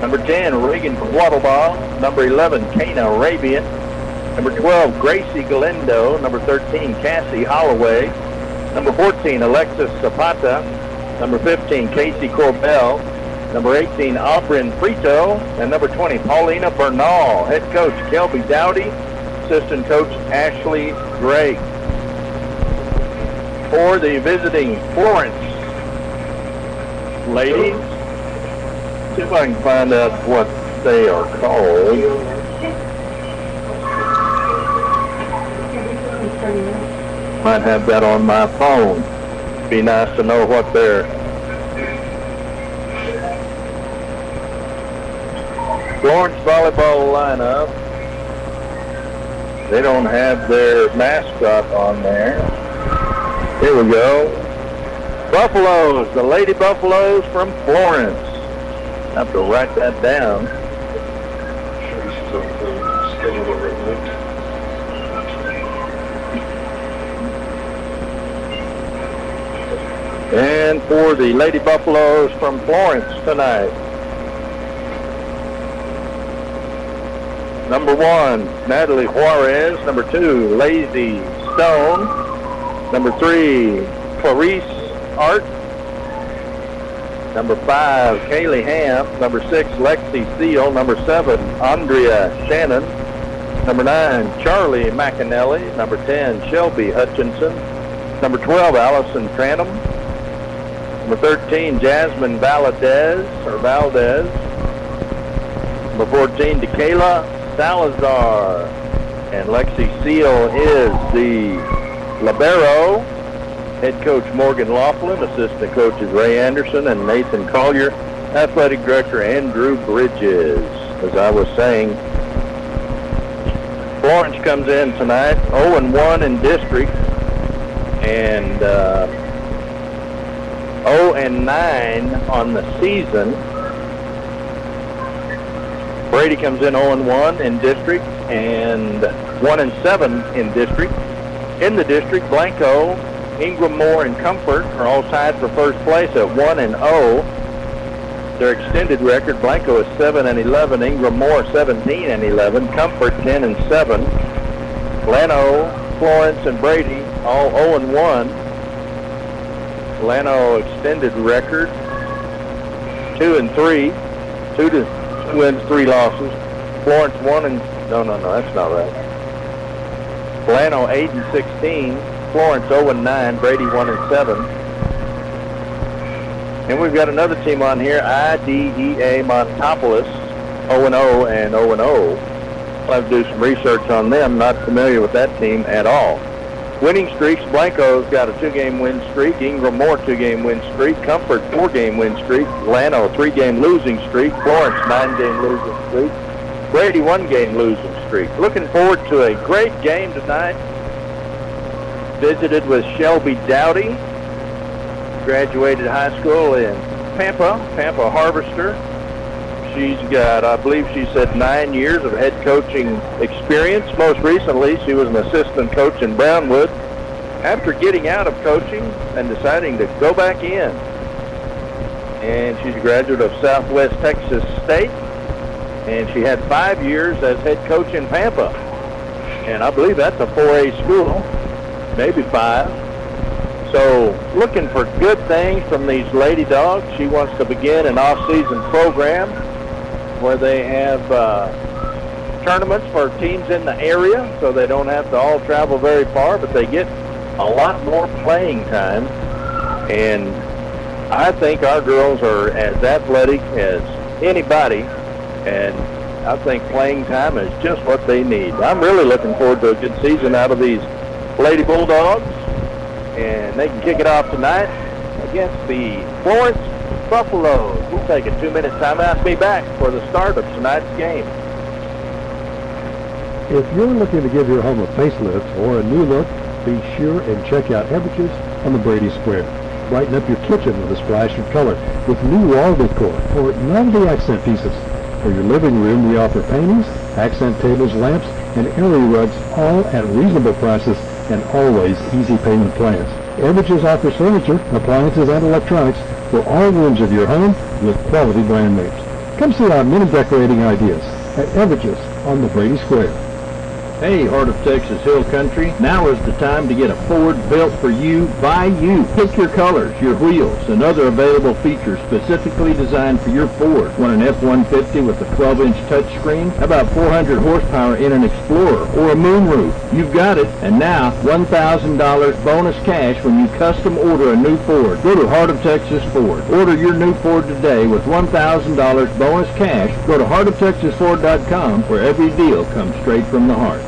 Number 10, Reagan Quattlebaugh. Number 11, Kana Arabian. Number 12, Gracie Galindo. Number 13, Cassie Holloway. Number 14, Alexis Zapata. Number 15, Casey Corbell. Number 18, Aubryn Frito. And number 20, Paulina Bernal. Head coach, Kelby Dowdy. Assistant coach, Ashley Gray. For the visiting Florence ladies, see if I can find out what they are called. Might have that on my phone. Be nice to know what they're. Florence volleyball lineup. They don't have their mascot on there. Here we go. Buffaloes, the Lady Buffaloes from Florence have to write that down. And for the Lady Buffaloes from Florence tonight. Number one, Natalie Juarez. Number two, Lazy Stone. Number three, Clarice Art. Number five, Kaylee Ham. Number six, Lexi Seal. Number seven, Andrea Shannon. Number nine, Charlie McAnally. Number 10, Shelby Hutchinson. Number 12, Allison Tranum. Number 13, Jasmine Valdez, or Valdez. Number 14, DeKayla Salazar. And Lexi Seal is the libero. Head coach Morgan Laughlin, assistant coaches Ray Anderson and Nathan Collier, athletic director Andrew Bridges. As I was saying, Florence comes in tonight 0-1 in district and uh, 0-9 on the season. Brady comes in 0-1 in district and 1-7 in district. In the district, Blanco Ingram Moore and Comfort are all tied for first place at 1 and 0. Their extended record, Blanco is 7 and 11, Ingram Moore 17 and 11, Comfort 10 and 7, Llano, Florence, and Brady all 0 and 1. Llano extended record 2 and 3, 2 to 2 wins, 3 losses. Florence 1 and no, no, no, that's not right. Llano 8 and 16. Florence 0 and 9, Brady 1 and 7. And we've got another team on here, IDEA Montopolis 0 and 0 and 0 and 0. I'll have to do some research on them. Not familiar with that team at all. Winning streaks, Blanco's got a two-game win streak. Ingram Moore two-game win streak. Comfort four-game win streak. Llano three-game losing streak. Florence nine-game losing streak. Brady one-game losing streak. Looking forward to a great game tonight visited with Shelby Dowdy, graduated high school in Pampa, Pampa Harvester. She's got, I believe she said, nine years of head coaching experience. Most recently, she was an assistant coach in Brownwood. After getting out of coaching and deciding to go back in, and she's a graduate of Southwest Texas State, and she had five years as head coach in Pampa. And I believe that's a 4A school maybe five. So looking for good things from these Lady Dogs. She wants to begin an off-season program where they have uh, tournaments for teams in the area so they don't have to all travel very far, but they get a lot more playing time. And I think our girls are as athletic as anybody, and I think playing time is just what they need. I'm really looking forward to a good season out of these Lady Bulldogs, and they can kick it off tonight against the Florence Buffaloes. We'll take a two-minute timeout be back for the start of tonight's game. If you're looking to give your home a facelift or a new look, be sure and check out Everages on the Brady Square. Brighten up your kitchen with a splash of color with new wall decor or novelty accent pieces. For your living room, we offer paintings, accent tables, lamps, and area rugs, all at reasonable prices and always easy payment plans. Everages offers furniture, appliances, and electronics for all rooms of your home with quality brand names. Come see our many decorating ideas at Everages on the Brady Square. Hey, Heart of Texas Hill Country. Now is the time to get a Ford built for you by you. Pick your colors, your wheels, and other available features specifically designed for your Ford. Want an F-150 with a 12-inch touchscreen? About 400 horsepower in an Explorer or a moonroof? You've got it. And now, $1,000 bonus cash when you custom order a new Ford. Go to Heart of Texas Ford. Order your new Ford today with $1,000 bonus cash. Go to heartoftexasford.com where every deal comes straight from the heart.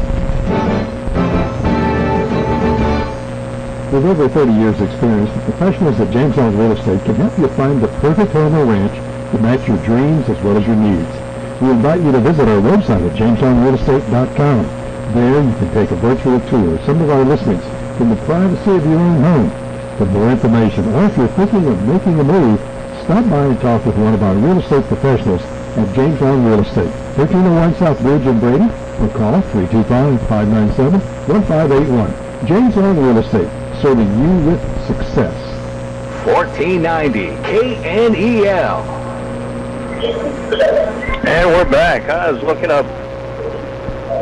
With over 30 years experience, the professionals at James Long Real Estate can help you find the perfect home or ranch to match your dreams as well as your needs. We invite you to visit our website at jameslongrealestate.com. There you can take a virtual tour of some of our listings from the privacy of your own home. For more information, or if you're thinking of making a move, stop by and talk with one of our real estate professionals at James Long Real Estate, 1301 South Bridge in Brady, or call 325-597-1581. James Real Estate, serving you with success. 1490 KNEL. And we're back. I was looking up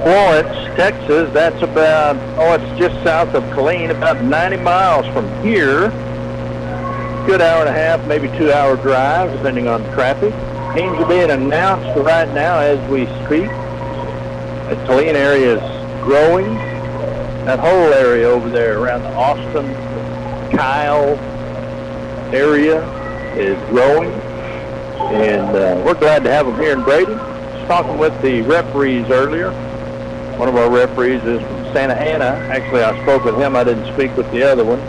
Florence, Texas. That's about, oh, it's just south of Killeen, about 90 miles from here. Good hour and a half, maybe two hour drive, depending on traffic. Games are being announced right now as we speak. The Killeen area is growing that whole area over there around the Austin, Kyle area is growing. And uh, we're glad to have them here in Brady. Just talking with the referees earlier. One of our referees is from Santa Anna. Actually, I spoke with him. I didn't speak with the other one.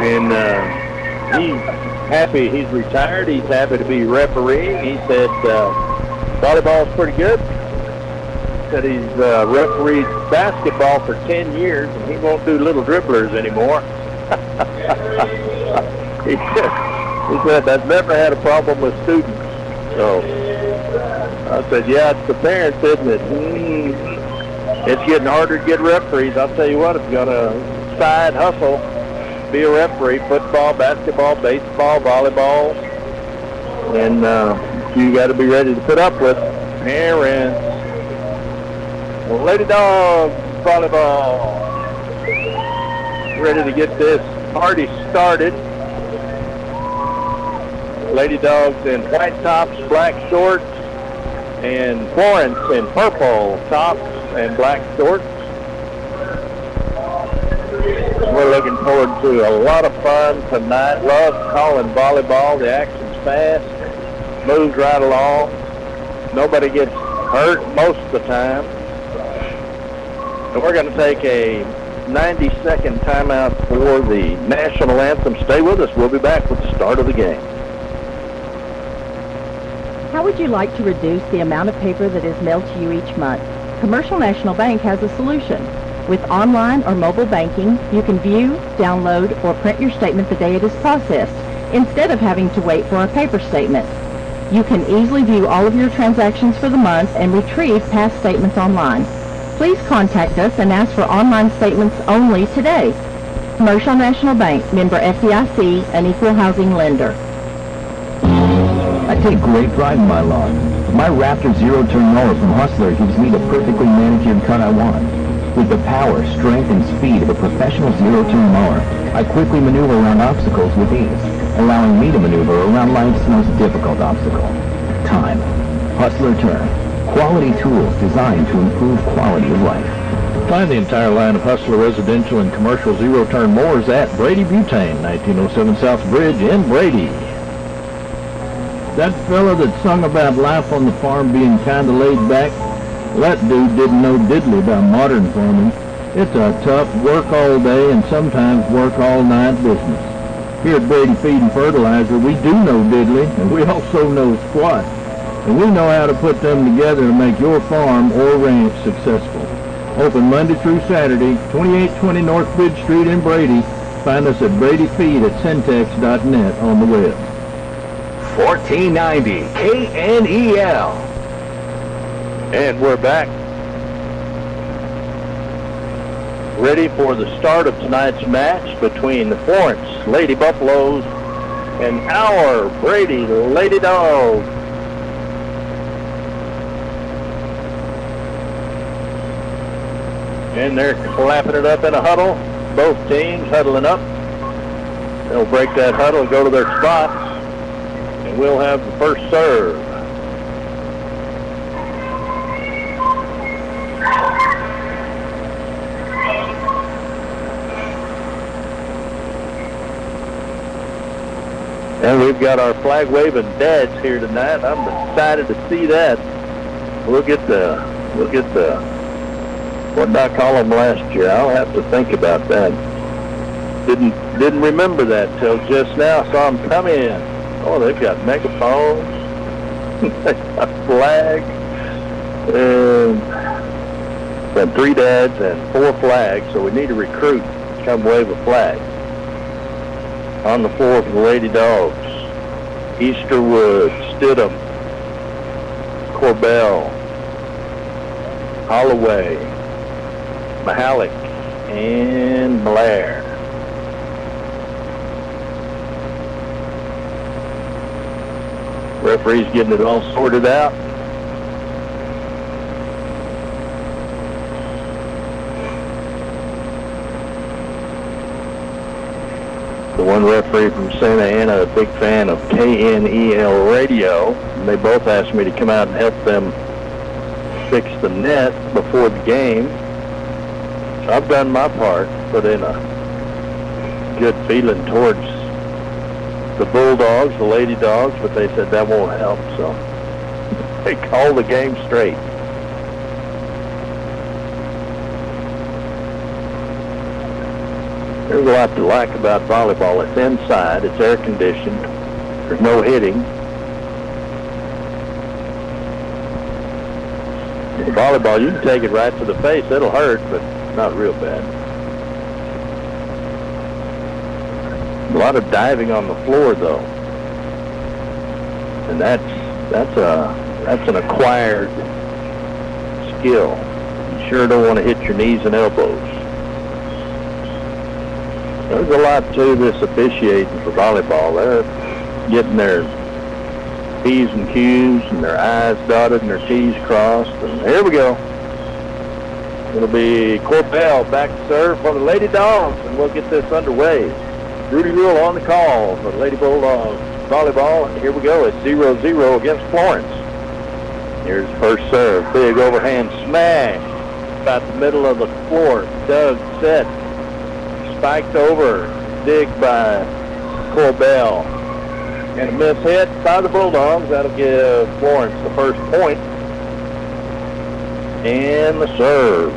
And uh, he's happy he's retired. He's happy to be refereeing. He said uh, volleyball's pretty good that he's uh, refereed basketball for 10 years and he won't do little dribblers anymore. he, said, I've never had a problem with students. So I said, yeah, it's the parents, isn't it? Mm-hmm. It's getting harder to get referees. I'll tell you what, if you're going to side hustle, be a referee, football, basketball, baseball, volleyball, and uh, you got to be ready to put up with parents. Lady Dog Volleyball. Ready to get this party started. Lady Dogs in white tops, black shorts, and Florence in purple tops and black shorts. We're looking forward to a lot of fun tonight. Love calling volleyball. The action's fast, moves right along. Nobody gets hurt most of the time. So we're going to take a 90-second timeout for the national anthem. Stay with us. We'll be back with the start of the game. How would you like to reduce the amount of paper that is mailed to you each month? Commercial National Bank has a solution. With online or mobile banking, you can view, download, or print your statement the day it is processed, instead of having to wait for a paper statement. You can easily view all of your transactions for the month and retrieve past statements online please contact us and ask for online statements only today. Commercial National Bank, member FDIC, an equal housing lender. I take great pride in my lawn. My Raptor zero-turn mower from Hustler gives me the perfectly manicured cut I want. With the power, strength, and speed of a professional zero-turn mower, I quickly maneuver around obstacles with ease, allowing me to maneuver around life's most difficult obstacle, time. Hustler Turf. Quality tools designed to improve quality of life. Find the entire line of Hustler residential and commercial zero-turn mowers at Brady Butane, 1907 South Bridge in Brady. That fella that sung about life on the farm being kinda laid back, that dude didn't know diddly about modern farming. It's a tough work all day and sometimes work all night business. Here at Brady Feed and Fertilizer, we do know diddly, and we also know squat. And we know how to put them together to make your farm or ranch successful. Open Monday through Saturday, 2820 North Bridge Street in Brady. Find us at bradyfeed at centex.net on the web. 1490 KNEL. And we're back. Ready for the start of tonight's match between the Florence Lady Buffaloes and our Brady Lady Dogs. And they're clapping it up in a huddle. Both teams huddling up. They'll break that huddle and go to their spots. And we'll have the first serve. And we've got our flag waving dads here tonight. I'm excited to see that. We'll get the we'll get the what did I call them last year? I'll have to think about that. Didn't didn't remember that till just now. I Saw them come in. Oh, they've got megaphones. they got flags. And and three dads and four flags. So we need a recruit to come wave a flag on the floor for the Lady Dogs. Easterwood, Stidham, Corbell, Holloway, Mahalik, and Blair. Referee's getting it all sorted out. the one referee from Santa Anna, a big fan of KNEL radio. They both asked me to come out and help them fix the net before the game. I've done my part, put in a good feeling towards the Bulldogs, the Lady Dogs, but they said that won't help. So they called the game straight. There's a lot to like about volleyball. It's inside. It's air conditioned. There's no hitting. In volleyball, you can take it right to the face. It'll hurt, but not real bad. A lot of diving on the floor, though, and that's that's a that's an acquired skill. You sure don't want to hit your knees and elbows. There's a lot to this officiating for volleyball. They're getting their P's and Q's and their I's dotted and their T's crossed. And here we go. It'll be Corbell back to serve for the Lady Dogs, and we'll get this underway. Rudy Rule on the call for the Lady Bulldogs volleyball. And here we go. It's 0-0 against Florence. Here's first serve. Big overhand smash. About the middle of the floor. Dug set spiked over, dig by Corbell. And a miss hit by the Bulldogs. That'll give Florence the first point. And the serve.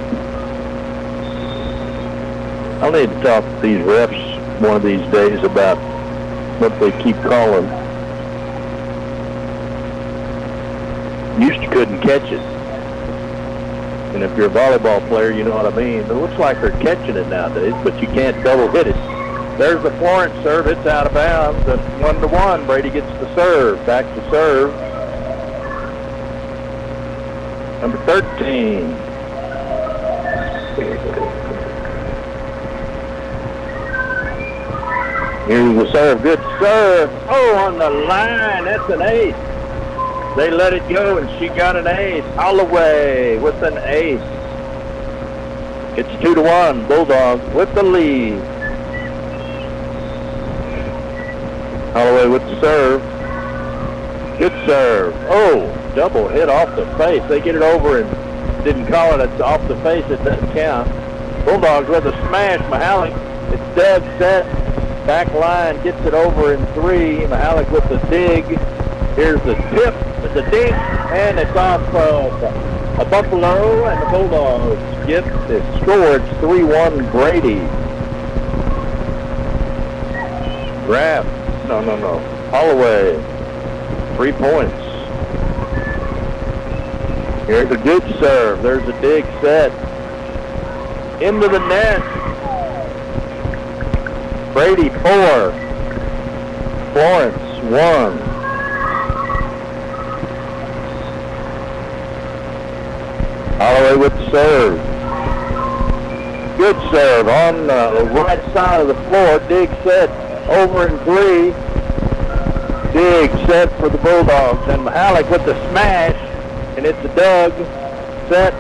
I'll need to talk to these refs one of these days about what they keep calling. Used to couldn't catch it. And if you're a volleyball player, you know what I mean. It looks like they're catching it nowadays, but you can't double hit it. There's the Florence serve. It's out of bounds. One to one, Brady gets the serve. Back to serve. Number 13. Here's the serve. Good serve. Oh, on the line. That's an ace. They let it go, and she got an ace. Holloway with an ace. It's two to one. Bulldogs with the lead. Holloway with the serve. Good serve. Oh, double hit off the face. They get it over and didn't call it. It's off the face. It doesn't count. Bulldogs with a smash. Mahalik. It's dead set. Back line gets it over in three. Mahalik with the dig. Here's the tip. It's a dig. And it's off of a Buffalo. And the Bulldogs get score. It's 3-1 Brady. Graff. No, no, no. Holloway. Three points. Here's a good serve. There's a dig set. Into the net. Brady four. Florence one. Holloway with the serve. Good serve on the right side of the floor. Dig set over in three. Dig set for the Bulldogs. And Mahalik with the smash. And it's a Doug. Set.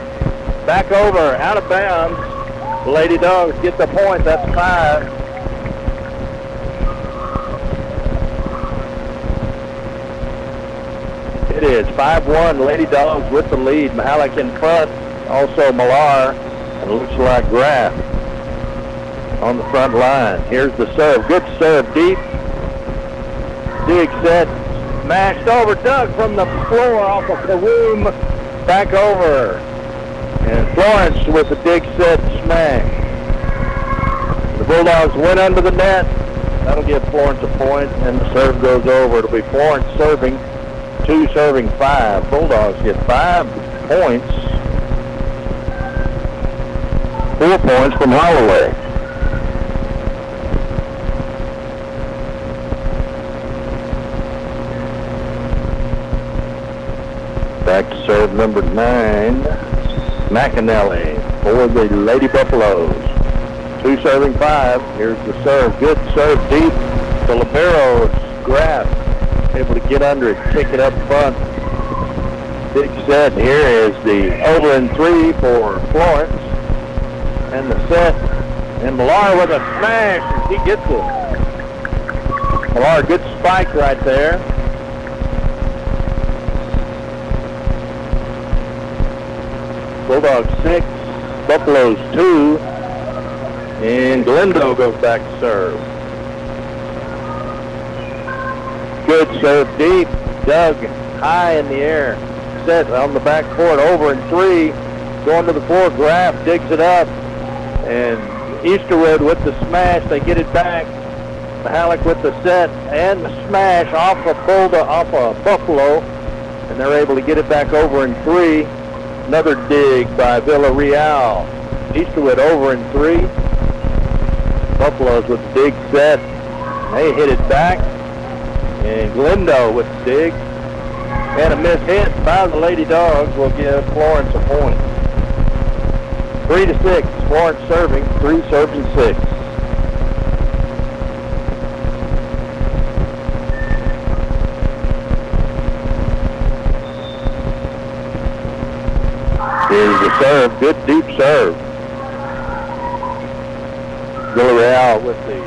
Back over. Out of bounds. Lady Dogs get the point. That's five. It is 5-1. Lady Dogs with the lead. Mahalik in front. Also Millar. And it looks like Graff on the front line. Here's the serve. Good serve deep. Dig set. Mashed over. dug from the floor off of Karoom. Back over. And Florence with the dig set smash. The Bulldogs went under the net. That'll give Florence a point, and the serve goes over. It'll be Florence serving, two serving five. Bulldogs get five points. Four points from Holloway. Back to serve number nine, McAnally for the Lady Buffaloes. Two serving five. Here's the serve. Good serve deep. The libero Graff able to get under it, kick it up front. Big set. Here is the over and three for Florence. And the set. And Millar with a smash. He gets it. Millar, good spike right there. Bulldogs six, Buffaloes two, and Galindo goes back to serve. Good serve deep. Dug high in the air. Set on the back court over in three. Going to the floor. Graff digs it up. And Easterwood with the smash. They get it back. Mahalik with the set and the smash off of Fulda, off of Buffalo. And they're able to get it back over in three. Another dig by Villarreal. Easterwood over in three. Buffaloes with the dig set. They hit it back. And Galindo with the dig. And a miss hit by the Lady Dogs will give Florence a point. Three to six. Florence serving. Three serving six. Here's the serve. Good deep serve. Villarreal with the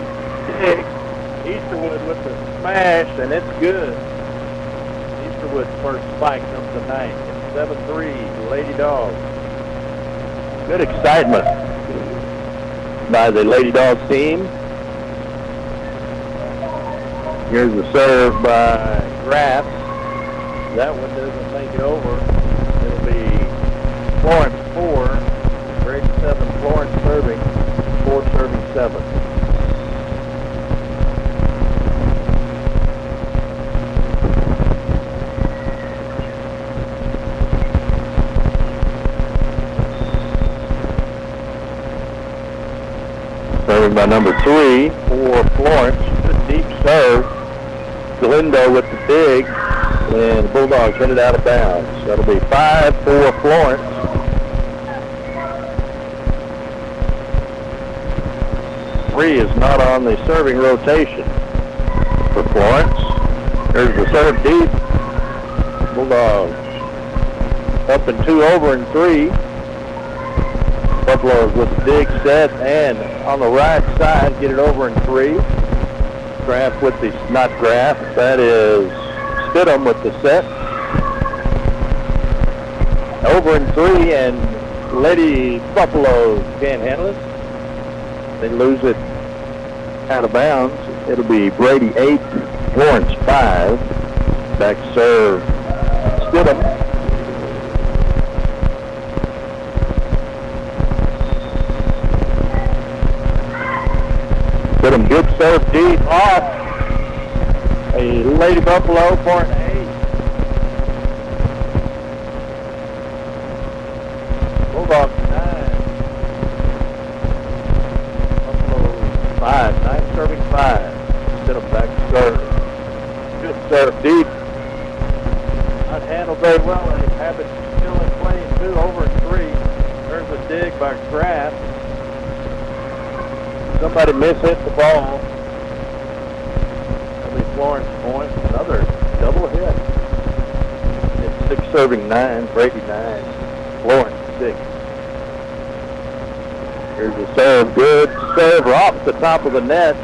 dig. Easterwood with the smash, and it's good. Easterwood's first spike of the night. 7-3, Lady Dogs. Good excitement by the Lady Dogs team. Here's the serve by Graff. That one doesn't make it over. Florence 4, grade 7 Florence serving, 4 serving 7. Serving by number 3 for Florence, good deep serve. Galindo with the big, and the Bulldogs hit it out of bounds. That'll be 5 for Florence. Three is not on the serving rotation for Florence. There's the serve deep. Bulldogs up and two over and three. Buffaloes with the dig set and on the right side get it over in three. Graff with the, not Graff, that is Stidham with the set. over and three, and Lady Buffalo can't handle it. They lose it out of bounds. It'll be Brady 8, Florence 5. Back serve, Stidham. Stidham, good serve deep off. A Lady Buffalo for an 8. The net.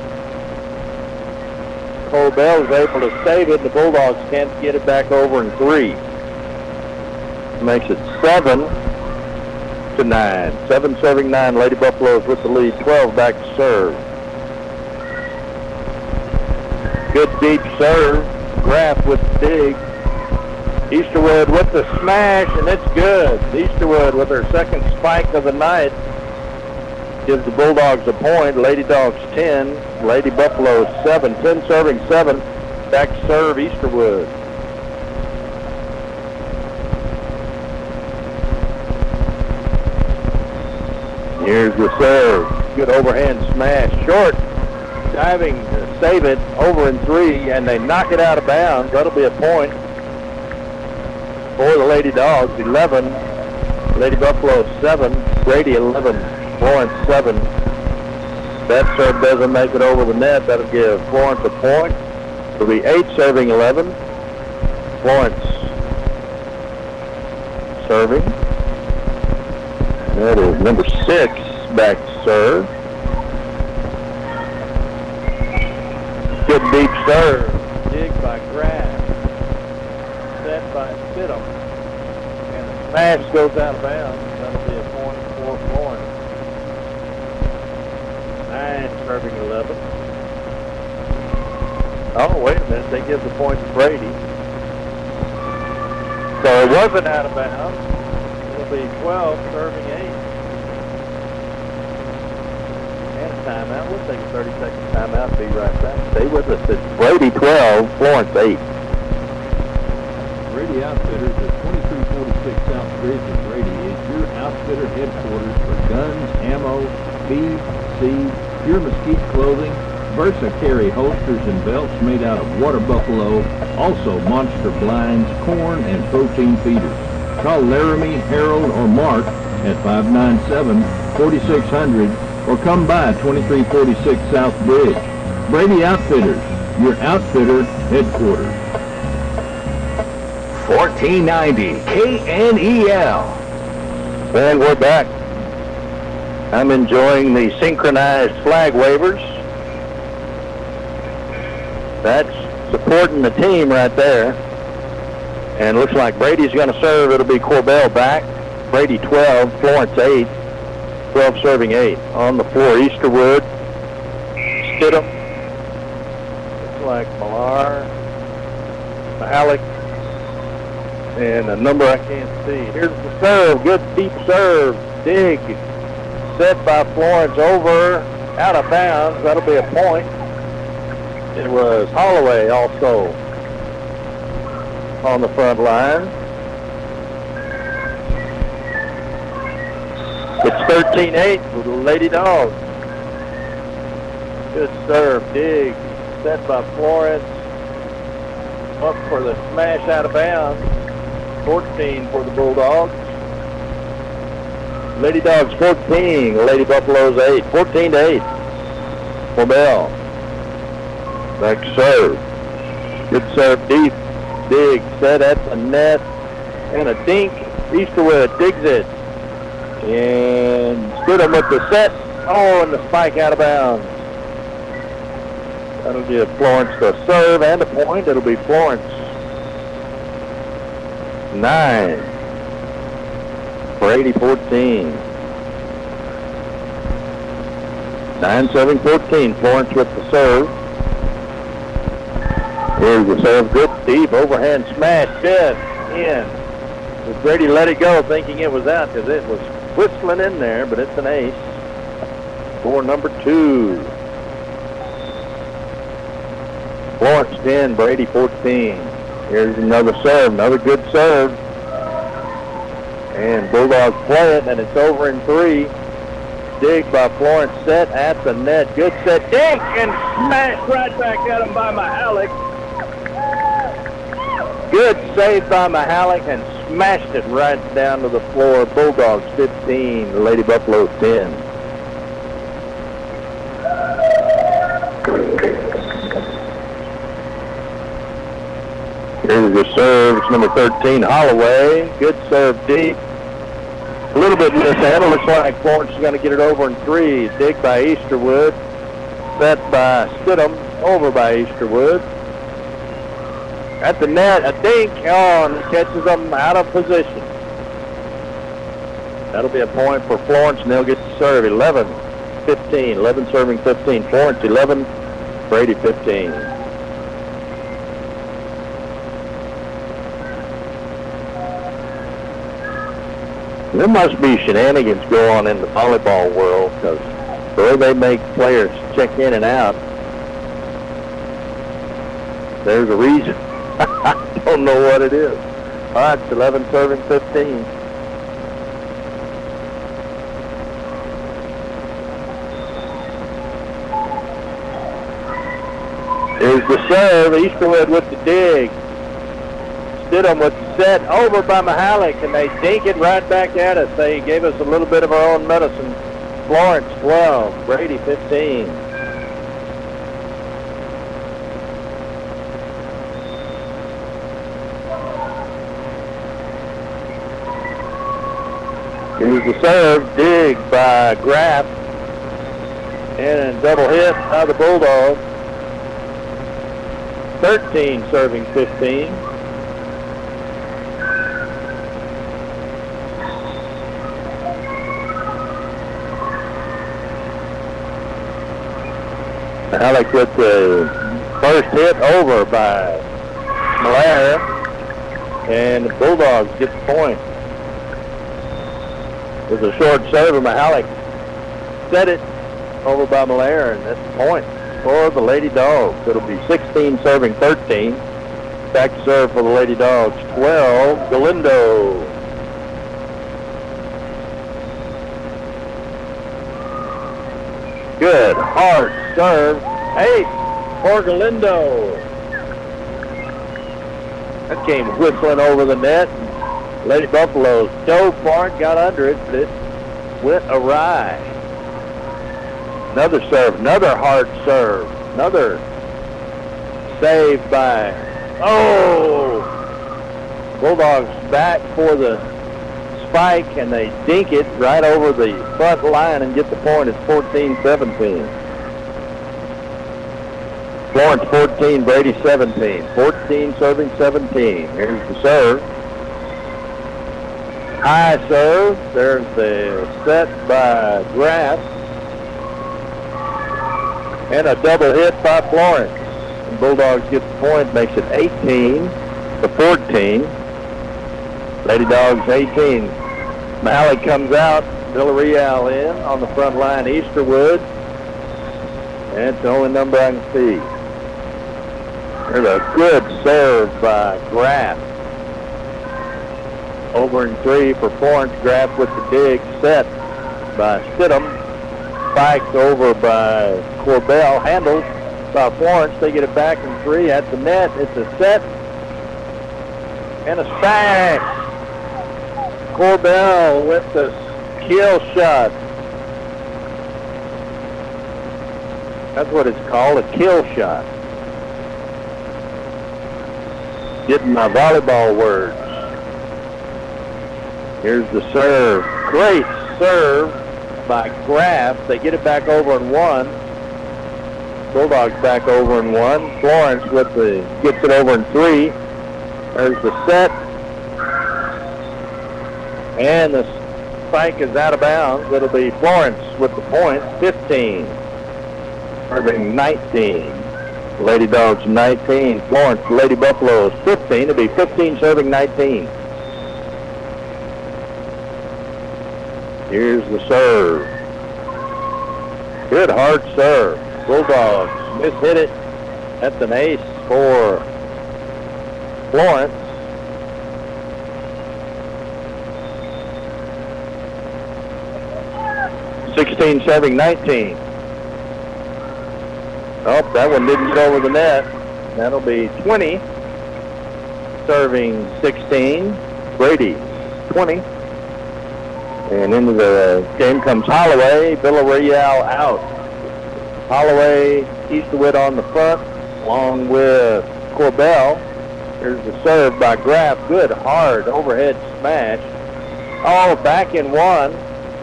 Corbell is able to save it. The Bulldogs can't get it back over in three. Makes it seven to nine. Seven serving nine. Lady Buffaloes with the lead. Twelve back to serve. Good deep serve. Graff with the dig. Easterwood with the smash, and it's good. Easterwood with her second spike of the night gives the Bulldogs a point. Lady Dogs 10. Lady Buffalo 7. 10 serving 7. Back to serve Easterwood. Here's the serve. Good overhand smash. Short. Diving to save it over in three, and they knock it out of bounds. That'll be a point for the Lady Dogs. 11. Lady Buffalo 7. Brady 11. Florence 7. That serve doesn't make it over the net. That'll give Florence a point. It'll be 8 serving 11. Florence serving. That is number 6 back serve. Good deep serve. Dig by Graff. Set by Stidham. And the smash goes out of bounds. That'll be a point for Florence. Nine serving 11. Oh, wait a minute. They give the point to Brady. So it wasn't out of bounds. It'll be 12 serving 8. And a timeout. We'll take a 30 second timeout. Be right back. Stay with us. It's Brady 12, Florence 8. Brady Outfitters at 2346 South Bridge in Brady is your outfitter headquarters for guns, ammo, feed, seed, pure mesquite clothing, Versa carry holsters and belts made out of water buffalo, also monster blinds, corn, and protein feeders. Call Laramie, Harold, or Mark at 597-4600 or come by 2346 South Bridge. Brady Outfitters, your outfitter headquarters. 1490 KNEL. And we're back. I'm enjoying the synchronized flag wavers. That's supporting the team right there. And looks like Brady's going to serve. It'll be Corbell back. Brady 12, Florence 8. 12 serving 8. On the floor, Easterwood. Stidham. Looks like Millar. Mahalik. And a number I can't see. Here's the serve. Good deep serve. Dig. Set by Florence over. Out of bounds. That'll be a point. It was Holloway also on the front line. It's 13-8 for the Lady Dogs. Good serve, dig, set by Florence. Up for the smash out of bounds. 14 for the Bulldogs. Lady Dogs 14, Lady Buffaloes 8. 14 to 8 for Bell. Back to serve. Good serve deep. Dig. Set at the net. And a dink. Easterwood digs it. And Stidham with the set. Oh, and the spike out of bounds. That'll give Florence the serve and a point. It'll be Florence. Nine. Brady 14. 9-7-14, Florence with the serve. Here's the serve, good deep, overhand smash, good, in. But Brady let it go thinking it was out because it was whistling in there, but it's an ace for number two. Florence 10, Brady 14. Here's another serve, another good serve. And Bulldogs play it, and it's over in three. Dig by Florence, set at the net. Good set, dig, and smash right back at him by Mahalik. Good save by Mahalik, and smashed it right down to the floor. Bulldogs 15, Lady Buffalo 10. Here's the serve. It's number 13, Holloway. Good serve deep. A little bit mishandled. Looks like Florence is going to get it over in three. Dig by Easterwood. Set by Stidham. Over by Easterwood. At the net, a dink on. Catches them out of position. That'll be a point for Florence, and they'll get to serve 11, 15. 11 serving 15. Florence 11, Brady 15. There must be shenanigans go on in the volleyball world because the way they make players check in and out, there's a reason. I don't know what it is. All right, it's 11 serving 15. Here's the serve. Easterwood with the dig. Stidham the set over by Mahalik, and they dink it right back at us. They gave us a little bit of our own medicine. Florence 12, Brady 15. Here's the serve, dig by Graff, and a double hit by the Bulldogs. 13 serving 15. Alec with the first hit over by Malaire, and the Bulldogs get the point. With a short serve, Mahalik set it over by Malaire, and that's the point for the Lady Dogs. It'll be 16 serving 13. Back to serve for the Lady Dogs, 12, Galindo. Good, hard serve, eight for Galindo. That came whistling over the net. Lady Buffalo dove for it, got under it, but it went awry. Another serve, another hard serve, another save by, oh! Bulldogs back for the spike and they dink it right over the front line and get the point. It's 14-17. Florence 14, Brady 17. 14 serving 17. Here's the serve. High serve. There's the set by Graff. And a double hit by Florence. Bulldogs get the point, makes it 18 to 14. Lady Dogs 18. Malley comes out. Villarreal in on the front line. Easterwood. And it's the only number I can see. There's a good serve by Graff. Over in three for Florence. Graff with the dig set by Stidham. Spiked over by Corbell. Handled by Florence. They get it back in three at the net. It's a set and a smash. Corbell with the kill shot. That's what it's called, a kill shot. Getting my volleyball words. Here's the serve. Great serve by Graff. They get it back over in one. Bulldogs back over in one. Florence with the gets it over in three. There's the set. And the spike is out of bounds. It'll be Florence with the point. point, 15. Serving 19. Lady Dogs 19. Florence, Lady Buffaloes 15. It'll be 15 serving 19. Here's the serve. Good hard serve. Bulldogs miss hit it. That's an ace for Florence. Sixteen serving nineteen. Oh, that one didn't get over the net. That'll be 20. Serving 16. Brady, 20. And into the game comes Holloway. Villarreal out. Holloway, Easterwood on the front, along with Corbell. Here's the serve by Graff. Good, hard overhead smash. Oh, back in one,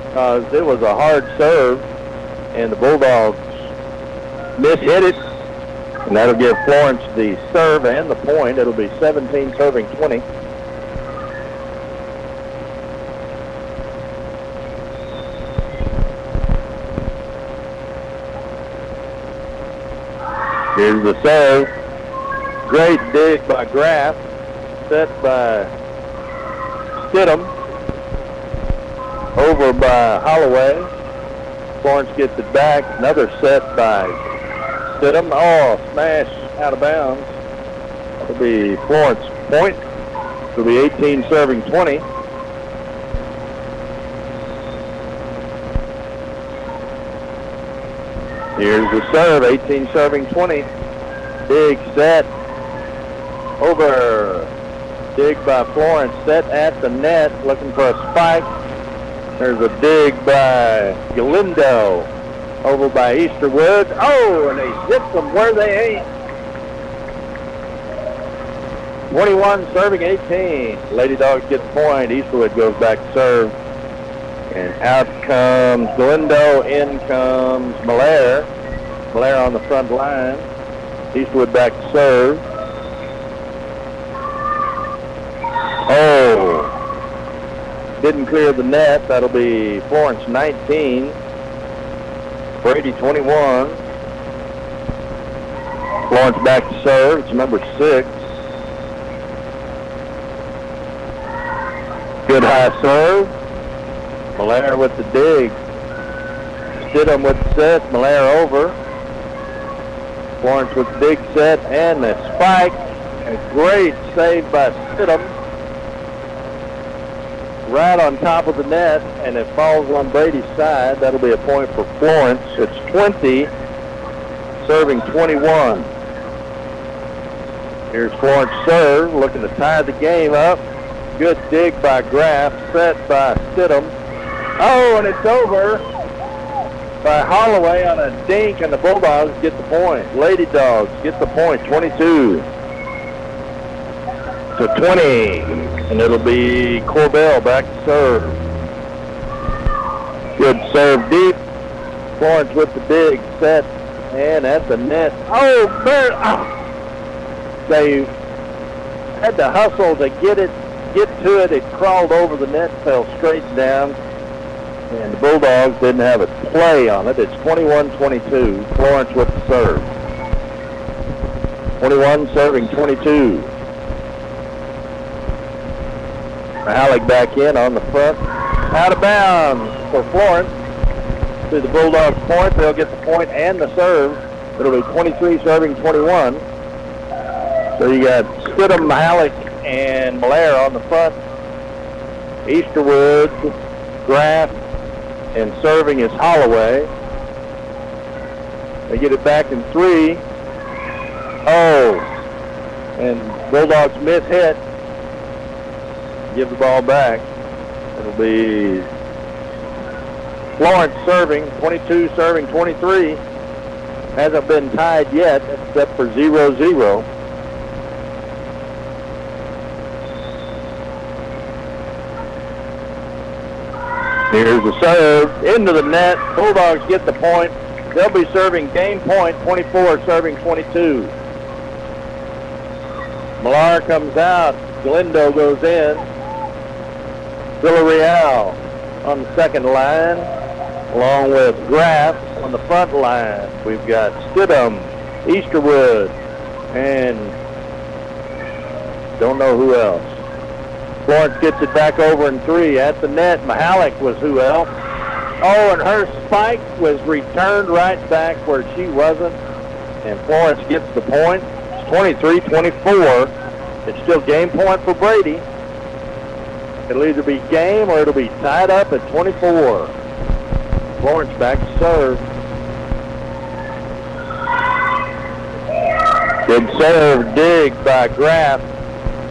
because it was a hard serve, and the Bulldogs mishit it. And that'll give Florence the serve and the point. It'll be 17 serving 20. Here's the serve. Great dig by Graff. Set by Stidham. Over by Holloway. Florence gets it back. Another set by Stidham. Oh, smash out of bounds. It'll be Florence point. It'll be 18 serving 20. Here's the serve, 18 serving 20. Big set. Over. Dig by Florence, set at the net, looking for a spike. There's a dig by Galindo. Over by Easterwood. Oh, and they hit them where they ain't. 21 serving 18. Lady Dogs get the point. Easterwood goes back to serve. And out comes Galindo, in comes Malaire. Malaire on the front line. Easterwood back to serve. Oh, didn't clear the net. That'll be Florence 19. Brady 21. Florence back to serve. It's number six. Good high serve. Malaire with the dig. Stidham with the set. Malaire over. Florence with the big set and the spike. A great save by Stidham. Right on top of the net, and it falls on Brady's side. That'll be a point for Florence. It's 20, serving 21. Here's Florence serve, looking to tie the game up. Good dig by Graff, set by Stidham. Oh, and it's over by Holloway on a dink, and the Bulldogs get the point. Lady Dogs get the point, 22 to 20. And it'll be Corbell back to serve. Good serve deep. Florence with the big set, and at the net. Oh, man. Oh. They had to hustle to get it, get to it. It crawled over the net, fell straight down and the Bulldogs didn't have a play on it. It's 21-22. Florence with the serve. 21 serving 22. Halleck back in on the front. Out of bounds for Florence. To the Bulldogs point. They'll get the point and the serve. It'll be 23 serving 21. So you got Stidham, Halleck, and Malaire on the front. Easterwood, Graff, and serving is Holloway. They get it back in three. Oh, and Bulldogs miss hit. Give the ball back. It'll be Florence serving, 22 serving 23. Hasn't been tied yet except for 0-0. Here's the serve into the net. Bulldogs get the point. They'll be serving game point, 24 serving 22. Millar comes out. Galindo goes in. Villarreal on the second line, along with Graff on the front line. We've got Stidham, Easterwood, and don't know who else. Florence gets it back over in three at the net. Mahalik was who else? Oh, and her spike was returned right back where she wasn't. And Florence gets the point. It's 23-24. It's still game point for Brady. It'll either be game or it'll be tied up at 24. Florence back to serve. Good serve, dig by Graff.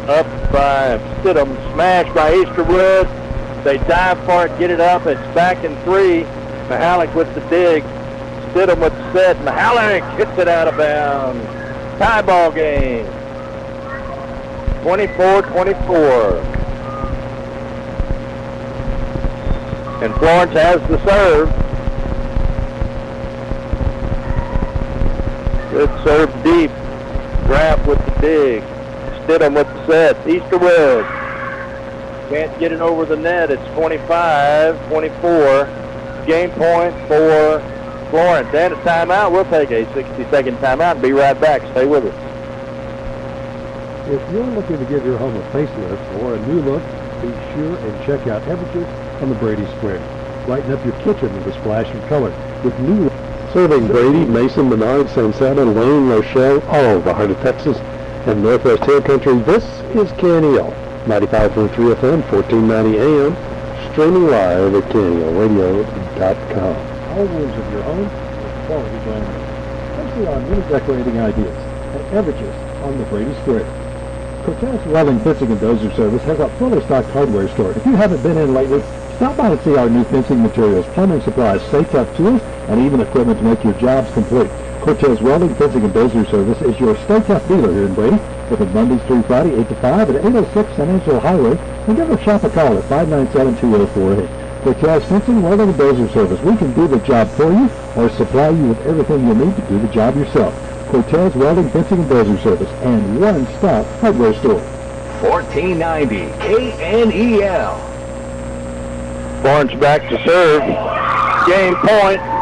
Up by Stidham, smashed by Easterwood. They dive for it, get it up. It's back in three. Mahalik with the dig. Stidham with the set. Mahalik hits it out of bounds. Tie ball game. 24-24. And Florence has the serve. Good serve deep. Graff with the dig. Stidham with the set. Easterwood. Can't get it over the net. It's 25-24. Game point for Florence. And a timeout. We'll take a 60-second timeout and be right back. Stay with us. If you're looking to give your home a facelift or a new look, be sure and check out Everages on the Brady Square. Lighten up your kitchen with a splash of color with new Serving Brady, Mason, Menard, Santa, Llano, Rochelle, all the heart of Texas and Northwest Hill Country. This is KNEL, 95.3 FM, 1490 AM, streaming live at KNELradio.com. All rooms of your own with quality brand especially on new decorating ideas at Everages on the Brady Square. Cortez Welding Fencing and Dozer Service has a fully stocked hardware store. If you haven't been in lately, stop by and see our new fencing materials, plumbing supplies, Stay-Tuff tools, and even equipment to make your jobs complete. Cortez Welding Fencing and Dozer Service is your Stay-Tuff dealer here in Brady. Open Mondays through Friday, 8 to 5 at 806 San Angelo Highway. And give our shop a call at 597-2048. Cortez Fencing, Welding, and Dozer Service. We can do the job for you or supply you with everything you need to do the job yourself. Cortez Welding, Fencing, and Dozer Service, and one-stop hardware store. 1490 KNEL. Florence back to serve. Game point.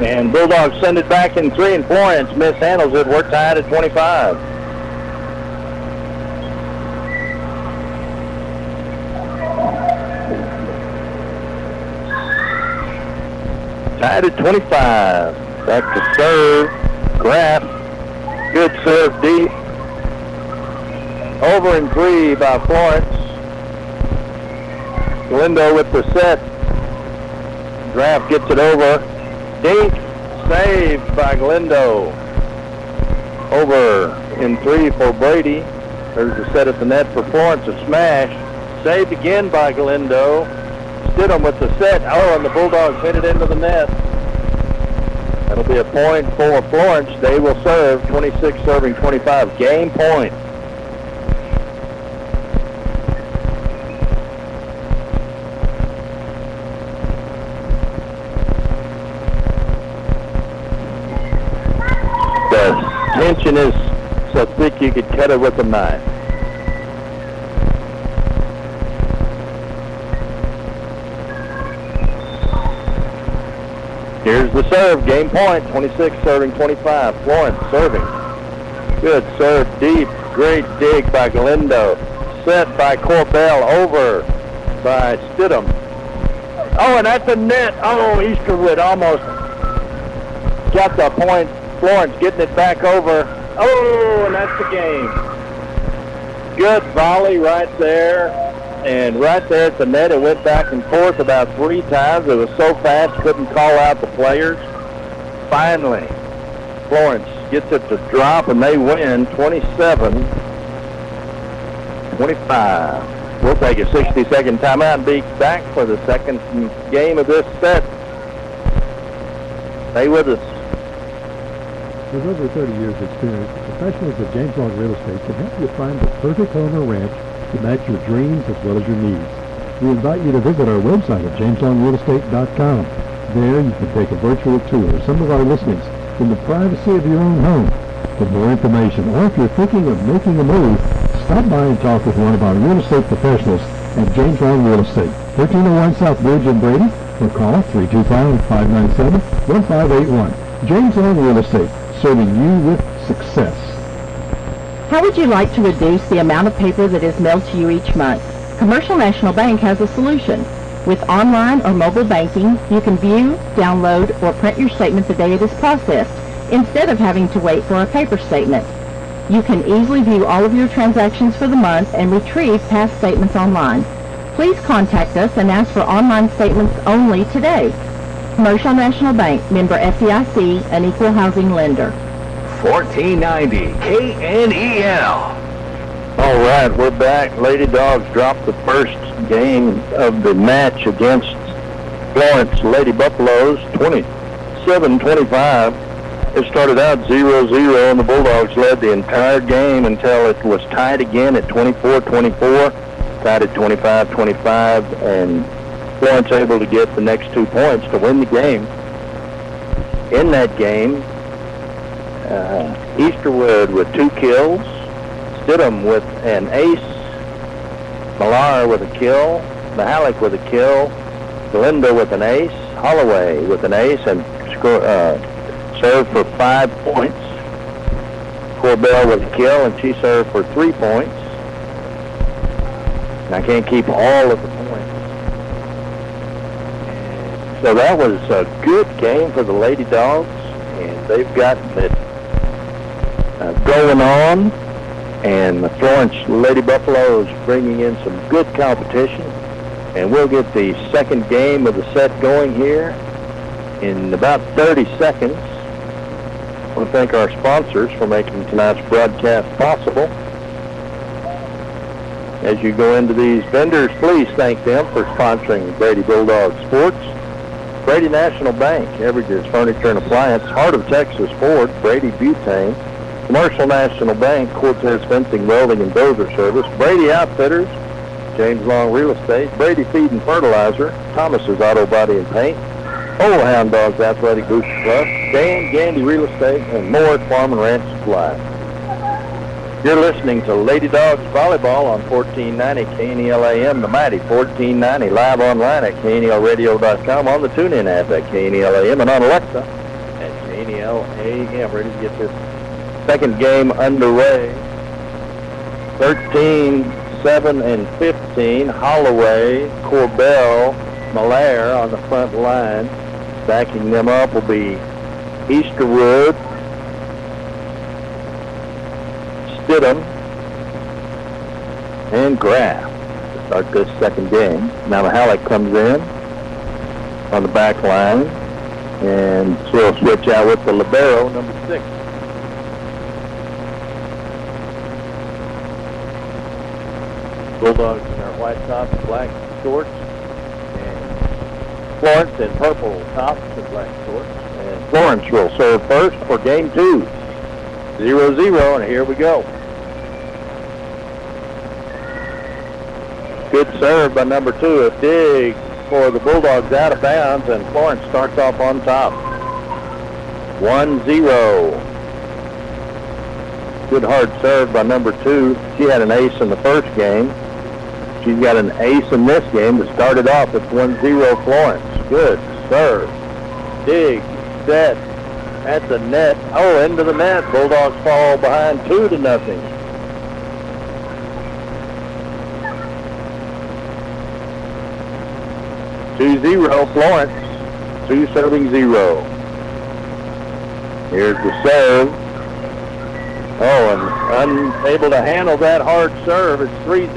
And Bulldogs send it back in three, and Florence mishandles it. We're tied at 25. Tied at 25. Back to serve. Graff. Good serve deep. Over in three by Florence. Galindo with the set. Graff gets it over. Dink saved by Galindo. Over in three for Brady. There's a set at the net for Florence. A smash. Saved again by Galindo. Stidham with the set. Oh, and the Bulldogs hit it into the net. That'll be a point for Florence. They will serve 26 serving 25. Game point. So thick you could cut it with a knife. Here's the serve. Game point. 26 serving 25. Florence serving. Good serve deep. Great dig by Galindo. Set by Corbell. Over by Stidham. Oh, and at the net. Oh, Easterwood almost got the point. Florence getting it back over. Oh, and that's the game. Good volley right there. And right there at the net, it went back and forth about three times. It was so fast, couldn't call out the players. Finally, Florence gets it to drop, and they win 27-25. We'll take a 60-second timeout and be back for the second game of this set. Stay with us. With over 30 years experience, the professionals at James Long Real Estate can help you find the perfect home or ranch to match your dreams as well as your needs. We invite you to visit our website at jameslongrealestate.com. There you can take a virtual tour of some of our listings in the privacy of your own home. For more information, or if you're thinking of making a move, stop by and talk with one of our real estate professionals at James Long Real Estate. 1301 South Bridge in Brady, or call 325-597-1581. James Long Real Estate, serving you with success. How would you like to reduce the amount of paper that is mailed to you each month? Commercial National Bank has a solution. With online or mobile banking, you can view, download, or print your statement the day it is processed, instead of having to wait for a paper statement. You can easily view all of your transactions for the month and retrieve past statements online. Please contact us and ask for online statements only today. Commercial National Bank, member FDIC, an equal housing lender. 1490 KNEL. All right, we're back. Lady Dogs dropped the first game of the match against Florence Lady Buffaloes, 27-25. It started out 0-0, and the Bulldogs led the entire game until it was tied again at 24-24, tied at 25-25, and Florence able to get the next two points to win the game. In that game, uh, Easterwood with two kills, Stidham with an ace, Millar with a kill, Mahalik with a kill, Galindo with an ace, Holloway with an ace, and score, uh, served for five points. Corbell with a kill, and she served for three points. And I can't keep all of the So that was a good game for the Lady Dogs, and they've gotten it uh, going on. And the Florence Lady Buffaloes bringing in some good competition. And we'll get the second game of the set going here in about 30 seconds. I want to thank our sponsors for making tonight's broadcast possible. As you go into these vendors, please thank them for sponsoring Brady Bulldog Sports. Brady National Bank, Everages Furniture and Appliance, Heart of Texas Ford, Brady Butane, Commercial National Bank, Cortez Fencing, Welding, and Dozer Service, Brady Outfitters, James Long Real Estate, Brady Feed and Fertilizer, Thomas's Auto Body and Paint, Old Hound Dogs Athletic Booster Club, Dan Gandy Real Estate, and more at Farm and Ranch Supply. You're listening to Lady Dogs Volleyball on 1490 KNEL-AM, the mighty 1490, live online at KNELradio.com, on the TuneIn app at KNEL-AM, and on Alexa at KNEL-AM. Ready to get this second game underway. 13, 7, and 15. Holloway, Corbell, Malaire on the front line. Backing them up will be Easterwood, Stidham, and Graff to start this second game. Now Mahalik comes in on the back line, and so we'll switch out with the libero, number six. Bulldogs in their white tops black shorts, and Florence in purple tops and black shorts. And Florence will serve first for game two. Zero zero, and here we go. Good serve by number two. A dig for the Bulldogs out of bounds, and Florence starts off on top. One zero. Good hard serve by number two. She had an ace in the first game. She's got an ace in this game to start it off. It's 1-0 Florence. Good serve. Dig. Set. At the net. Oh, into the net. Bulldogs fall behind two to nothing. Two zero Florence. Two serving zero. Here's the serve. Oh, and unable to handle that hard serve. It's 3-0.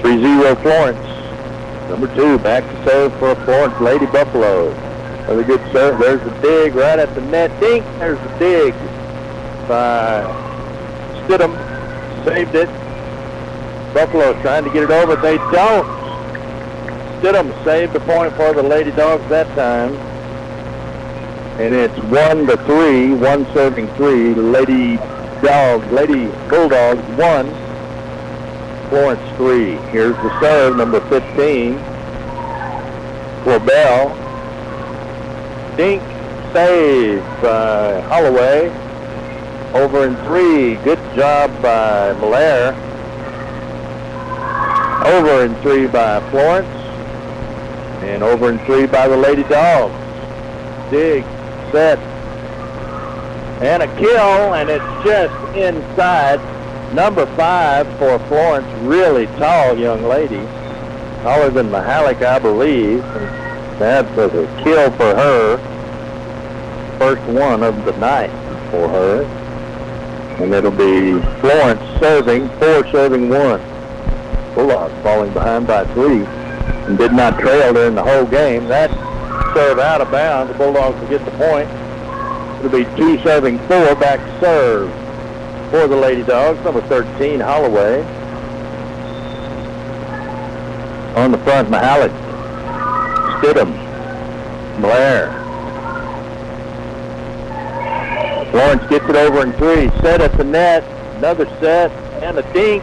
Three zero Florence. Number two, back to serve for Florence Lady Buffalo. Another good serve. There's the dig right at the net. Dink. There's the dig by Stidham. Saved it. Buffalo's trying to get it over. They don't. Stidham saved the point for the Lady Dogs that time. And it's one to three, one serving three. Lady Dogs, Lady Bulldogs one. Florence three. Here's the serve, number 15. Corbell. Dink save by Holloway. Over in three. Good job by Blair. Over in three by Florence. And over in three by the Lady Dogs. Dig, set, and a kill, and it's just inside. Number five for Florence, really tall young lady. Taller than Mahalik, I believe. That's a kill for her. First one of the night for her. And it'll be Florence serving, four serving one. Bulldogs falling behind by three and did not trail during the whole game. That serve out of bounds. The Bulldogs will get the point. It'll be two serving four back serve for the Lady Dogs. Number 13, Holloway. On the front, Mahalik. Stidham. Blair. Florence gets it over in three. Set at the net. Another set and a dink.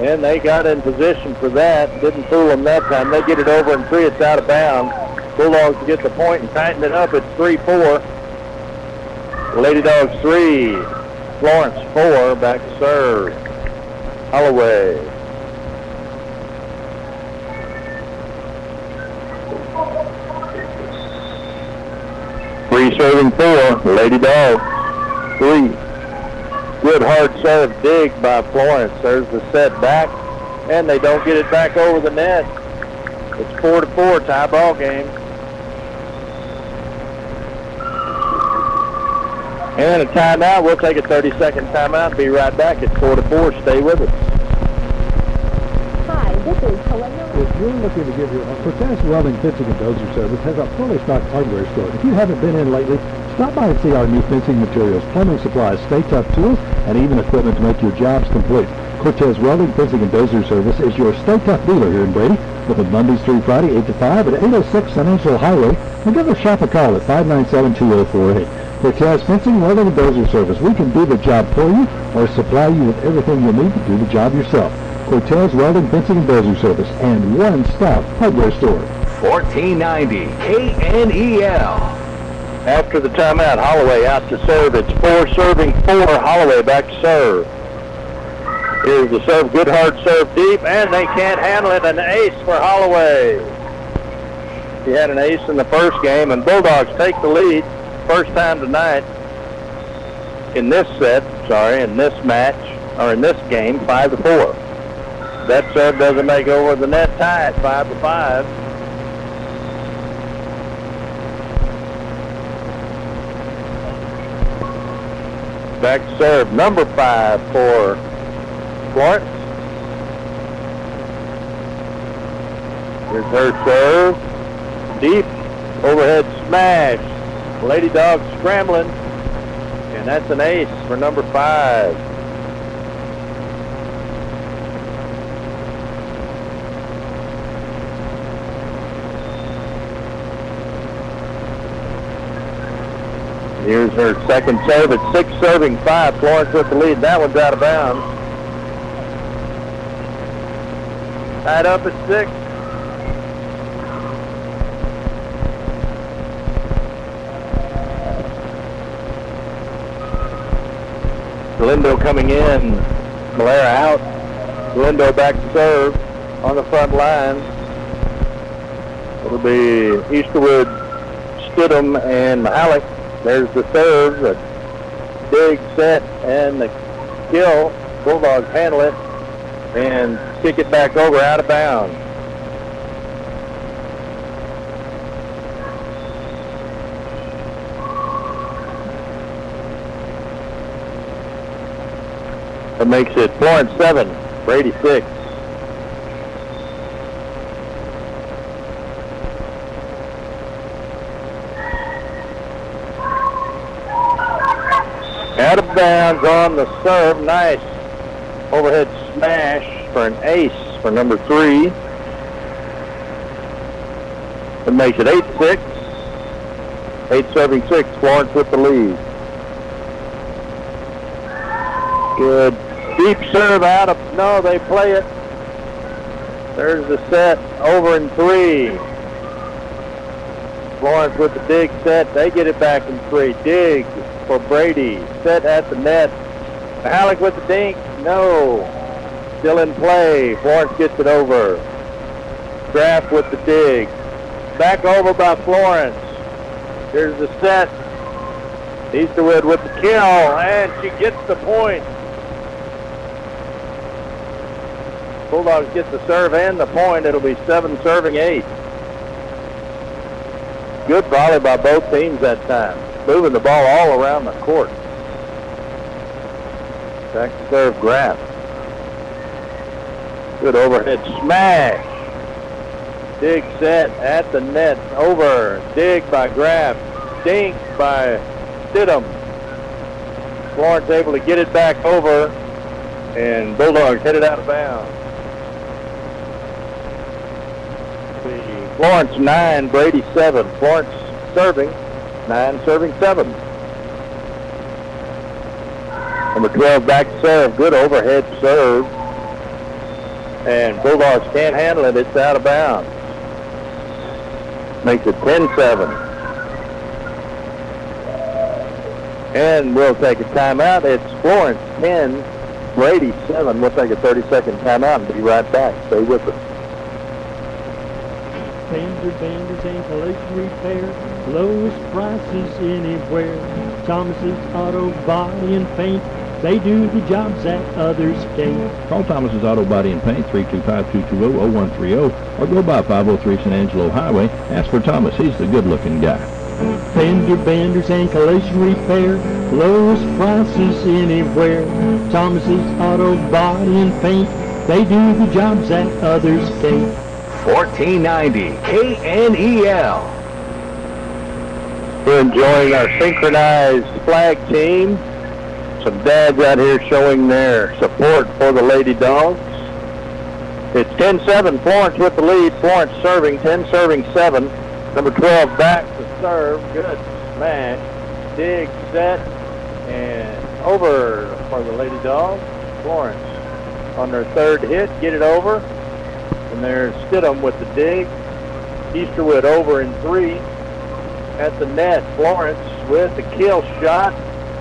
And they got in position for that. Didn't fool them that time. They get it over in three. It's out of bounds. Bulldogs get the point and tighten it up. It's 3-4. Lady Dogs 3. Florence 4. Back to serve. Holloway. Serving four. Lady Dogs. Three. Good hard serve dig by Florence. There's the set back. And they don't get it back over the net. It's four to four tie ball game. And a timeout. We'll take a 30-second timeout. Be right back It's 4 to 4. Stay with us. Hi, this is You're looking to give your Cortez Welding Fencing and Dozer Service has a fully stocked hardware store. If you haven't been in lately, stop by and see our new fencing materials, plumbing supplies, Stay Tuff tools, and even equipment to make your jobs complete. Cortez Welding Fencing and Dozer Service is your Stay Tuff dealer here in Brady. Open Mondays through Friday, 8 to 5 at 806 San Angelo Highway. And give us shop a call at 597-2048. Cortez Fencing, Welding, and Dozer Service. We can do the job for you or supply you with everything you'll need to do the job yourself. Cortez Welding, Fencing, and Dozer Service, and one-stop hardware store. 1490 KNEL. After the timeout, Holloway out to serve. It's four serving four. Holloway back to serve. Here's the serve. Good hard serve deep, and they can't handle it. An ace for Holloway. He had an ace in the first game, and Bulldogs take the lead. First time tonight in this set, sorry, in this match, or in this game, 5 to 4. That serve doesn't make over the net tie at 5 to 5. Back serve, number 5 for Florence. Here's her serve. Deep overhead smash. Lady Dog scrambling. And that's an ace for number five. Here's her second serve. It's six serving five. Florence with the lead. That one's out of bounds. Tied up at six. Galindo coming in. Blair out. Galindo back to serve on the front line. It'll be Easterwood, Stidham, and Mahalik. There's the serve, the big set, and the kill. Bulldogs handle it and kick it back over out of bounds. That makes it Florence 7, Brady 6. Out bounds on the serve. Nice overhead smash for an ace for number three. That makes it 8-6. 8 serving 6. Florence with the lead. Good deep serve out of, no, they play it. There's the set over in three. Florence with the dig set. They get it back in three. Dig for Brady. Set at the net. Halleck with the dink. No. Still in play. Florence gets it over. Graff with the dig. Back over by Florence. Here's the set. Easterwood with the kill, and she gets the point. Bulldogs get the serve and the point. It'll be seven serving eight. Good volley by both teams that time. Moving the ball all around the court. Back to serve Graff. Good overhead smash. Dig set at the net. Over. Dig by Graff. Dink by Stidham. Florence able to get it back over. And Bulldogs headed out of bounds. Florence 9, Brady 7. Florence serving, 9 serving 7. Number 12 back serve. Good overhead serve. And Bulldogs can't handle it. It's out of bounds. Makes it 10-7. And we'll take a timeout. It's Florence 10, Brady 7. We'll take a 30-second timeout and be right back. Stay with us fender benders and collision repair. Lowest prices anywhere. Thomas's Auto Body and Paint. They do the jobs that others can't. Call Thomas's Auto Body and Paint 325-220-0130 or go by 503 San Angelo Highway. Ask for Thomas. He's the good-looking guy. Fender benders and collision repair. Lowest prices anywhere. Thomas's Auto Body and Paint. They do the jobs that others can't. 1490 KNEL. We're enjoying our synchronized flag team. Some dads out here showing their support for the Lady Dogs. It's 10-7, Florence with the lead. Florence serving, 10 serving 7. Number 12 back to serve. Good smash. Dig, set, and over for the Lady Dogs. Florence on their third hit, get it over. And there's Stidham with the dig. Easterwood over in three. At the net, Florence with the kill shot.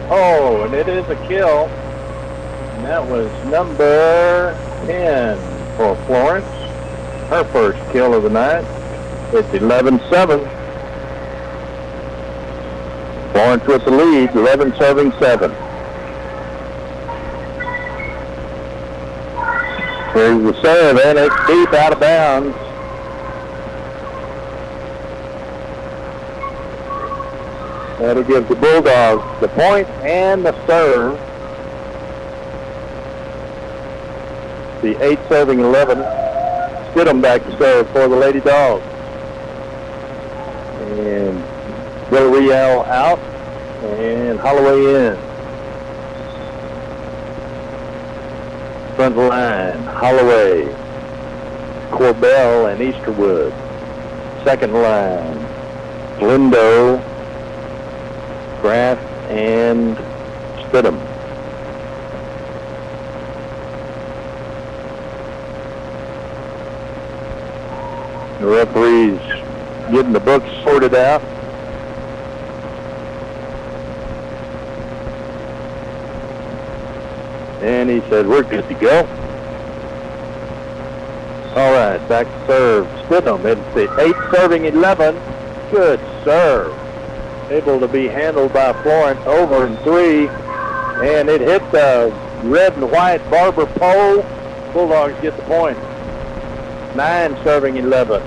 Oh, and it is a kill. And that was number 10 for Florence. Her first kill of the night. It's 11-7. Florence with the lead, 11 serving 7. Here's the serve, and it's deep out of bounds. That'll give the Bulldogs the point and the serve. The 8 serving 11. Stidham back to serve for the Lady Dogs. And Villarreal out and Holloway in. Front line, Holloway, Corbell, and Easterwood. Second line, Galindo, Graff, and Stidham. The referees getting the books sorted out. And he said, we're good to go. All right, back to serve. Stidham, it's the 8 serving 11. Good serve. Able to be handled by Florence over in three. And it hit the red and white barber pole. Bulldogs get the point. 9 serving 11.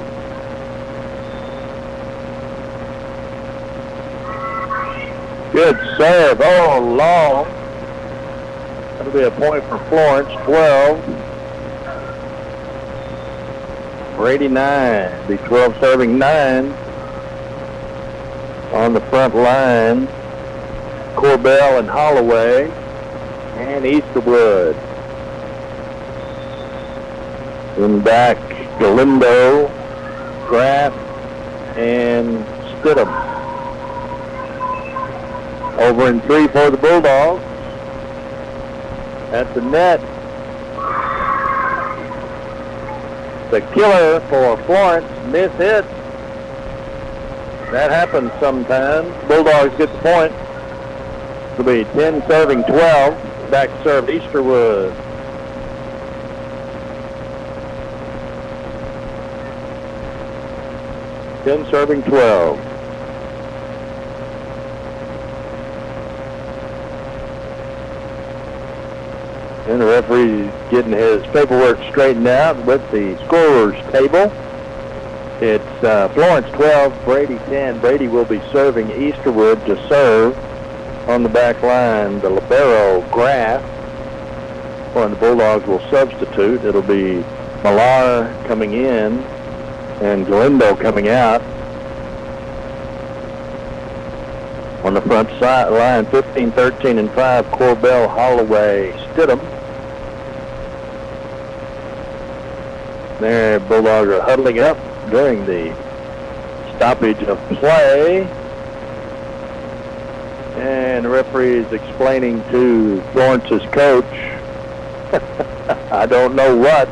Good serve. Oh, long. That'll be a point for Florence, 12. Brady 9, be 12 serving 9. On the front line, Corbell and Holloway, and Easterwood. In back, Galindo, Graff, and Stidham. Over in three for the Bulldogs at the net. The killer for Florence, miss hit. That happens sometimes. Bulldogs get the point. It'll be 10 serving 12. Back serve Easterwood. Ten serving 12. And the referee getting his paperwork straightened out with the scorers table. It's uh, Florence 12, Brady 10. Brady will be serving Easterwood to serve on the back line. The libero Graff. When the Bulldogs will substitute, it'll be Millar coming in and Galindo coming out. On the front side line, 15, 13, and 5, Corbell, Holloway, Stidham. There, Bulldogs are huddling up during the stoppage of play. And the referee is explaining to Florence's coach, I don't know what.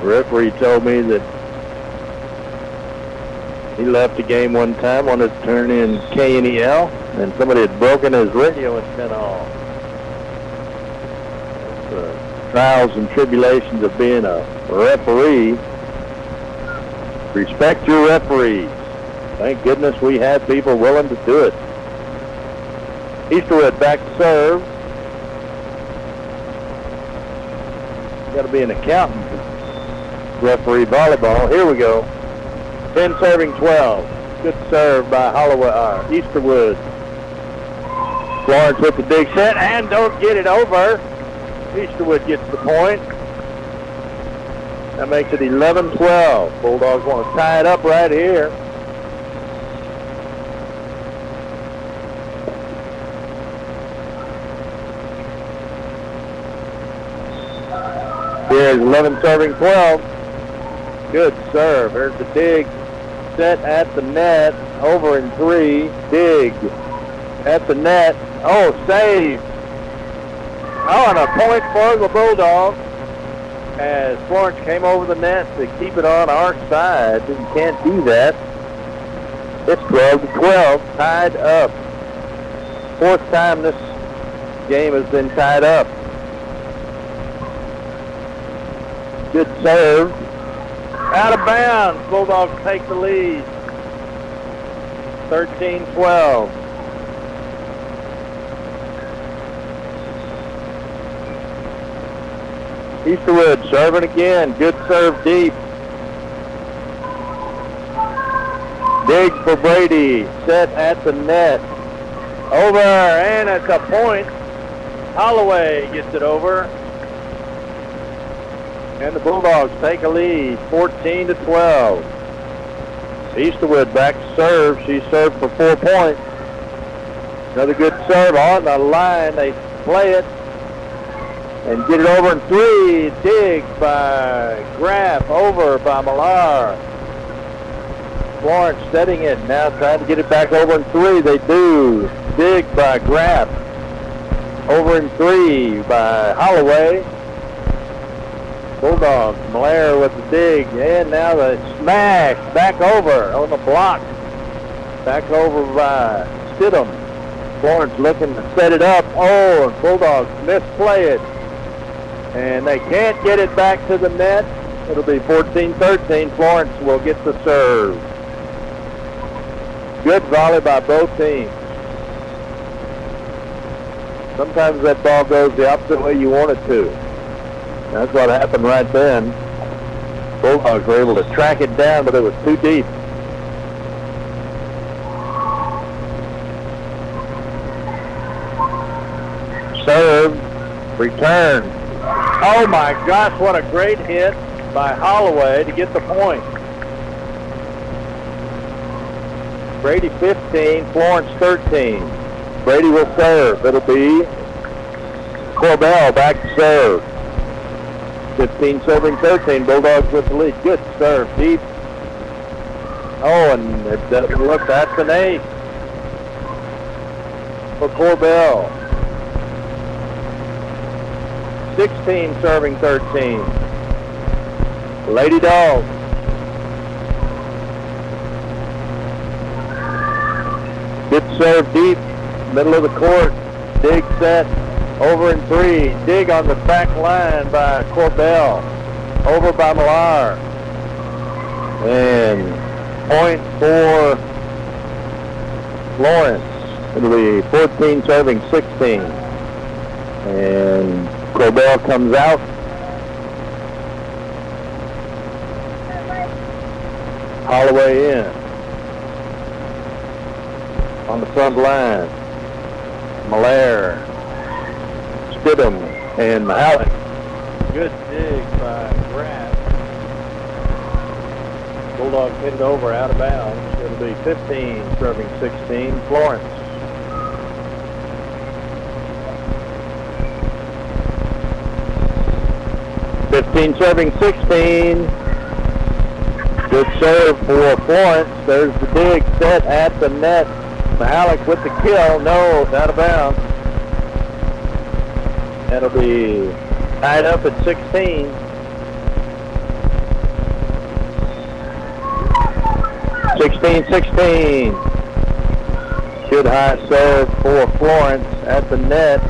The referee told me that he left the game one time, wanted to turn in KNEL, and somebody had broken his radio and antenna The uh, trials and tribulations of being a referee. Respect your referees. Thank goodness we have people willing to do it. Easterwood back to serve. Got to be an accountant referee volleyball. Here we go. 10 serving 12. Good serve by Holloway, uh, Easterwood. Florence with the big set and don't get it over. Easterwood gets the point. That makes it 11-12. Bulldogs want to tie it up right here. Here's 11 serving 12. Good serve. Here's the dig set at the net. Over in three. Dig at the net. Oh, save. Oh, and a point for the Bulldogs as Florence came over the net to keep it on our side. You can't do that. It's 12 to 12, tied up. Fourth time this game has been tied up. Good serve. Out of bounds. Bulldogs take the lead. 13-12. Easterwood serving again. Good serve deep. Dig for Brady. Set at the net. Over, and it's a point. Holloway gets it over. And the Bulldogs take a lead, 14 to 12. Easterwood back to serve. She served for four points. Another good serve on the line. They play it and get it over in three. Dig by Graff, over by Millar. Florence setting it, now trying to get it back over in three. They do. Dig by Graff. Over in three by Holloway. Bulldogs, Malaire with the dig, and now the smash back over on the block. Back over by Stidham. Florence looking to set it up. Oh, and Bulldogs misplay it. And they can't get it back to the net. It'll be 14-13. Florence will get the serve. Good volley by both teams. Sometimes that ball goes the opposite way you want it to. That's what happened right then. Bulldogs were able to track it down, but it was too deep. Serve, return. Oh my gosh, what a great hit by Holloway to get the point. Brady 15, Florence 13. Brady will serve. It'll be Corbell back to serve. 15 serving 13. Bulldogs with the lead. Good serve. Deep. Oh, and it doesn't look. That's an ace for Corbell. 16 serving 13. Lady Dog. Good serve deep, middle of the court. Dig set, over in three. Dig on the back line by Corbell. Over by Millar. And point for Florence. It'll be 14 serving 16. And Corbell comes out. Holloway in. On the front line. Malaire, Stidham, and Mahalik. Good dig by Graff. Bulldogs hit it over out of bounds. It'll be 15 serving 16. Florence. Fifteen serving sixteen. Good serve for Florence. There's the dig set at the net. Mahalik with the kill. No, it's out of bounds. That'll be tied up at 16. Sixteen, sixteen. Good high serve for Florence at the net.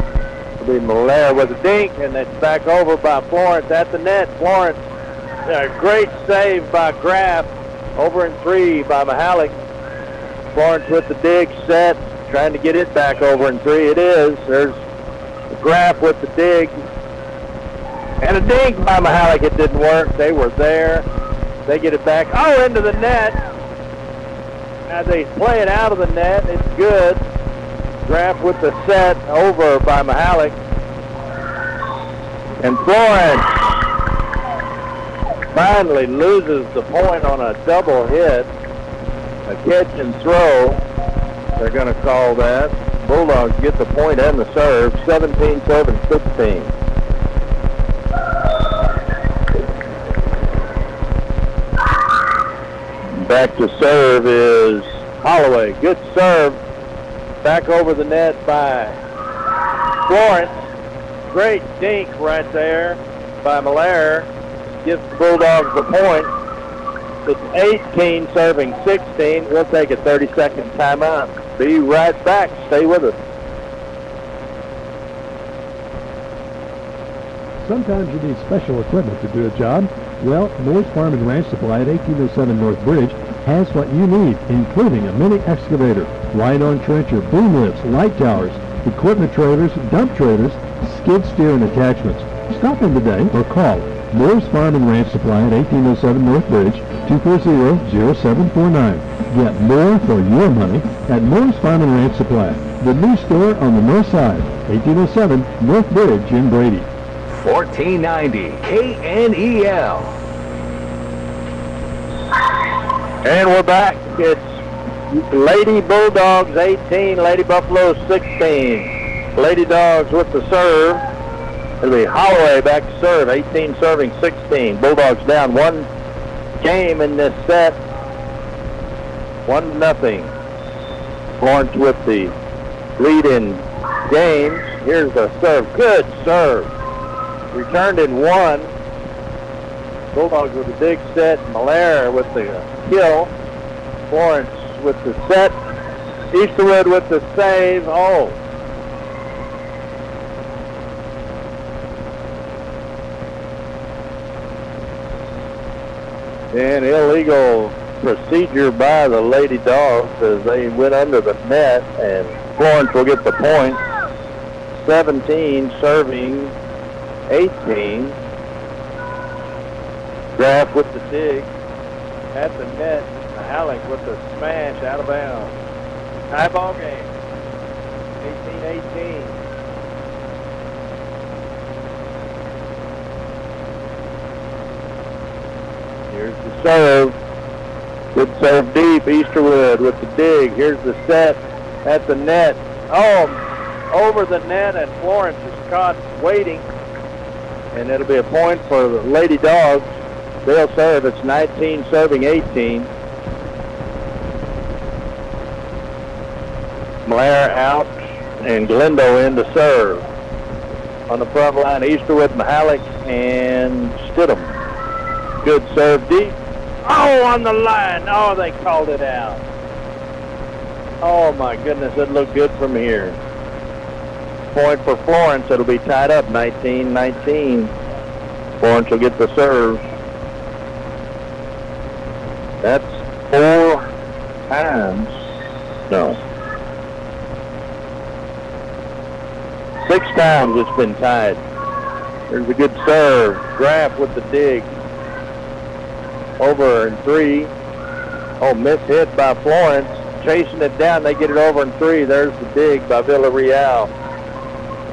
It'll be Malaire with a dink, and it's back over by Florence at the net. Florence, a great save by Graff. Over in three by Mahalik. Florence with the dig set, trying to get it back over in three. It is. There's Graff with the dig. And a dig by Mahalik. It didn't work. They were there. They get it back. Oh, into the net. As they play it out of the net, it's good. Graff with the set over by Mahalik. And Florence finally loses the point on a double hit a catch and throw. They're going to call that. Bulldogs get the point and the serve. 17, 7, 16. Back to serve is Holloway. Good serve. Back over the net by Florence. Great dink right there by Malaire. Gives the Bulldogs the point. It's 18 serving 16. We'll take a 30-second timeout. Be right back. Stay with us. Sometimes you need special equipment to do a job. Well, Moore's Farm and Ranch Supply at 1807 North Bridge has what you need, including a mini excavator, ride-on trencher, boom lifts, light towers, equipment trailers, dump trailers, skid steer and attachments. Stop in today or call Moore's Farm and Ranch Supply at 1807 North Bridge, 240-0749. Get more for your money at Moore's Farm and Ranch Supply, the new store on the north side, 1807 North Bridge in Brady. 1490 KNEL. And we're back. It's Lady Bulldogs 18, Lady Buffalo 16. Lady Dogs with the serve. It'll be Holloway back to serve, 18 serving 16. Bulldogs down one game in this set. One nothing. Florence with the lead in games. Here's the serve. Good serve. Returned in one. Bulldogs with the big set. Malaire with the kill. Florence with the set. Easterwood with the save. Oh, And illegal procedure by the Lady Dogs as they went under the net, and Florence will get the point. 17 serving 18. Graff with the dig at the net. Alec with the smash out of bounds. High ball game. 18-18. Here's the serve. Good serve deep. Easterwood with the dig. Here's the set at the net. Oh, over the net, and Florence is caught waiting. And it'll be a point for the Lady Dogs. They'll serve. It's 19 serving 18. Malaire out and Galindo in to serve. On the front line, Easterwood, Mahalik, and Stidham. Good serve deep. Oh, on the line. Oh, they called it out. Oh, my goodness. It looked good from here. Point for Florence. It'll be tied up 19-19. Florence will get the serve. That's four times. No. Six times it's been tied. There's a good serve. Graff with the dig. Over in three. Oh, miss hit by Florence. Chasing it down. They get it over in three. There's the dig by Villarreal.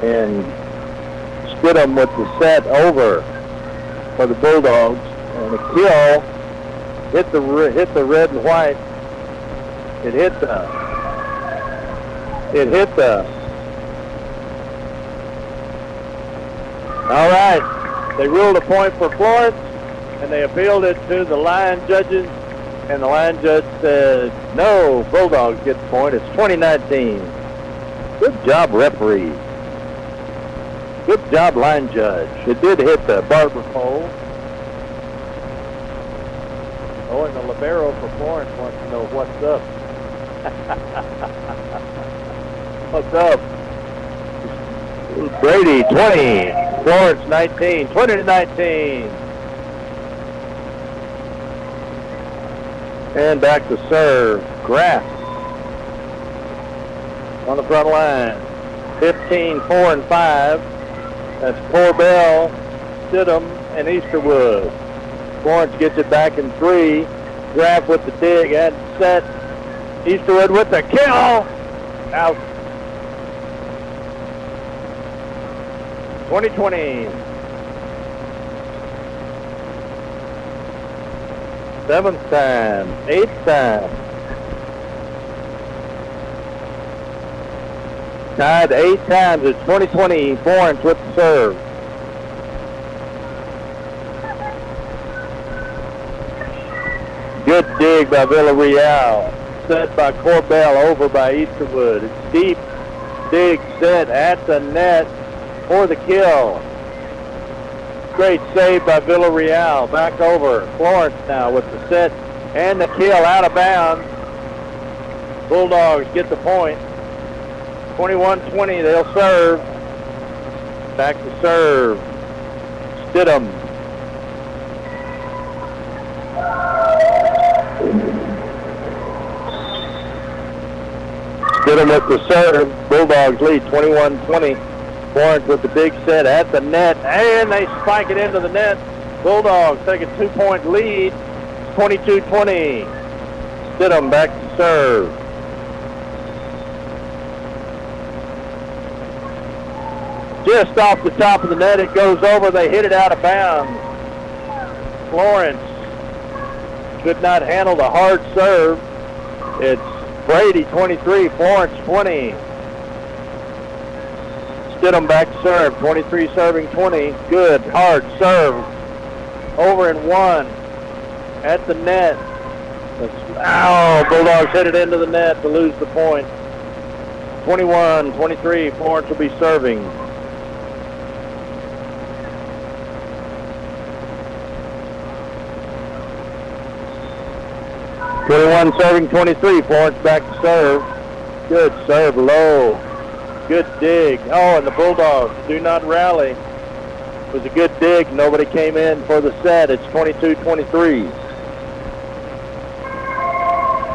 And Stidham with the set over for the Bulldogs. And a kill hit the hit the red and white. It hit the it hit the All right. They ruled a point for Florence and they appealed it to the line judges and the line judge said, no, Bulldogs get the point. It's 2019. Good job, referee. Good job, line judge. It did hit the barber pole. Oh, and the libero for Florence wants to know what's up. what's up? Brady, 20. Florence, 19. 20 to 19. And back to serve. Graff on the front line. 15, 4, and 5. That's Corbell, Stidham, and Easterwood. Florence gets it back in three. Graff with the dig and set. Easterwood with the kill. Out. 2020. Seventh time. Eighth time. Tied eight times. It's 2020. Florence with the serve. Good dig by Villarreal. Set by Corbell over by Easterwood. It's deep dig set at the net for the kill. Great save by Villarreal. Back over. Florence now with the set and the kill out of bounds. Bulldogs get the point. 21-20, they'll serve. Back to serve. Stidham him with the serve. Bulldogs lead 21-20. Florence with the big set at the net, and they spike it into the net. Bulldogs take a two-point lead, 22-20. Stidham back to serve. Just off the top of the net, it goes over. They hit it out of bounds. Florence could not handle the hard serve. It's Brady 23, Florence 20. Stidham back serve, 23 serving 20. Good, hard serve. Over and one. At the net. Ow, Bulldogs hit it into the net to lose the point. 21, 23, Florence will be serving. Twenty-one serving twenty-three. Florence back to serve. Good serve, low. Good dig. Oh, and the Bulldogs do not rally. It was a good dig. Nobody came in for the set. It's 22-23.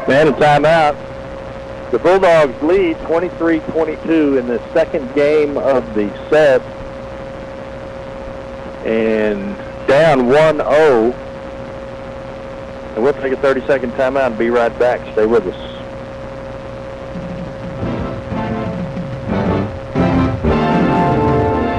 Man, a timeout. The Bulldogs lead 23-22 in the second game of the set. And down 1-0. And we'll take a 30-second timeout and be right back. Stay with us.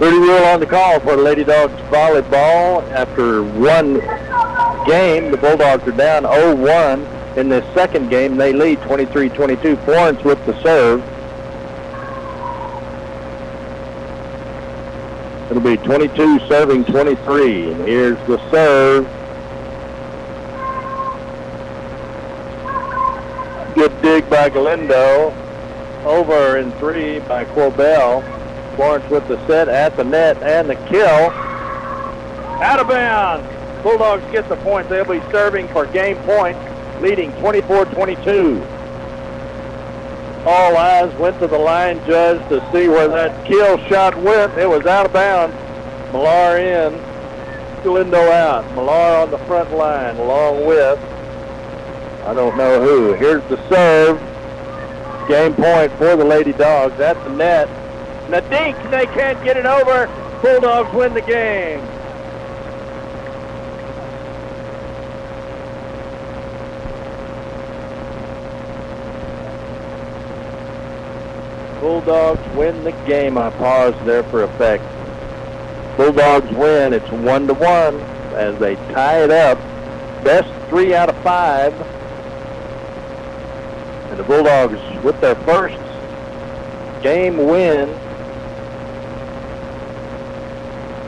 Rudy Rule on the call for the Lady Dogs volleyball. After one game, the Bulldogs are down 0-1. In this second game, they lead 23-22. Florence with the serve. It'll be 22 serving 23. And here's the serve. Good dig by Galindo. Over in three by Corbell. Florence with the set at the net and the kill. Out of bounds. Bulldogs get the point. They'll be serving for game point, leading 24-22. All eyes went to the line judge to see where that kill shot went. It was out of bounds. Millar in, Galindo out. Millar on the front line along with, I don't know who. Here's the serve. Game point for the Lady Dogs at the net. The dink, they can't get it over. Bulldogs win the game. Bulldogs win the game. I paused there for effect. Bulldogs win. It's one to one as they tie it up. Best three out of five. And the Bulldogs with their first game win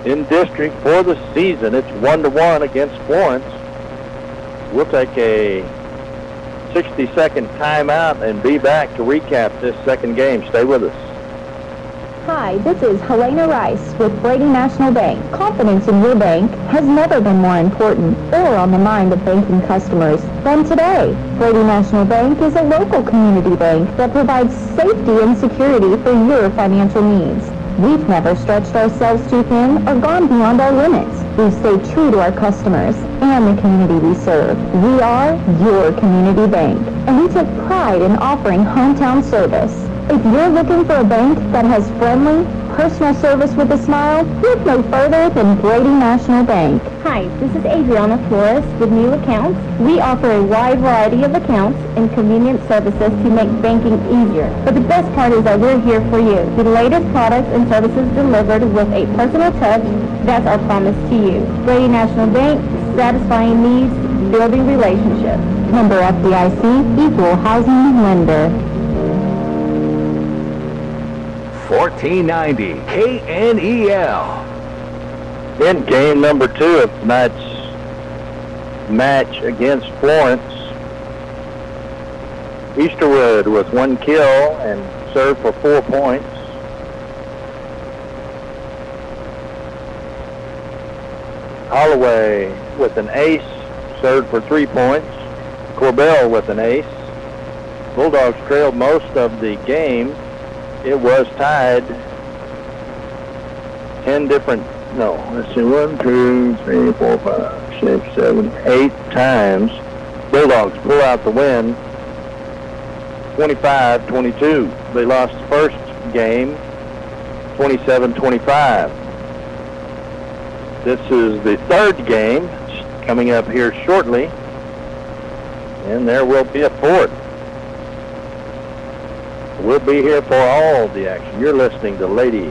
in district for the season. It's one to one against Florence. We'll take a 60 second timeout and be back to recap this second game. Stay with us. Hi, this is Helena Rice with Brady National Bank. Confidence in your bank has never been more important or on the mind of banking customers than today. Brady National Bank is a local community bank that provides safety and security for your financial needs. We've never stretched ourselves too thin or gone beyond our limits. We stay true to our customers and the community we serve. We are your community bank, and we take pride in offering hometown service. If you're looking for a bank that has friendly, personal service with a smile, look no further than Brady National Bank. Hi, this is Adriana Flores with New Accounts. We offer a wide variety of accounts and convenient services to make banking easier. But the best part is that we're here for you. The latest products and services delivered with a personal touch, that's our promise to you. Brady National Bank, satisfying needs, building relationships. Member FDIC, Equal Housing Lender. 1490 KNEL. In game number two of tonight's match against Florence, Easterwood with one kill and served for four points. Holloway with an ace, served for three points. Corbell with an ace. Bulldogs trailed most of the game it was tied 10 different, no, let's see, one, two, three, four, five, six, seven, eight times. Bulldogs pull out the win 25-22. They lost the first game 27-25. This is the third game coming up here shortly, and there will be a fourth. We'll be here for all the action. You're listening to Lady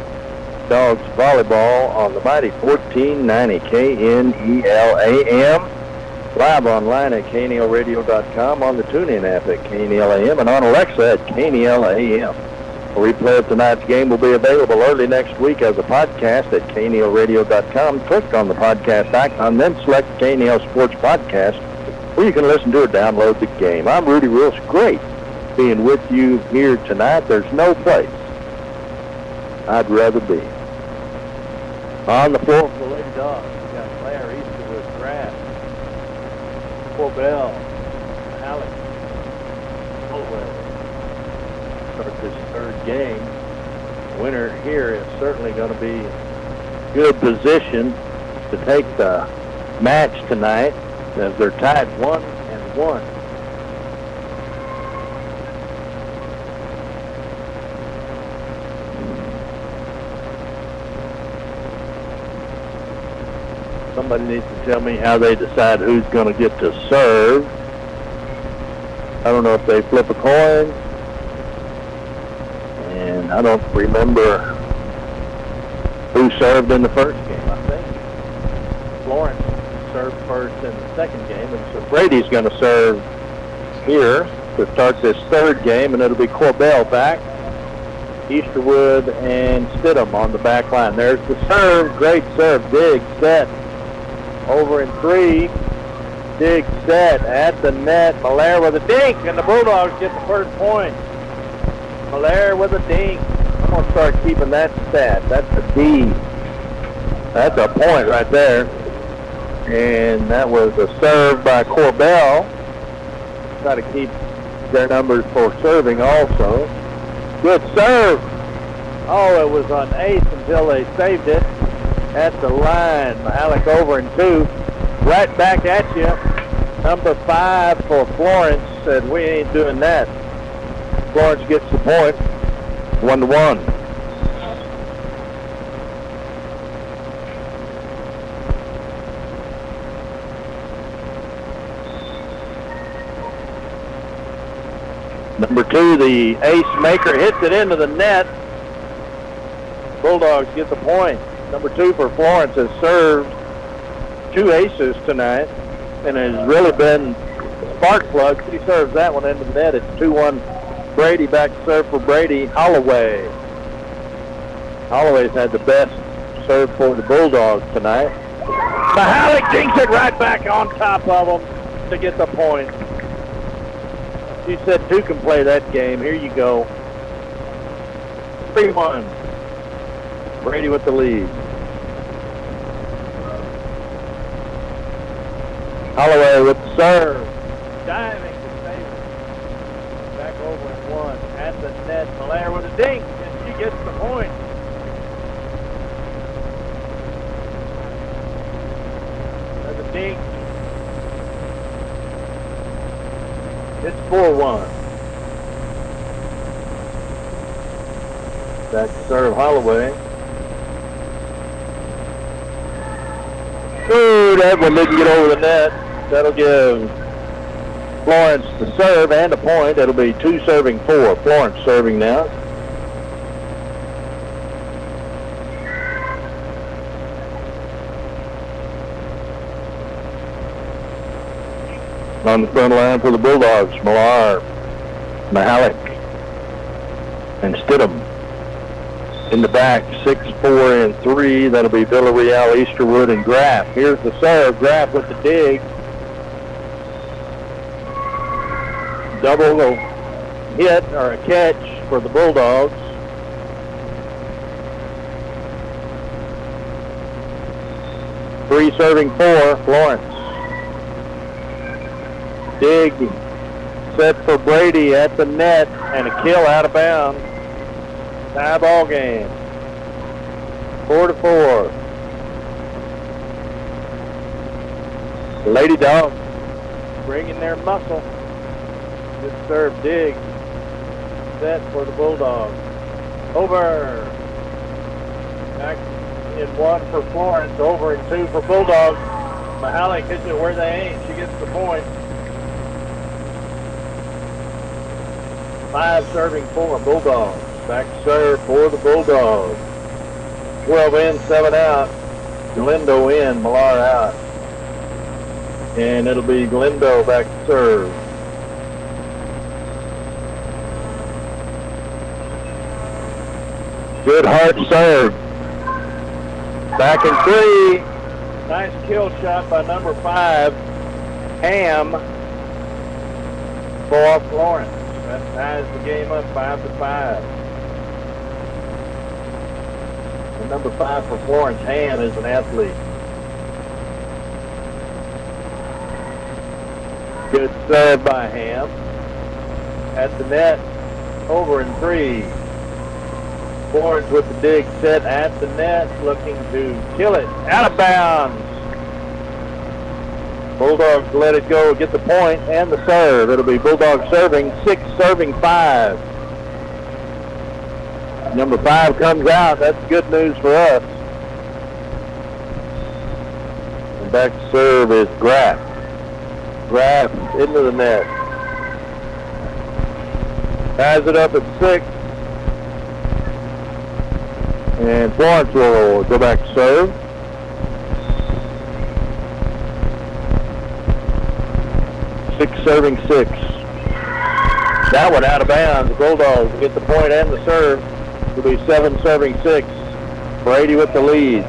Dogs Volleyball on the mighty 1490 KNEL. Live online at KNELradio.com, on the TuneIn app at KNEL and on Alexa at KNEL. A replay of tonight's game will be available early next week as a podcast at KNELradio.com. Click on the podcast icon, then select KNEL Sports Podcast, where you can listen to or download the game. I'm Rudy Rules. Great being with you here tonight. There's no place I'd rather be. On the floor for the Lady Dogs, we got Claire Easterwood, Graff, Corbell, Alex, Holloway. Start this third game. Winner here is certainly going to be good position to take the match tonight as they're tied one and one. Somebody needs to tell me how they decide who's going to get to serve. I don't know if they flip a coin. And I don't remember who served in the first game, I think. Florence served first in the second game, and so Brady's going to serve here to start this third game, and it'll be Corbell back. Easterwood and Stidham on the back line. There's the serve. Great serve. Dig, set. Over in three. Dig, set. At the net. Malaire with a dink, and the Bulldogs get the first point. Malaire with a dink. I'm going to start keeping that stat. That's a D. That's a point right there. And that was a serve by Corbell. Got to keep their numbers for serving also. Good serve. Oh, it was on ace until they saved it at the line. Alec over and two. Right back at you. Number five for Florence said, we ain't doing that. Florence gets the point. One to one. Number two, the ace maker hits it into the net. Bulldogs get the point. Number two for Florence has served two aces tonight and has really been spark plug. He serves that one into the net. It's 2-1 Brady back to serve for Brady. Holloway. Holloway's had the best serve for the Bulldogs tonight. Mahalik dinks it right back on top of them to get the point. She said two can play that game. Here you go. 3-1. Brady with the lead. Holloway with the serve. Diving to save it. Back over and one. At the net. Malaire with a dink. And she gets the point. There's a dink. It's 4-1. Back to serve Holloway. Ooh, that one didn't get over the net. That'll give Florence the serve and a point. It'll be two serving four. Florence serving now. On the front line for the Bulldogs, Millar, Mahalik, and Stidham. In the back, six, four, and three. That'll be Villarreal, Easterwood, and Graff. Here's the serve. Graff with the dig. Double hit or a catch for the Bulldogs. Three serving four, Florence. Dig set for Brady at the net and a kill out of bounds. Tie ball game. Four to four. Lady Dogs bringing their muscle. Good serve dig. Set for the Bulldogs. Over. Back in one for Florence. Over in two for Bulldogs. Mahalik hits it where they aim. She gets the point. Five serving four Bulldogs. Back serve for the Bulldogs. 12 in, 7 out. Galindo in, Millar out. And it'll be Galindo back to serve. Good hard serve. Back in three. Nice kill shot by number five, Ham, for Florence. That ties the game up five to five. Number five for Florence, Ham, is an athlete. Good serve by Ham. At the net, over in three. Florence with the dig set at the net, looking to kill it. Out of bounds. Bulldogs let it go, get the point and the serve. It'll be Bulldogs serving, six serving five. Number five comes out. That's good news for us. And back to serve is Graff. Graff into the net. Ties it up at six. And Florence will go back to serve. Six serving six. That one out of bounds. The Bulldogs get the point and the serve. It'll be seven serving six. Brady with the lead.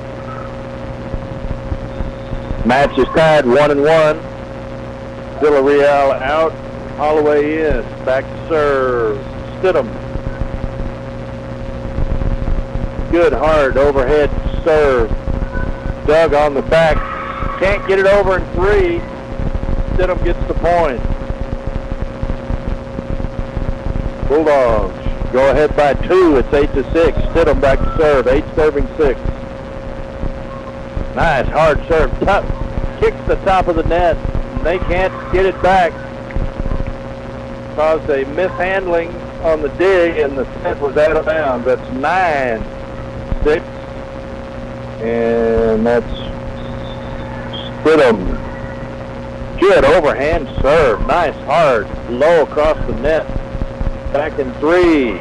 Match is tied one and one. Villarreal out. Holloway in. Back to serve. Stidham. Good hard overhead serve. Doug on the back. Can't get it over in three. Stidham gets the point. Bulldogs go ahead by two. It's eight to six. Stidham back to serve. Eight serving six. Nice hard serve. Top, kicks the top of the net. They can't get it back. Caused a mishandling on the dig and the set was out of bounds. That's nine six. And that's Stidham. Good overhand serve. Nice hard low across the net. Back in three.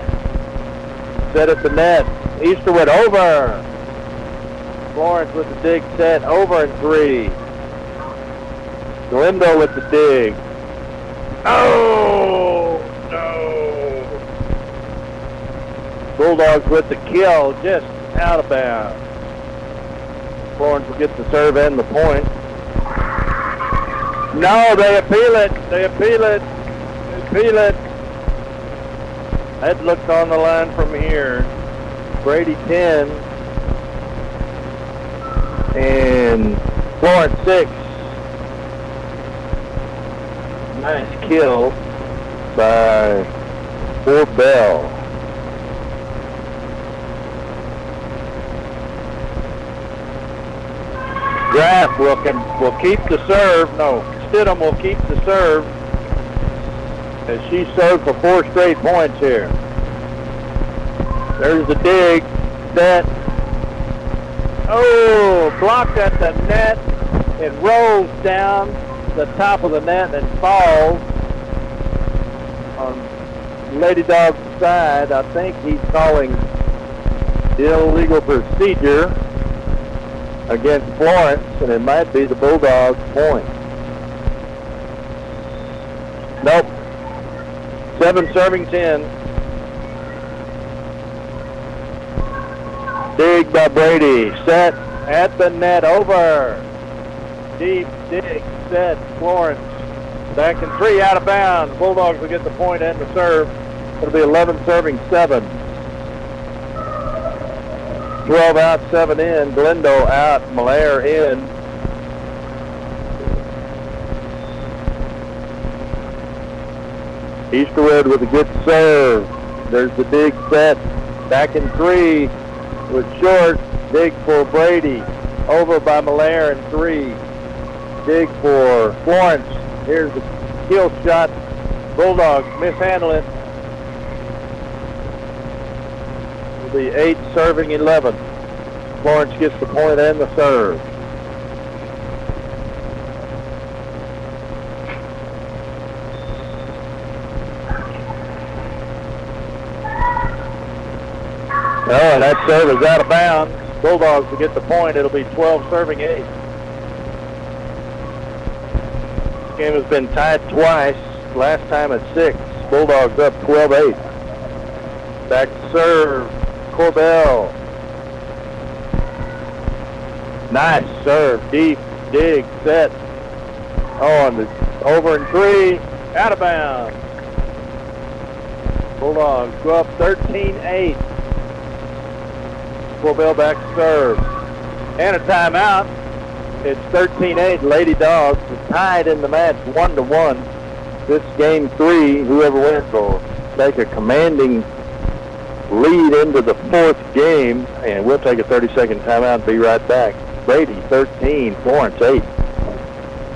Set at the net. Easterwood over. Florence with the dig set. Over in three. Galindo with the dig. Oh, no. Bulldogs with the kill. Just out of bounds. Florence will get the serve and the point. No, they appeal it. They appeal it. They appeal it. That looks on the line from here. Brady 10 and Florence 6. Nice kill by Corbell. Graff will, will keep the serve. No, Stidham will keep the serve as she served for four straight points here. There's the dig. Set. Oh, blocked at the net. It rolls down the top of the net and falls on Lady Dog's side. I think he's calling illegal procedure against Florence, and it might be the Bulldogs' point. Nope. Seven serving ten. Dig by Brady. Set at the net. Over. Deep dig. Set. Florence. Back in three out of bounds. Bulldogs will get the point and the serve. It'll be 11 serving seven. 12 out, 7 in. Galindo out, Malaire in. Easterwood with a good serve. There's the big set. Back in three with short. Dig for Brady. Over by Malaire in three. Dig for Florence. Here's the kill shot. Bulldogs mishandle it. Be eight serving 11. Florence gets the point and the serve. And that serve is out of bounds. Bulldogs will get the point. It'll be 12 serving 8. This game has been tied twice. Last time at 6. Bulldogs up 12-8. Back to serve. Corbell. Nice serve. Deep. Dig. Set. Oh, and the over in three. Out of bounds. Bulldogs go up 13-8. Corbell back to serve. And a timeout. It's 13-8. Lady Dogs tied in the match 1 to one. This game three, whoever wins will take a commanding lead into the fourth game. And we'll take a 30-second timeout and be right back. Brady 13, Florence 8.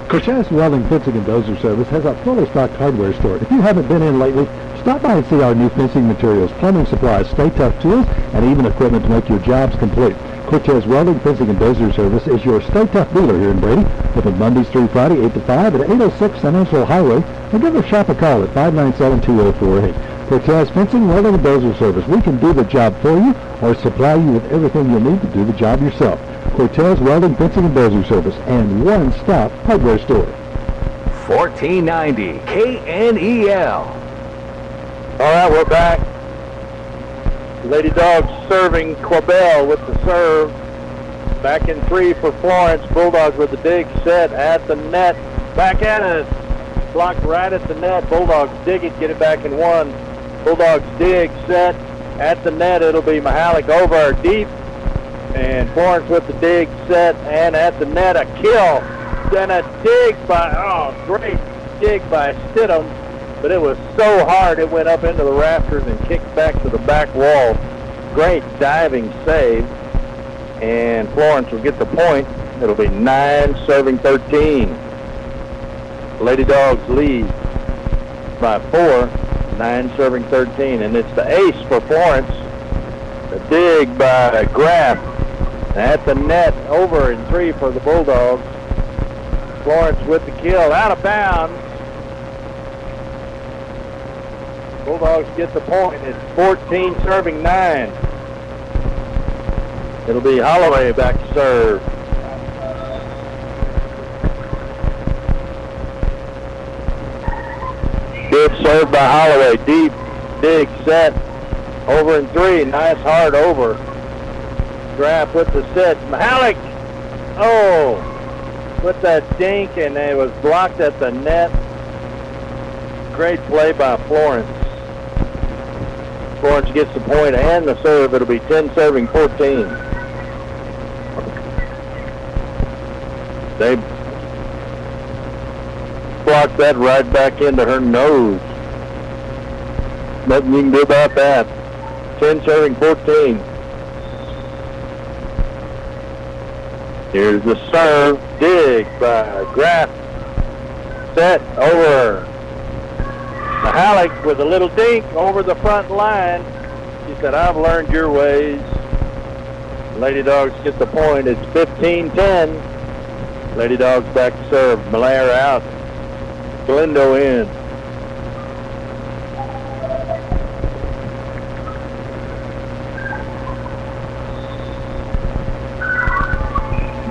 Cortez Welding Fencing and Dozer Service has a fully stocked hardware store. If you haven't been in lately, stop by and see our new fencing materials, plumbing supplies, Stay Tuff tools, and even equipment to make your jobs complete. Cortez Welding Fencing and Dozer Service is your Stay Tuff dealer here in Brady, open Mondays through Friday, 8 to 5 at 806 San Angelo Highway, and give their shop a call at 597-2048. Cortez Fencing, Welding, and Dozer Service. We can do the job for you or supply you with everything you'll need to do the job yourself. Cortez Welding, Fencing, and Dozer Service, and one-stop hardware store. 1490 KNEL. All right, we're back. Lady Dogs serving Corbell with the serve. Back in three for Florence. Bulldogs with the dig set at the net. Back at it. Blocked right at the net. Bulldogs dig it, get it back in one. Bulldogs dig, set at the net. It'll be Mahalik over deep. And Florence with the dig, set, and at the net a kill. Then a dig by, oh, great dig by Stidham but it was so hard it went up into the rafters and kicked back to the back wall. Great diving save. And Florence will get the point. It'll be 9 serving 13. Lady Dogs lead by 4, 9 serving 13. And it's the ace for Florence. The dig by Graff at the net over in 3 for the Bulldogs. Florence with the kill out of bounds. Bulldogs get the point. It's 14 serving 9. It'll be Holloway back to serve. Good serve by Holloway. Deep, dig, set. Over in three. Nice hard over. Graff with the set. Mahalik. Oh, with that dink, and it was blocked at the net. Great play by Florence. Florence gets the point and the serve. It'll be 10 serving 14. They blocked that right back into her nose. Nothing you can do about that. 10 serving 14. Here's the serve. Dig by Graff. Set over Mahalik with a little dink over the front line. She said, I've learned your ways. Lady Dogs get the point. It's 15-10. Lady Dogs back to serve. Malaire out. Galindo in.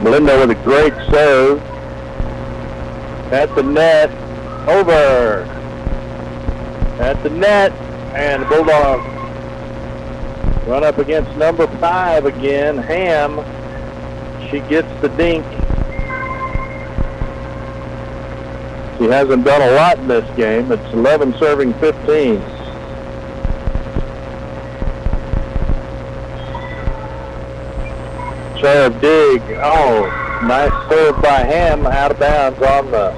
Galindo with a great serve. At the net. Over at the net, and the Bulldogs run up against number five again, Ham. She gets the dink. She hasn't done a lot in this game. It's 11 serving 15. Serve dig. Oh, nice serve by Ham out of bounds on the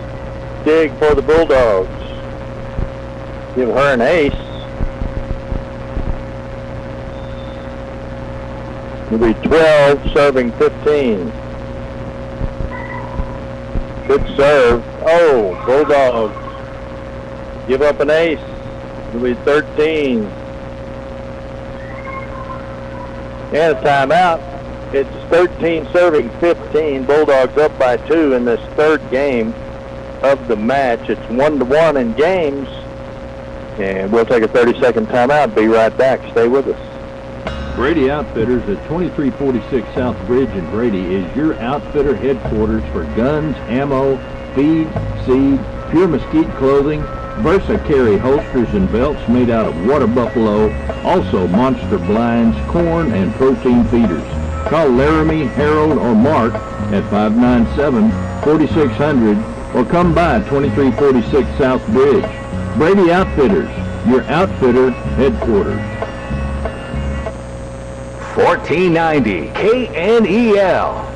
dig for the Bulldogs give her an ace. It'll be 12 serving 15. Good serve. Oh, Bulldogs give up an ace. It'll be 13. And a timeout. It's 13 serving 15. Bulldogs up by two in this third game of the match. It's one to one in games. And we'll take a 30-second timeout. Be right back. Stay with us. Brady Outfitters at 2346 South Bridge in Brady is your outfitter headquarters for guns, ammo, feed, seed, pure mesquite clothing, Versacarry holsters and belts made out of water buffalo, also monster blinds, corn, and protein feeders. Call Laramie, Harold, or Mark at 597-4600 or come by 2346 South Bridge. Brady Outfitters, your outfitter headquarters. 1490 KNEL.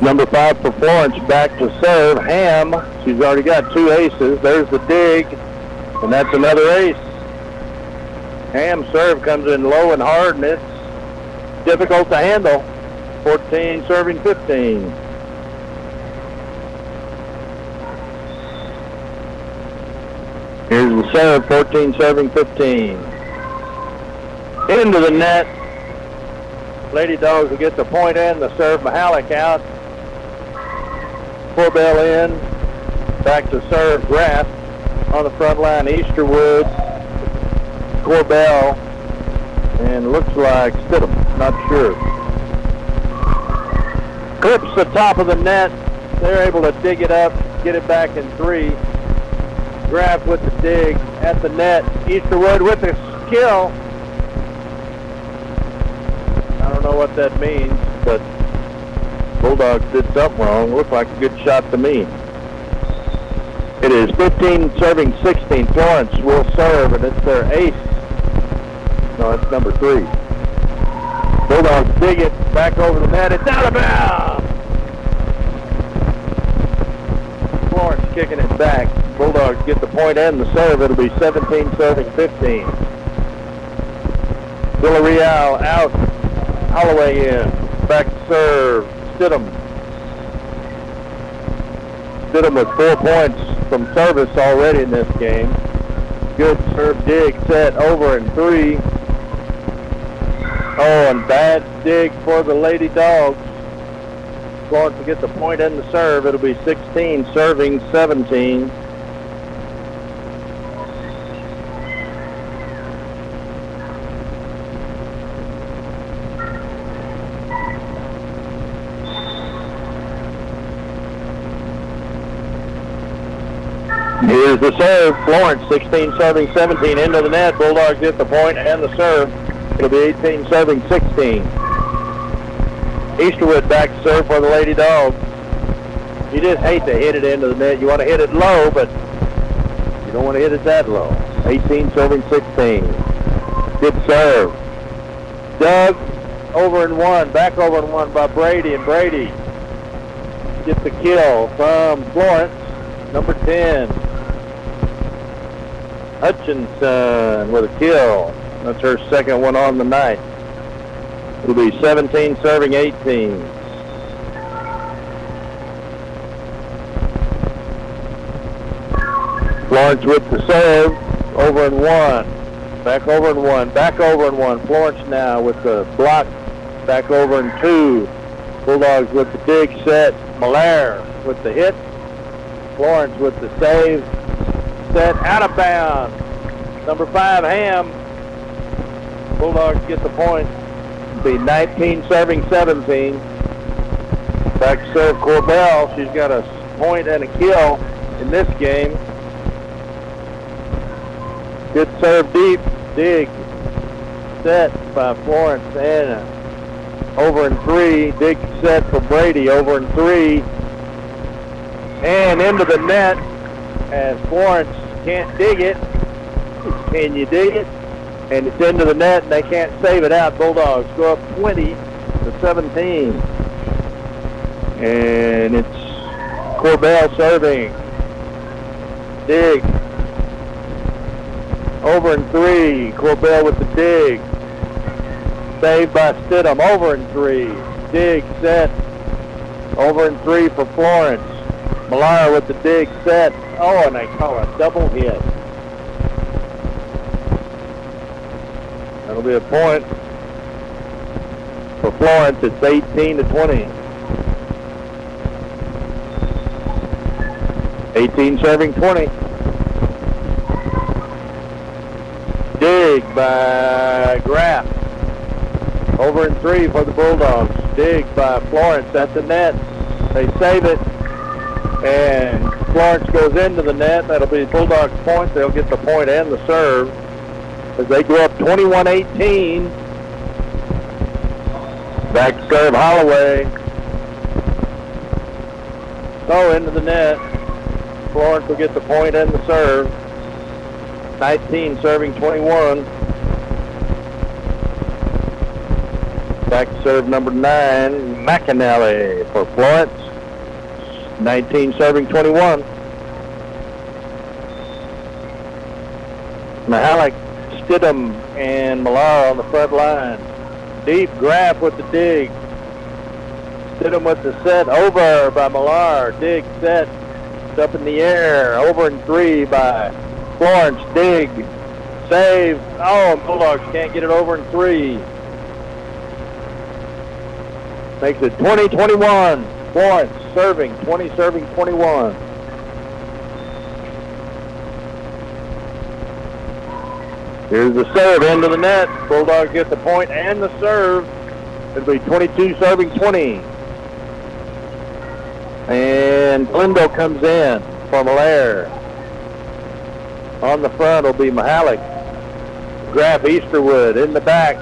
Number five for Florence back to serve. Ham, she's already got two aces. There's the dig, and that's another ace. Ham serve comes in low and hard, and it's difficult to handle. 14 serving 15. Here's the serve, 14 serving 15. Into the net. Lady Dogs will get the point and the serve. Mahalik out. Corbell in. Back to serve. Graff on the front line. Easterwood. Corbell and looks like Stidham. Not sure. Clips the top of the net. They're able to dig it up, get it back in three. Graff with the dig at the net. Easterwood with the skill. I don't know what that means, but Bulldogs did something wrong. Looked like a good shot to me. It is 15 serving 16. Florence will serve, and it's their ace. No, it's number three. Bulldogs dig it back over the net. It's out of bounds. Florence kicking it back. Bulldogs get the point and the serve. It'll be 17 serving 15. Villarreal out. Holloway in. Back serve. Stidham. Stidham with four points from service already in this game. Good serve dig set over in three. Oh, and bad dig for the Lady Dogs. Florence to get the point and the serve. It'll be 16 serving 17. Here's the serve. Florence 16 serving 17 into the net. Bulldogs get the point and the serve. It'll be 18 serving 16. Easterwood back to serve for the Lady Dogs. You just hate to hit it into the net. You want to hit it low, but you don't want to hit it that low. 18 serving 16. Good serve. Dug over and one. Back over and one by Brady. And Brady gets the kill from Florence. Number 10. Hutchinson with a kill. That's her second one on the night. It'll be 17 serving 18. Florence with the serve. Over and one. Back over and one. Back over and one. Florence now with the block. Back over and two. Bulldogs with the dig set. Malaire with the hit. Florence with the save. Set out of bounds. Number five, Ham. Bulldogs get the point. Be 19 serving 17. Back to serve Corbell. She's got a point and a kill in this game. Good serve deep. Dig. Set by Florence and over in three. Dig set for Brady. Over in three. And into the net as Florence can't dig it. Can you dig it? And it's into the net and they can't save it out. Bulldogs go up 20 to 17. And it's Corbell serving. Dig. Over in three. Corbell with the dig. Saved by Stidham. Over in three. Dig set. Over in three for Florence. Malaya with the dig set. Oh, and they call a double hit. That'll be a point for Florence. It's 18 to 20. 18 serving 20. Dig by Graff. Over in three for the Bulldogs. Dig by Florence at the net. They save it. And Florence goes into the net. That'll be Bulldogs point. They'll get the point and the serve as they go up 21-18. Back serve Holloway. So into the net. Florence will get the point and the serve. 19 serving 21. Back serve number 9, McAnally for Florence. 19 serving 21. Mahalik, Stidham, and Millar on the front line. Deep Graff with the dig. Stidham with the set over by Millar. Dig set. Up in the air. Over in three by Florence. Dig. Save. Oh, and Bulldogs can't get it over in three. Makes it 20-21. Florence serving, 20 serving 21. Here's the serve into the net. Bulldogs get the point and the serve. It'll be 22 serving 20. And Galindo comes in for Malaire. On the front will be Mahalik. Graff Easterwood in the back.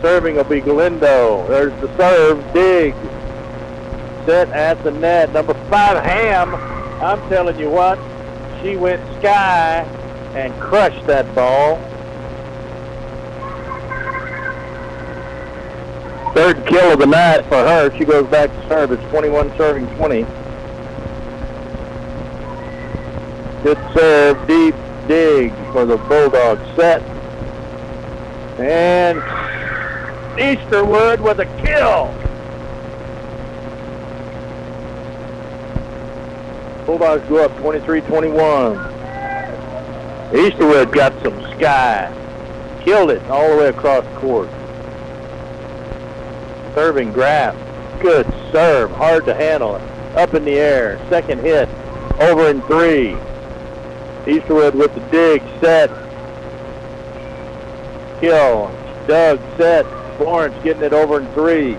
Serving will be Galindo. There's the serve. Dig. Set at the net. Number five, Ham. I'm telling you what, she went sky and crushed that ball. Third kill of the night for her. She goes back to serve. It's 21 serving 20. Good serve, deep dig for the Bulldog set. And Easterwood with a kill. Bulldogs go up 23-21. Easterwood got some sky. Killed it all the way across court. Serving Graff. Good serve. Hard to handle. Up in the air. Second hit. Over in three. Easterwood with the dig. Set. Kill. Dug set. Florence getting it over in three.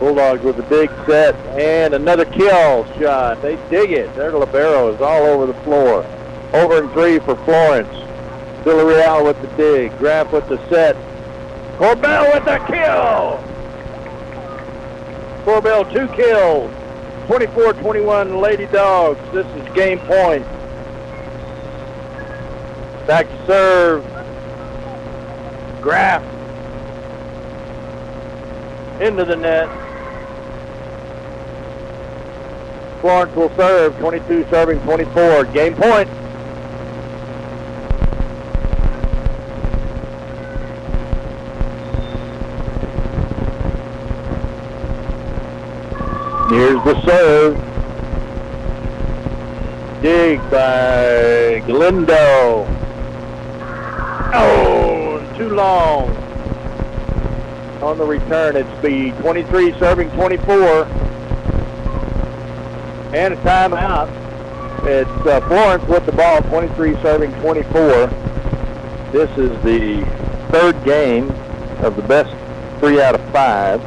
Bulldogs with a big set and another kill shot. They dig it. Their libero is all over the floor. Over and three for Florence. Villarreal with the dig. Graff with the set. Corbell with the kill. Corbell two kills. 24-21 Lady Dogs. This is game point. Back to serve. Graff into the net. Florence will serve, 22 serving 24. Game point. Here's the serve. Dig by Galindo. Oh, too long. On the return, it's the 23 serving 24 and a timeout. It's uh, Florence with the ball, 23 serving 24. This is the third game of the best three out of five.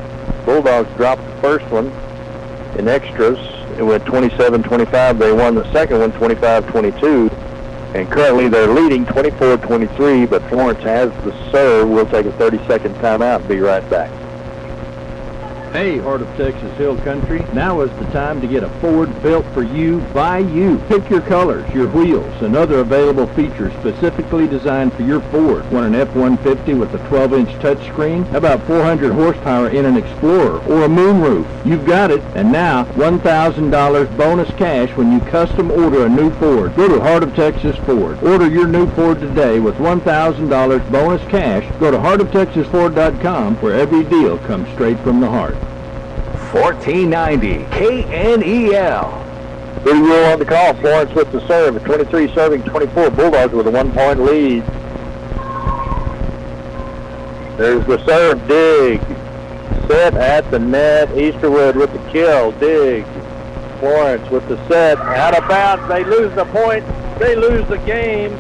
Bulldogs dropped the first one in extras. It went 27-25. They won the second one 25-22. And currently they're leading 24-23, but Florence has the serve. We'll take a 30-second timeout and be right back. Hey, Heart of Texas Hill Country, now is the time to get a Ford built for you by you. Pick your colors, your wheels, and other available features specifically designed for your Ford. Want an F-150 with a 12-inch touchscreen? How about 400 horsepower in an Explorer or a moonroof? You've got it. And now, $1,000 bonus cash when you custom order a new Ford. Go to Heart of Texas Ford. Order your new Ford today with $1,000 bonus cash. Go to heartoftexasford.com where every deal comes straight from the heart. 1490 KNEL. Big rule on the call. Florence with the serve. 23 serving 24. Bulldogs with a one-point lead. There's the serve. Dig. Set at the net. Easterwood with the kill. Dig. Florence with the set. Out of bounds. They lose the point. They lose the game.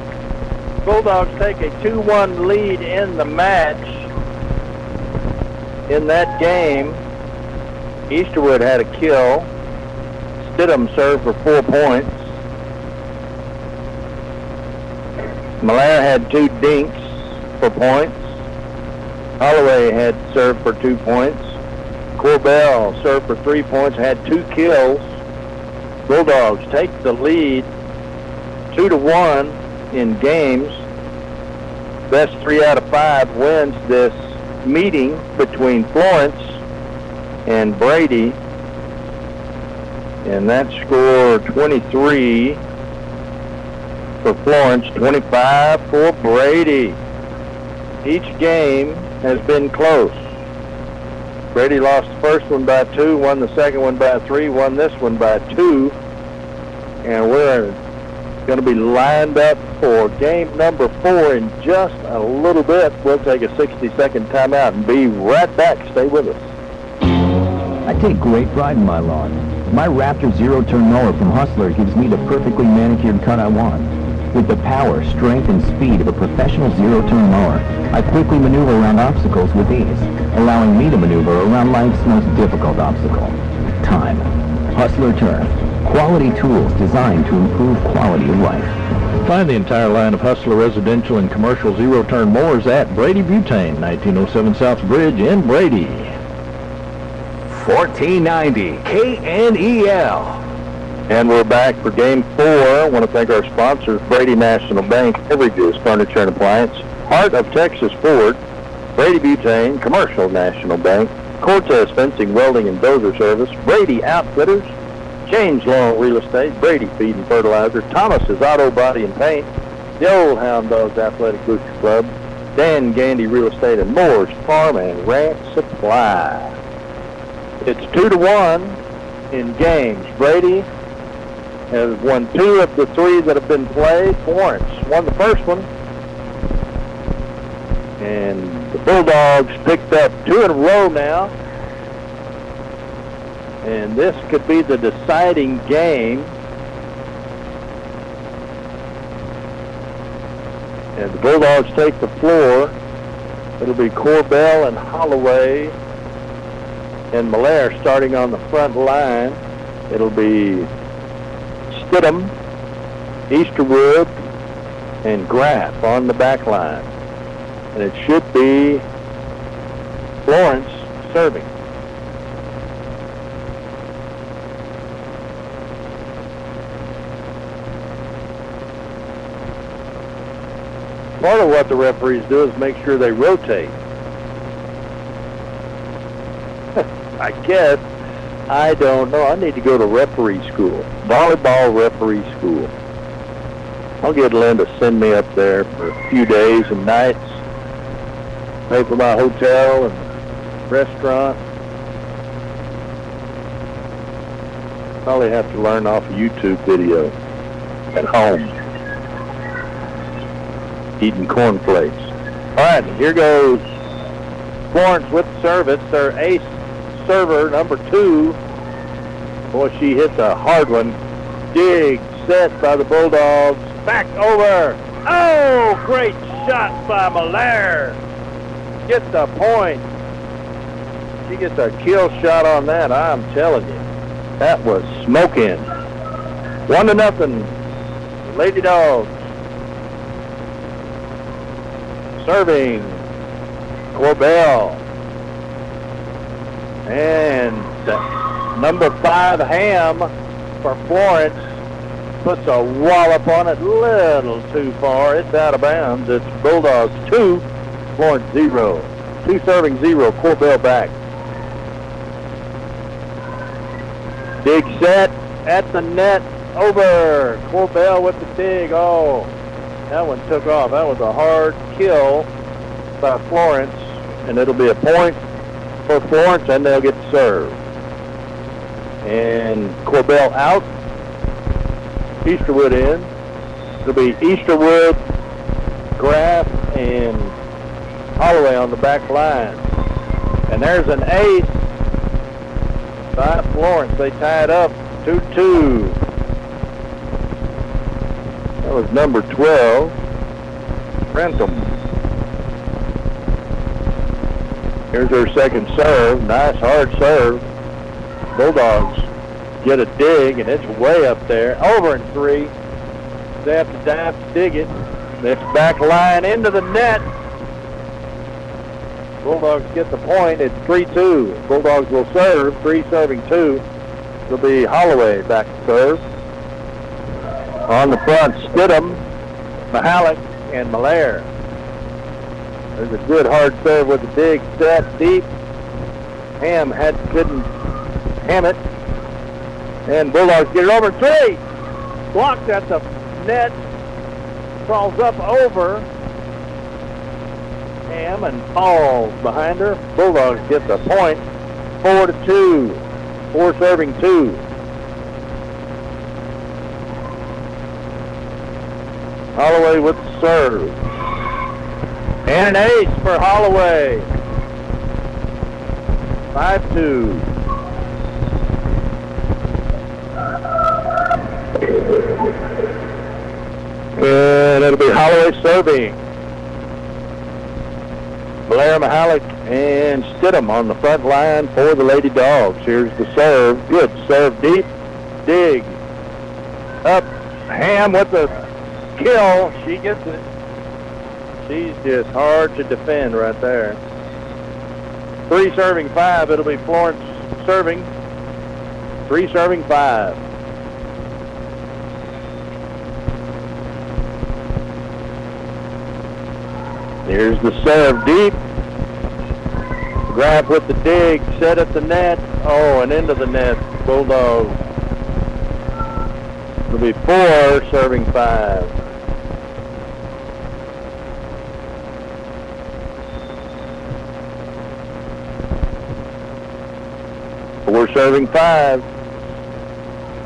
Bulldogs take a 2-1 lead in the match. In that game, Easterwood had a kill. Stidham served for four points. Malaire had two dinks for points. Holloway had served for two points. Corbell served for three points, had two kills. Bulldogs take the lead two to one in games. Best three out of five wins this meeting between Florence and Brady. And that score 23 for Florence, 25 for Brady. Each game has been close. Brady lost the first one by two, won the second one by three, won this one by two. And we're going to be lined up for game number four in just a little bit. We'll take a 60-second timeout and be right back. Stay with us. I take great pride in my lawn. My Raptor zero-turn mower from Hustler gives me the perfectly manicured cut I want. With the power, strength, and speed of a professional zero-turn mower, I quickly maneuver around obstacles with ease, allowing me to maneuver around life's most difficult obstacle, time. Hustler Turf. Quality tools designed to improve quality of life. Find the entire line of Hustler residential and commercial zero-turn mowers at Brady Butane, 1907 South Bridge in Brady. 1490 KNEL. And we're back for game four. I want to thank our sponsors, Brady National Bank, Everygood's Furniture and Appliance, Heart of Texas Ford, Brady Butane, Commercial National Bank, Cortez Fencing, Welding, and Dozer Service, Brady Outfitters, James Long Real Estate, Brady Feed and Fertilizer, Thomas's Auto Body and Paint, the Old Hound Dogs Athletic Booster Club, Dan Gandy Real Estate, and Moore's Farm and Ranch Supply. It's two to one in games. Brady has won two of the three that have been played. Florence won the first one. And the Bulldogs picked up two in a row now. And this could be the deciding game. And the Bulldogs take the floor. It'll be Corbell and Holloway and Malaire starting on the front line. It'll be Stidham, Easterwood, and Graff on the back line. And it should be Florence serving. Part of what the referees do is make sure they rotate. Guess. I don't know. I need to go to referee school, volleyball referee school. I'll get Lynn to send me up there for a few days and nights, pay for my hotel and restaurant. Probably have to learn off a YouTube video at home, eating cornflakes. All right, here goes Florence with service. Their ace server, number two. Boy, she hits a hard one. Dig set by the Bulldogs. Back over. Oh, great shot by Malaire. Gets the point. She gets a kill shot on that, I'm telling you. That was smoking. One to nothing. Lady Dogs. Serving. Corbell. And uh, number five, Ham, for Florence, puts a wallop on it, little too far. It's out of bounds. It's Bulldogs two, Florence zero. Two serving zero, Corbell back. Dig set at the net, over. Corbell with the dig. Oh, that one took off. That was a hard kill by Florence, and it'll be a point for Florence, and they'll get served. And Corbell out. Easterwood in. It'll be Easterwood, Graff, and Holloway on the back line. And there's an ace by Florence. They tied up 2-2. That was number 12, Rentham. Here's their second serve. Nice hard serve. Bulldogs get a dig, and it's way up there. Over in three. They have to dive to dig it. It's back line into the net. Bulldogs get the point. It's 3-2. Bulldogs will serve. Three serving two. It'll be Holloway back to serve. On the front, Stidham, Mahalik, and Malaire. There's a good hard serve with a big set deep. Ham had couldn't ham it. And Bulldogs get it over three. Blocked at the net. Crawls up over. Ham and falls behind her. Bulldogs get the point. Four to two. Four serving two. Holloway with the serve. And an ace for Holloway. 5-2. And it'll be Holloway serving. Blair Mahalik and Stidham on the front line for the Lady Dogs. Here's the serve. Good serve deep. Dig. Up. Ham with the kill. She gets it. She's just hard to defend right there. Three serving five. It'll be Florence serving. Three serving five. Here's the serve deep. Graff with the dig, set at the net. Oh, and into the net. Bulldogs. It'll be four serving five. Four serving five.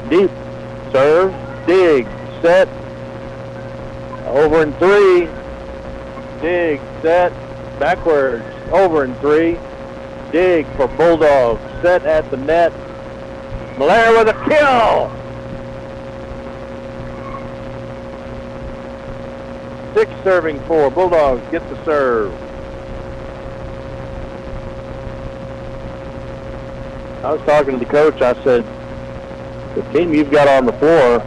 Deep. Serve. Dig. Set. Over in three. Dig. Set. Backwards. Over in three. Dig for Bulldogs. Set at the net. Malaire with a kill. Six serving four. Bulldogs get the serve. I was talking to the coach. I said, the team you've got on the floor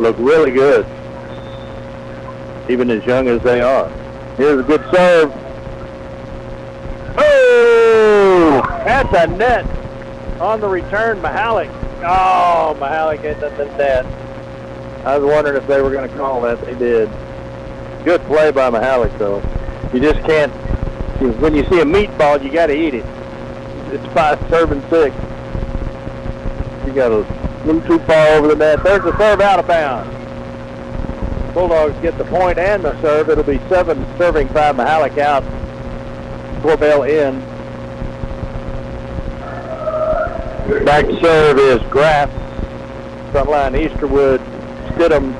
look really good, even as young as they are. Here's a good serve. Oh, at the net on the return, Mahalik. Oh, Mahalik hit the net. I was wondering if they were going to call that. They did. Good play by Mahalik, though. You just can't. When you see a meatball, you got to eat it. It's five serving six. You got a little too far over the net. There's the serve out of bounds. Bulldogs get the point and the serve. It'll be seven serving five. Mahalik out. Corbell in. Back serve is Graff. Front line Easterwood, Stidham,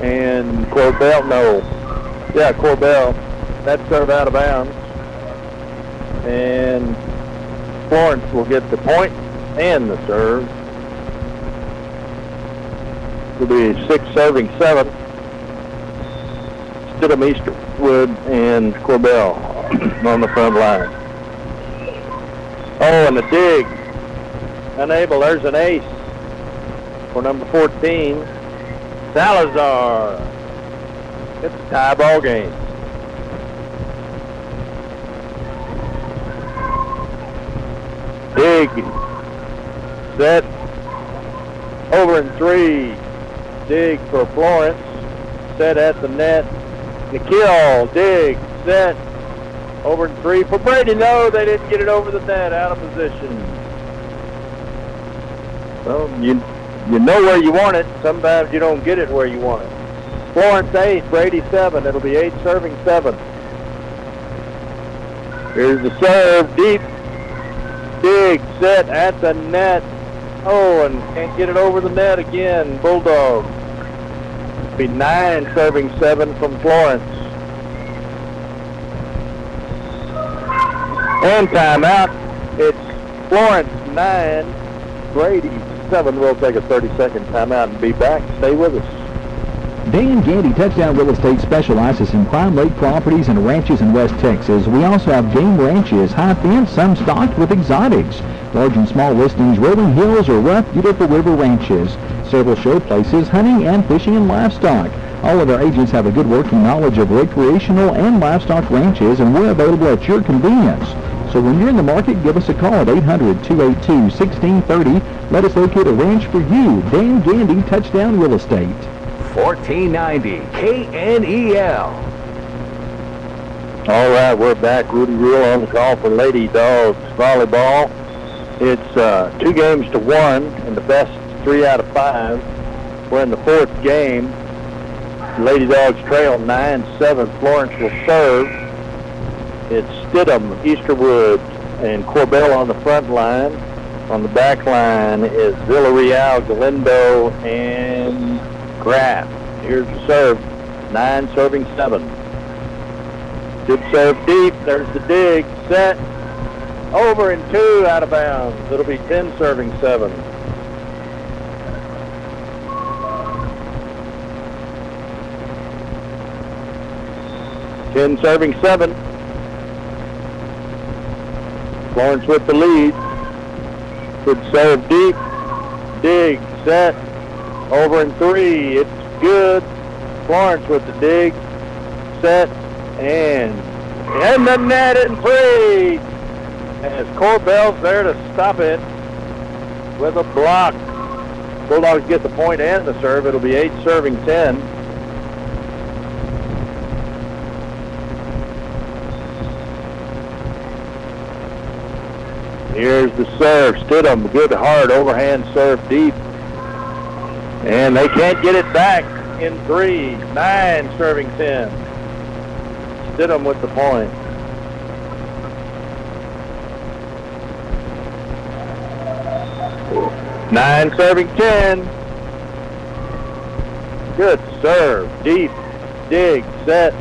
and Corbell. No. Yeah, Corbell. That serve out of bounds. And Florence will get the point and the serve. It'll be six serving seven. Stidham, Easterwood, and Corbell on the front line. Oh, and the dig. Unable. There's an ace for number 14. Salazar. It's a tie ball game. Dig. Set. Over in three. Dig for Florence. Set at the net. Nikhil. Dig. Set. Over in three for Brady. No, they didn't get it over the net. Out of position. Well, you you know where you want it. Sometimes you don't get it where you want it. Florence eight, Brady seven. It'll be eight serving seven. Here's the serve, deep, dig, set at the net. Oh, and can't get it over the net again. Bulldog. Be nine serving seven from Florence. And timeout. It's Florence nine, Brady seven. We'll take a 30-second timeout and be back. Stay with us. Dan Gandy Touchdown Real Estate specializes in prime lake properties and ranches in West Texas. We also have game ranches, high fence, some stocked with exotics. Large and small listings, rolling hills, or rough, beautiful river ranches. Several show places, hunting and fishing and livestock. All of our agents have a good working knowledge of recreational and livestock ranches, and we're available at your convenience. So when you're in the market, give us a call at 800-282-1630. Let us locate a ranch for you. Dan Gandy, Touchdown Real Estate. 1490 KNEL. All right, we're back. Rudy Rule on the call for Lady Dogs volleyball. It's uh, two games to one in the best three out of five. We're in the fourth game. Lady Dogs trail 9-7. Florence will serve. It's Stidham, Easterwood, and Corbell on the front line. On the back line is Villarreal, Galindo, and Graff. Here's the serve. Nine serving seven. Good serve deep. There's the dig. Set. Over and two out of bounds. It'll be 10 serving seven. 10 serving 7. Florence with the lead. Good serve deep. Dig, set. Over in three. It's good. Florence with the dig. Set. And in the net in three. As Corbell's there to stop it with a block. Bulldogs get the point and the serve. It'll be eight serving 10. Here's the serve. Stidham, good hard overhand serve deep. And they can't get it back in three. Nine serving 10. Stidham with the point. Nine serving 10. Good serve. Deep. Dig. Set.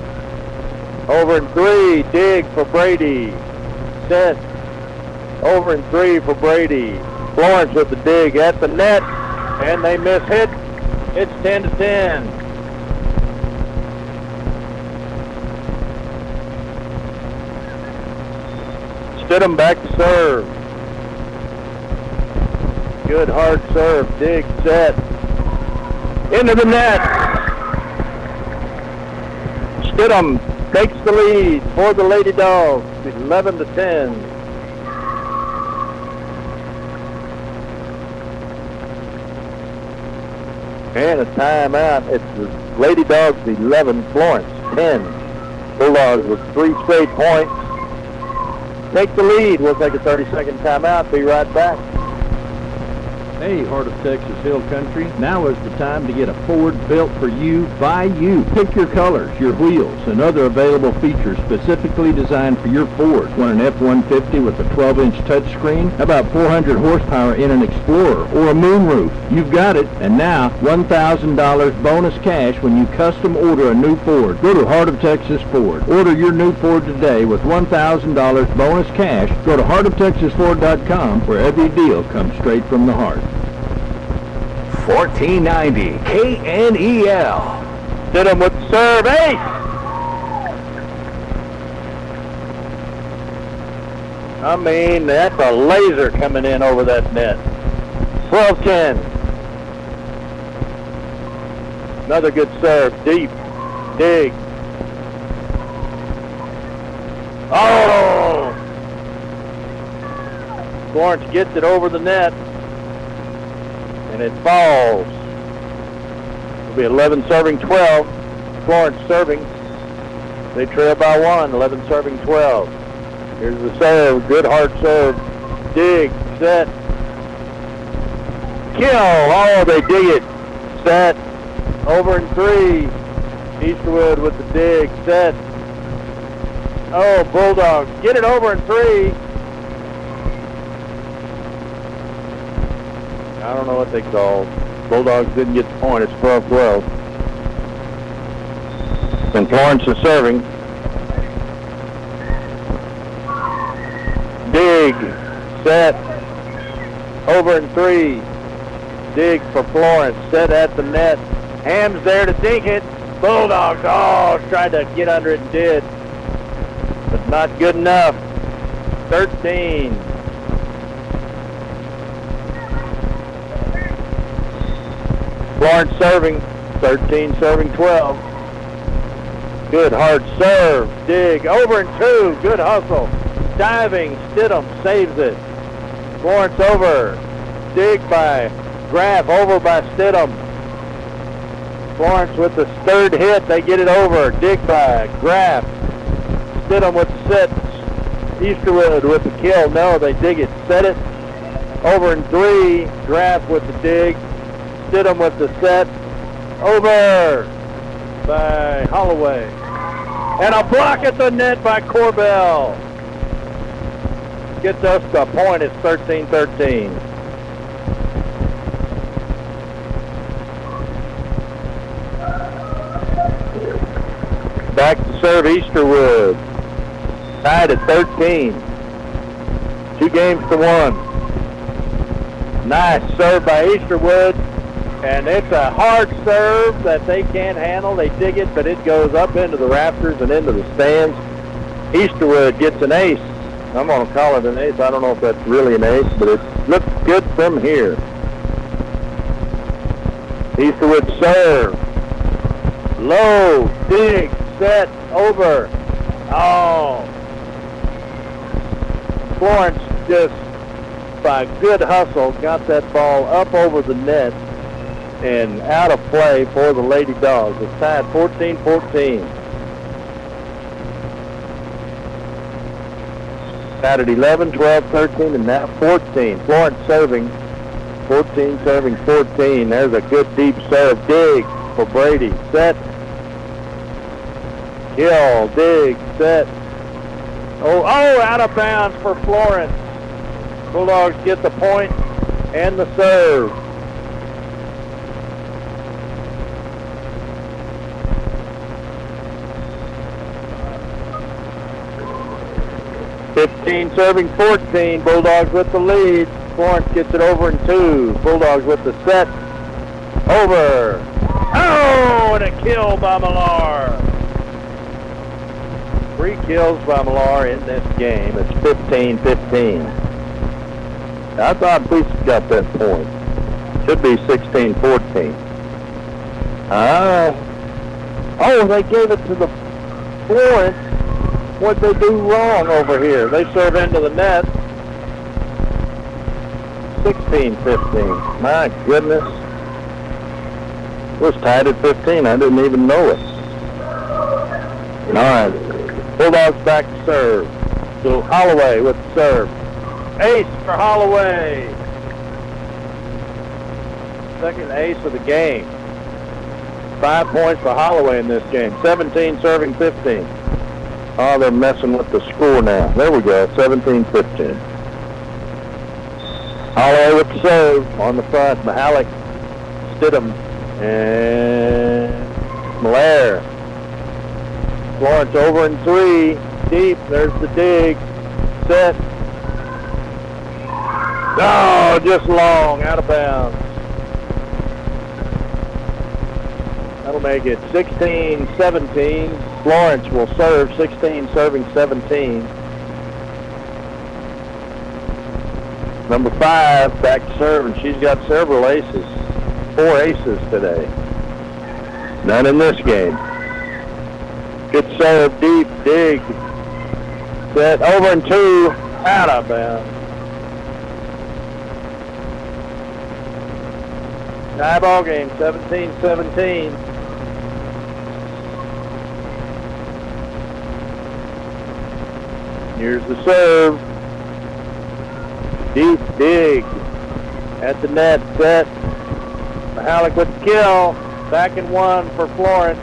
Over in three. Dig for Brady. Set. Over in three for Brady. Florence with the dig at the net. And they miss hit. It's 10 to 10. Stidham back to serve. Good hard serve. Dig set. Into the net. Stidham takes the lead for the Lady Dogs. 11 to 10. And a timeout. It's the Lady Dogs 11, Florence 10. Bulldogs with three straight points. Take the lead. We'll take a 30-second timeout. Be right back. Hey, Heart of Texas Hill Country. Now is the time to get a Ford built for you by you. Pick your colors, your wheels, and other available features specifically designed for your Ford. Want an F-150 with a 12-inch touchscreen? How about 400 horsepower in an Explorer or a moonroof? You've got it. And now, $1,000 bonus cash when you custom order a new Ford. Go to Heart of Texas Ford. Order your new Ford today with $1,000 bonus cash. Go to heartoftexasford.com where every deal comes straight from the heart. 1490 KNEL. Stidham with serve eight. I mean, that's a laser coming in over that net. 12-10. Another good serve. Deep. Dig. Oh! Florence gets it over the net and it falls. It'll be 11 serving 12. Florence serving. They trail by one, 11 serving 12. Here's the serve, good hard serve. Dig, set. Kill, oh, they dig it. Set, over in three. Easterwood with the dig, set. Oh, Bulldogs, get it over in three. I don't know what they called. Bulldogs didn't get the point. It's 12-12. And Florence is serving. Dig. Set. Over in three. Dig for Florence. Set at the net. Ham's there to dink it. Bulldogs, oh, tried to get under it and did. But not good enough. 13. Florence serving, 13 serving 12. Good hard serve, dig, over and two, good hustle. Diving, Stidham saves it. Florence over, dig by Graff, over by Stidham. Florence with the third hit, they get it over, dig by Graff. Stidham with the set, Easterwood with the kill, no, they dig it, set it. Over in three, Graff with the dig, Stidham with the set. Over by Holloway. And a block at the net by Corbell. Gets us the point. It's 13-13. Back to serve Easterwood. Tied at 13. Two games to one. Nice serve by Easterwood. And it's a hard serve that they can't handle. They dig it, but it goes up into the rafters and into the stands. Easterwood gets an ace. I'm going to call it an ace. I don't know if that's really an ace, but it looks good from here. Easterwood serve. Low, dig, set, over. Oh. Florence just, by good hustle, got that ball up over the net and out of play for the Lady Dogs. It's tied 14-14. Tied at 11, 12, 13, and now 14. Florence serving 14 serving 14. There's a good deep serve. Dig for Brady. Set. Kill. Dig. Set. Oh, oh, out of bounds for Florence. Bulldogs get the point and the serve. Serving fourteen. Bulldogs with the lead. Florence gets it over in two. Bulldogs with the set. Over. Oh, and a kill by Millar. Three kills by Millar in this game. It's 15-15. I thought we got that point. Should be 16-14. Uh, oh, they gave it to the Florence. What'd they do wrong over here? They serve into the net. 16-15. My goodness. Was tied at 15. I didn't even know it. Right. Bulldogs back to serve. So Holloway with serve. Ace for Holloway. Second ace of the game. Five points for Holloway in this game. 17 serving 15. Oh, they're messing with the score now. There we go. 17-15. Holloway with the serve on the front. Mahalik, Stidham, and Malaire. Florence over in three. Deep. There's the dig. Set. Oh, just long. Out of bounds. That'll make it 16-17. Florence will serve 16, serving 17. Number five, back to serve, and she's got several aces. Four aces today. None in this game. Good serve, deep, dig. Set, over and two, out of bounds. Tie ball game, 17-17. Here's the serve. Deep dig at the net. Set. Mahalik with the kill. Back in one for Florence.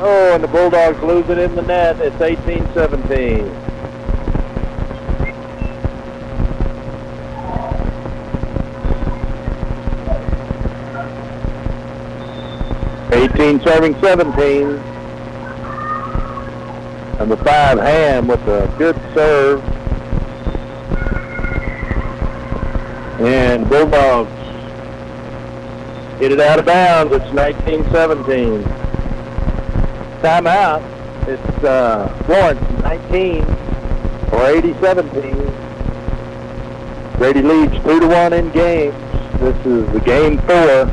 Oh, and the Bulldogs lose it in the net. It's 18-17. Eighteen serving seventeen. Number five, Ham with a good serve. And Bulldogs hit it out of bounds. It's 19-17. Timeout. It's uh, Florence 19 or 80-17. Brady leads 2 to 1 in games. This is the game four.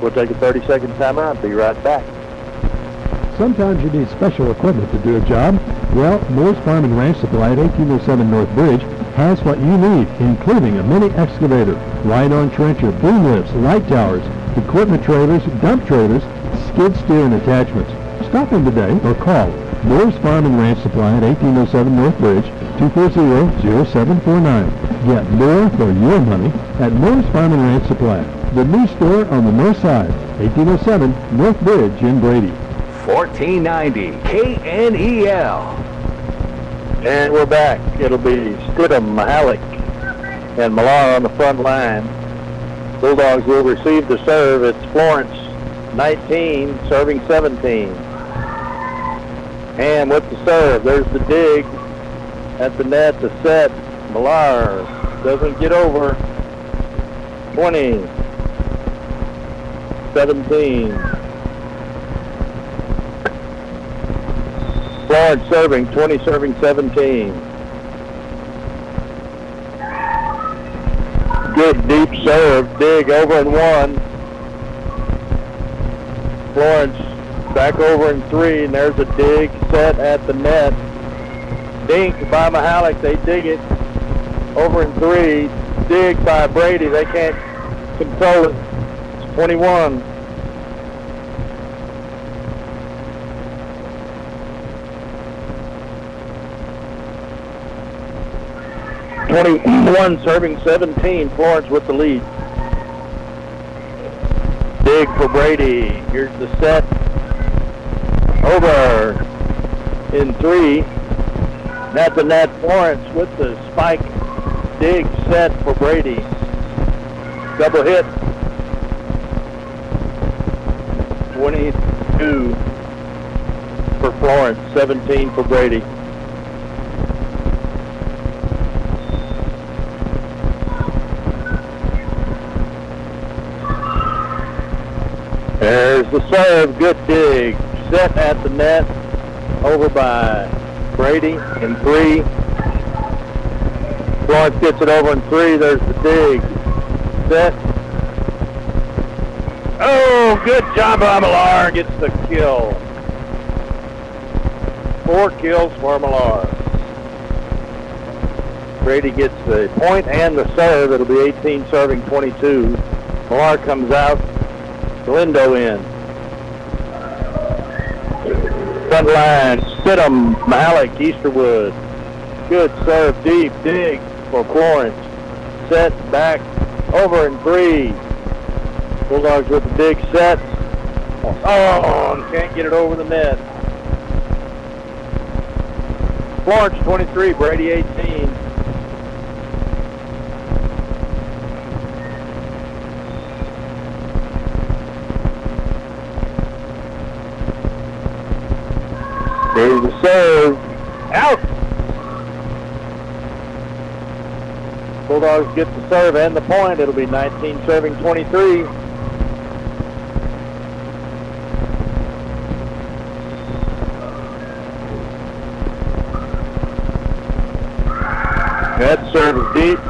We'll take a 30-second timeout. Be right back. Sometimes you need special equipment to do a job. Well, Moore's Farm and Ranch Supply at 1807 North Bridge has what you need, including a mini excavator, ride-on trencher, boom lifts, light towers, equipment trailers, dump trailers, skid steer and attachments. Stop in today or call Moore's Farm and Ranch Supply at 1807 North Bridge, 240-0749. Get more for your money at Moore's Farm and Ranch Supply, the new store on the north side, 1807 North Bridge in Brady. 1490 KNEL. And we're back. It'll be Stidham, Mahalik, and Millar on the front line. Bulldogs will receive the serve. It's Florence, 19, serving 17. And with the serve. There's the dig at the net, the set. Millar doesn't get over. 20. 17. Florence serving, 20 serving 17. Good deep serve, dig over and one. Florence back over in three, and there's a dig set at the net. Dink by Mahalik, they dig it over in three. Dig by Brady, they can't control it. It's 21. Twenty-one serving seventeen. Florence with the lead. Dig for Brady. Here's the set. Over in three. Net the net. Florence with the spike. Dig set for Brady. Double hit. 22 for Florence, 17 for Brady. The serve, good dig. Set at the net, over by Brady in three. Florence gets it over in three, there's the dig. Set. Oh, good job by Millar, gets the kill. Four kills for Millar. Brady gets the point and the serve. It'll be 18 serving 22. Millar comes out. Galindo in. Front line, Stidham, Mahalik, Easterwood. Good serve, deep, dig for Florence. Set, back, over and three. Bulldogs with the big set. Oh, can't get it over the net. Florence 23, Brady 18. Serve. Out! Bulldogs get the serve and the point. It'll be 19 serving 23. That serve is deep.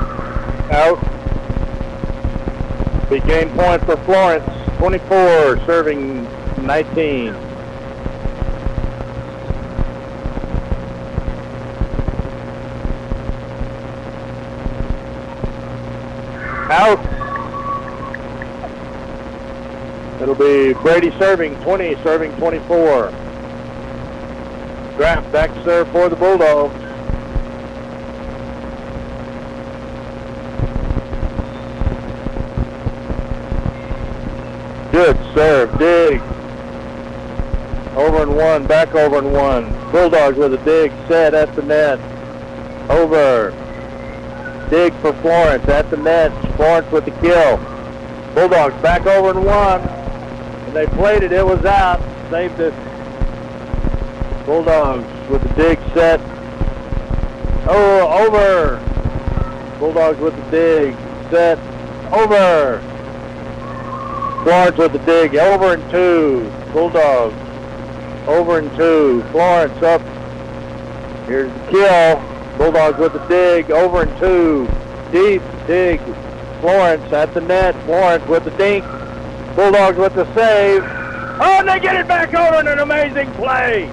Out. Big game point for Florence. 24 serving 19. Out. It'll be Brady serving 20, serving 24. Draft back serve for the Bulldogs. Good serve, dig. Over and one, back over and one. Bulldogs with a dig, set at the net. Over. Dig for Florence at the net. Florence with the kill. Bulldogs back over and one. And they played it. It was out. Saved it. Bulldogs with the dig set. Oh, over. Bulldogs with the dig set. Over. Florence with the dig. Over and two. Bulldogs. Over and two. Florence up. Here's the kill. Bulldogs with the dig. Over and two. Deep dig. Florence at the net. Florence with the dink. Bulldogs with the save. Oh, and they get it back over in an amazing play.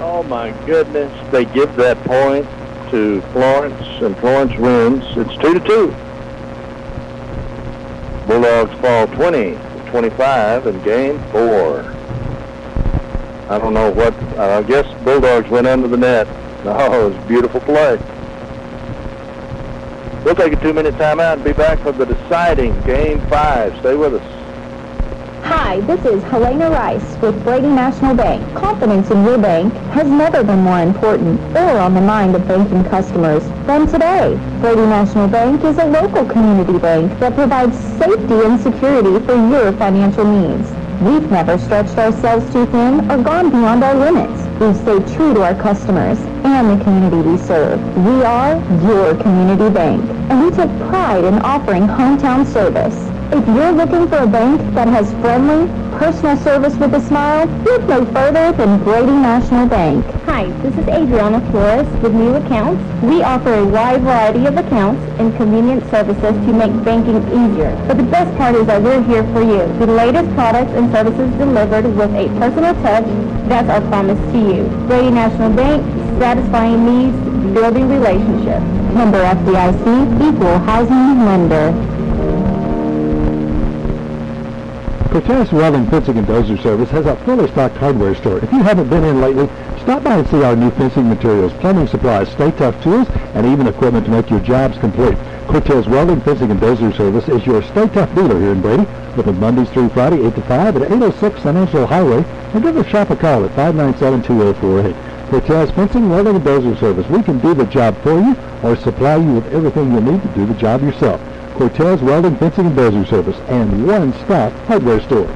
Oh my goodness, they give that point to Florence and Florence wins. It's two to two. Bulldogs fall 20 to 25 in game four. I don't know what, I guess Bulldogs went under the net. Oh, it was beautiful play. We'll take a two-minute timeout and be back for the deciding game five. Stay with us. Hi, this is Helena Rice with Brady National Bank. Confidence in your bank has never been more important or on the mind of banking customers than today. Brady National Bank is a local community bank that provides safety and security for your financial needs. We've never stretched ourselves too thin or gone beyond our limits. We've stayed true to our customers and the community we serve. We are your community bank, and we take pride in offering hometown service. If you're looking for a bank that has friendly, personal service with a smile, look no further than Brady National Bank. Hi, this is Adriana Flores with New Accounts. We offer a wide variety of accounts and convenient services to make banking easier. But the best part is that we're here for you. The latest products and services delivered with a personal touch, that's our promise to you. Brady National Bank, satisfying needs, building relationships. Member FDIC, equal housing lender. Cortez Welding Fencing and Dozer Service has a fully stocked hardware store. If you haven't been in lately, stop by and see our new fencing materials, plumbing supplies, Stay Tuff tools, and even equipment to make your jobs complete. Cortez Welding Fencing and Dozer Service is your Stay Tuff dealer here in Brady, open Mondays through Friday, 8 to 5 at 806 San Angelo Highway, and give us a shop a call at 597-2048. Cortez Fencing, Welding, and Dozer Service. We can do the job for you or supply you with everything you need to do the job yourself. Cortez Welding, Fencing, and Dozer Service, and one-stop hardware store.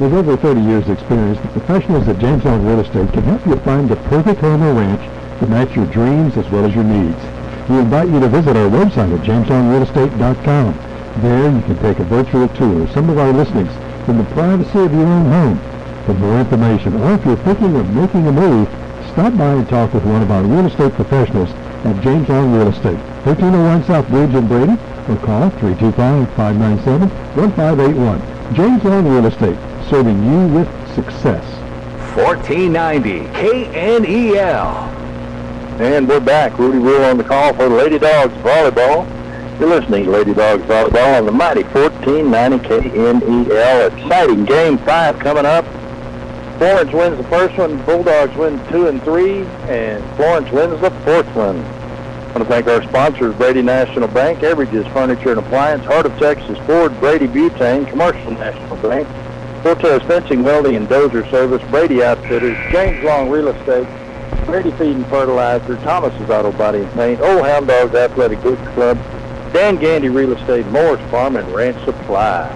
With over 30 years' experience, the professionals at James Long Real Estate can help you find the perfect home or ranch to match your dreams as well as your needs. We invite you to visit our website at jameslongrealestate.com. There you can take a virtual tour of some of our listings in the privacy of your own home. For more information, or if you're thinking of making a move, stop by and talk with one of our real estate professionals at James Long Real Estate, 1301 South Bridge in Brady, or call 325-597-1581. James Long Real Estate, serving you with success. 1490 KNEL. And we're back. Rudy Rule on the call for Lady Dogs Volleyball. You're listening to Lady Dogs Volleyball on the mighty 1490 KNEL. Exciting game five coming up. Florence wins the first one. Bulldogs win two and three, and Florence wins the fourth one. I want to thank our sponsors, Brady National Bank, Everages Furniture and Appliance, Heart of Texas Ford, Brady Butane, Commercial National Bank, Cortez Fencing, Welding, and Dozer Service, Brady Outfitters, James Long Real Estate, Brady Feed and Fertilizer, Thomas's Auto Body and Paint, Old Hound Dogs Athletic Goods Club, Dan Gandy Real Estate, Morris Farm, and Ranch Supply.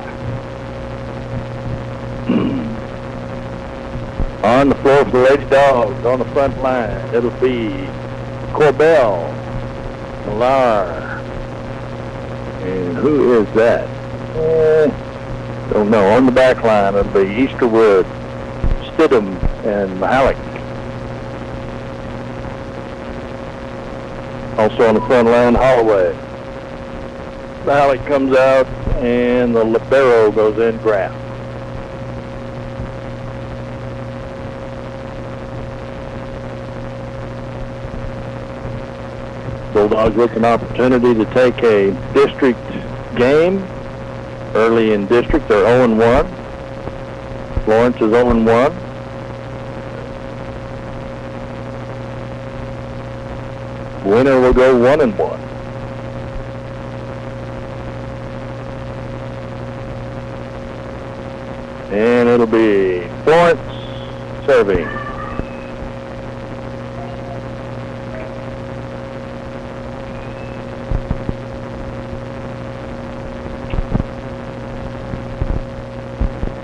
on the floor for the Lady Dogs on the front line, it'll be Corbell, Millar, and who is that? Uh, don't know. On the back line, it'll be Easterwood, Stidham, and Mahalik. Also on the front line, Holloway. Mahalik comes out, and the libero goes in Graff. Bulldogs with an opportunity to take a district game early in district. They're 0-1. Florence is 0-1. Winner will go 1 and 1. And it'll be Florence serving.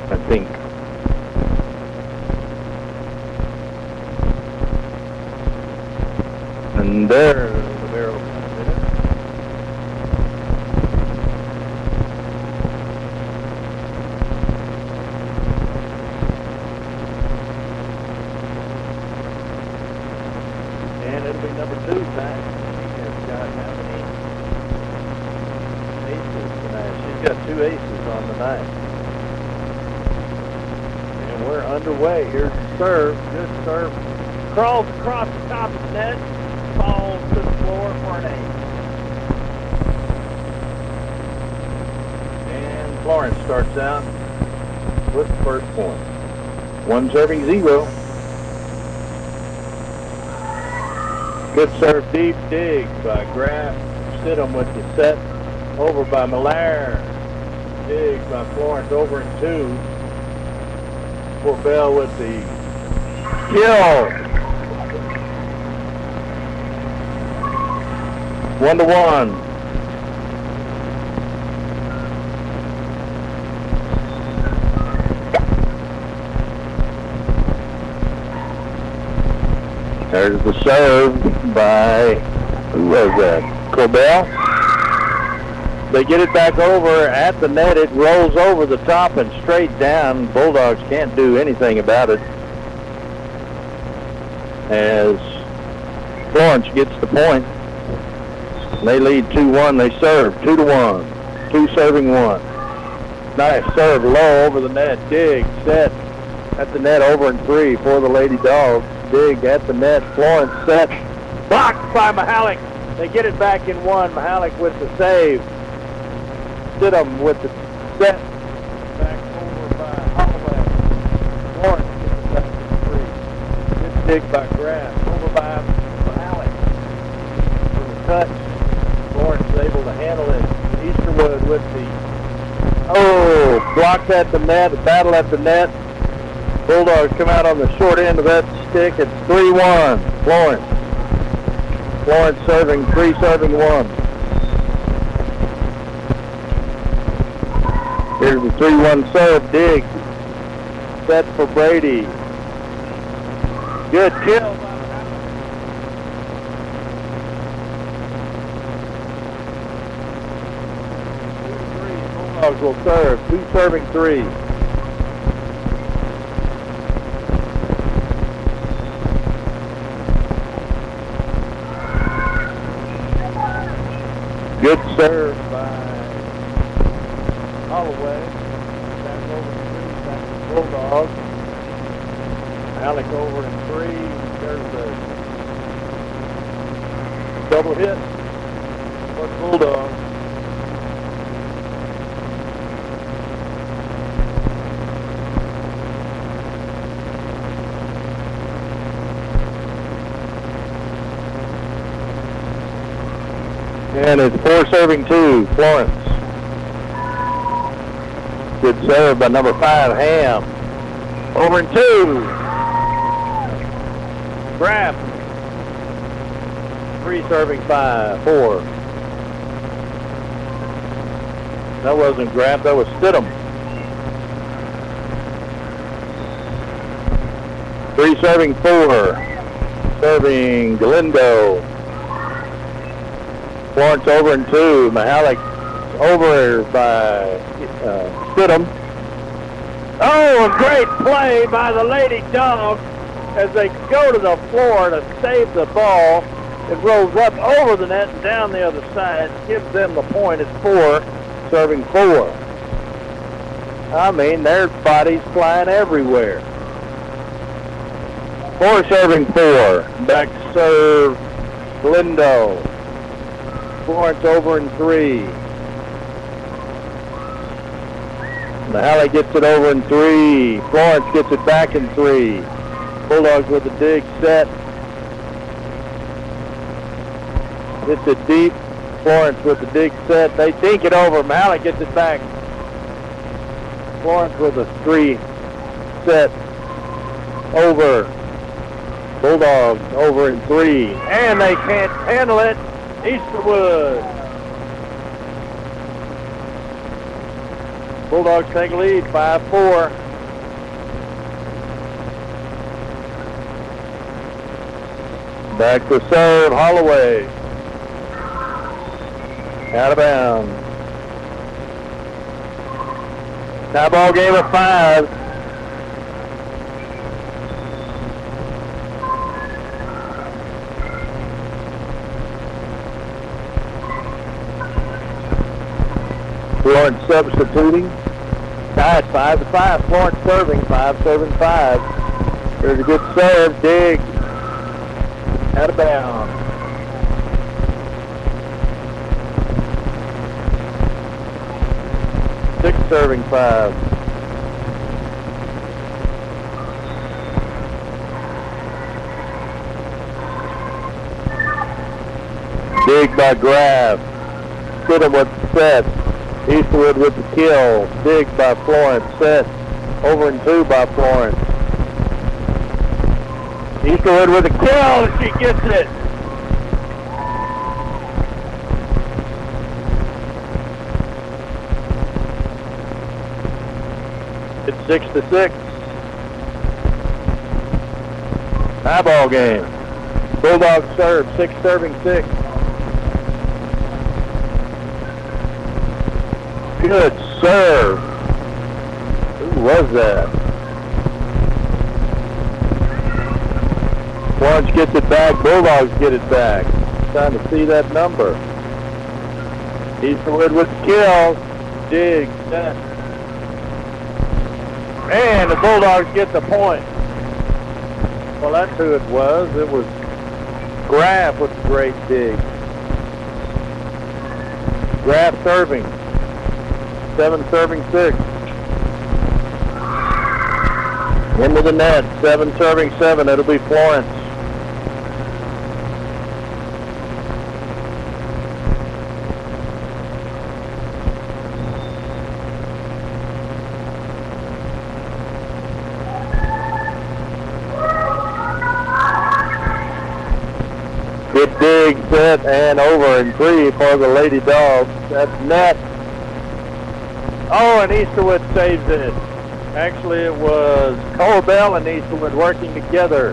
I think. And there, the barrel comes in. Be number two time. She has got how many aces tonight? She's got two aces on the night. And we're underway. Here's the serve. Good serve. Crawls across the top of the net. Falls to the floor for an ace. And Florence starts out with the first point. One serving zero. Good serve deep dig by Graff. Stidham with the set. Over by Millar. Dig by Florence over in two. Corbell with the kill. One to one. There's the serve by, who was that? Corbell. They get it back over at the net. It rolls over the top and straight down. Bulldogs can't do anything about it. As Florence gets the point. They lead 2-1. They serve 2 to 1. Two serving one. Nice serve low over the net. Dig, set at the net over and three for the Lady Dogs. Dig at the net. Florence set. By Mahalik. They get it back in one. Mahalik with the save. Stidham with the set. Back over by Holloway. Florence gets it back in three. Good dig by Graff. Over by Mahalik. For the touch. Florence is able to handle it. Easterwood with the Oh, blocked at the net, battle at the net. Bulldogs come out on the short end of that stick. It's 3-1. Florence. Florence serving, three serving one. Here's the 3-1 serve. Dig. Set for Brady. Good kill Bulldogs will serve. Two serving three. Good serve by Holloway. Back over three. Back to Bulldogs. Alec over in three. There's the double hit for Bulldogs. And it's four serving two, Florence. Good serve by number five, Ham. Over in two. Graff. Three serving five, four. That wasn't Graff, that was Stidham. Three serving four. Serving Galindo. Florence over in two. Mahalik over by uh, Stidham. Oh, a great play by the Lady Dogs as they go to the floor to save the ball. It rolls up over the net and down the other side. Gives them the point. It's four, serving four. I mean, their bodies flying everywhere. Four serving four. Back serve, Lindo. Florence over in three. Mahalik gets it over in three. Florence gets it back in three. Bulldogs with a dig set. Hits it deep. Florence with the dig set. They dink it over. Mahalik gets it back. Florence with a three set. Over. Bulldogs over in three. And they can't handle it. Easterwood. Bulldogs take lead, 5-4. Back to serve, Holloway. Out of bounds. Tie ball game of five. Substituting. Tied five to five. Florence serving five seven five. There's a good serve. Dig. Out of bounds. Six serving five. Dig by Graff. Hit him with set. Easterwood with the kill. Dig by Florence. Set. Over and two by Florence. Easterwood with a kill. She gets it. It's six to six. High ball game. Bulldogs serve, six serving six. Serve. Who was that? Florence gets it back. Bulldogs get it back. Trying to see that number. Easterwood with the kill. Dig. Done. And the Bulldogs get the point. Well, that's who it was. It was Graff with the great dig. Graff serving. Seven serving six. Into the net. Seven serving seven. It'll be Florence. Good dig, set, and over and three for the Lady Dogs. That's net. Oh, and Easterwood saves it. Actually, it was Corbell and Easterwood working together.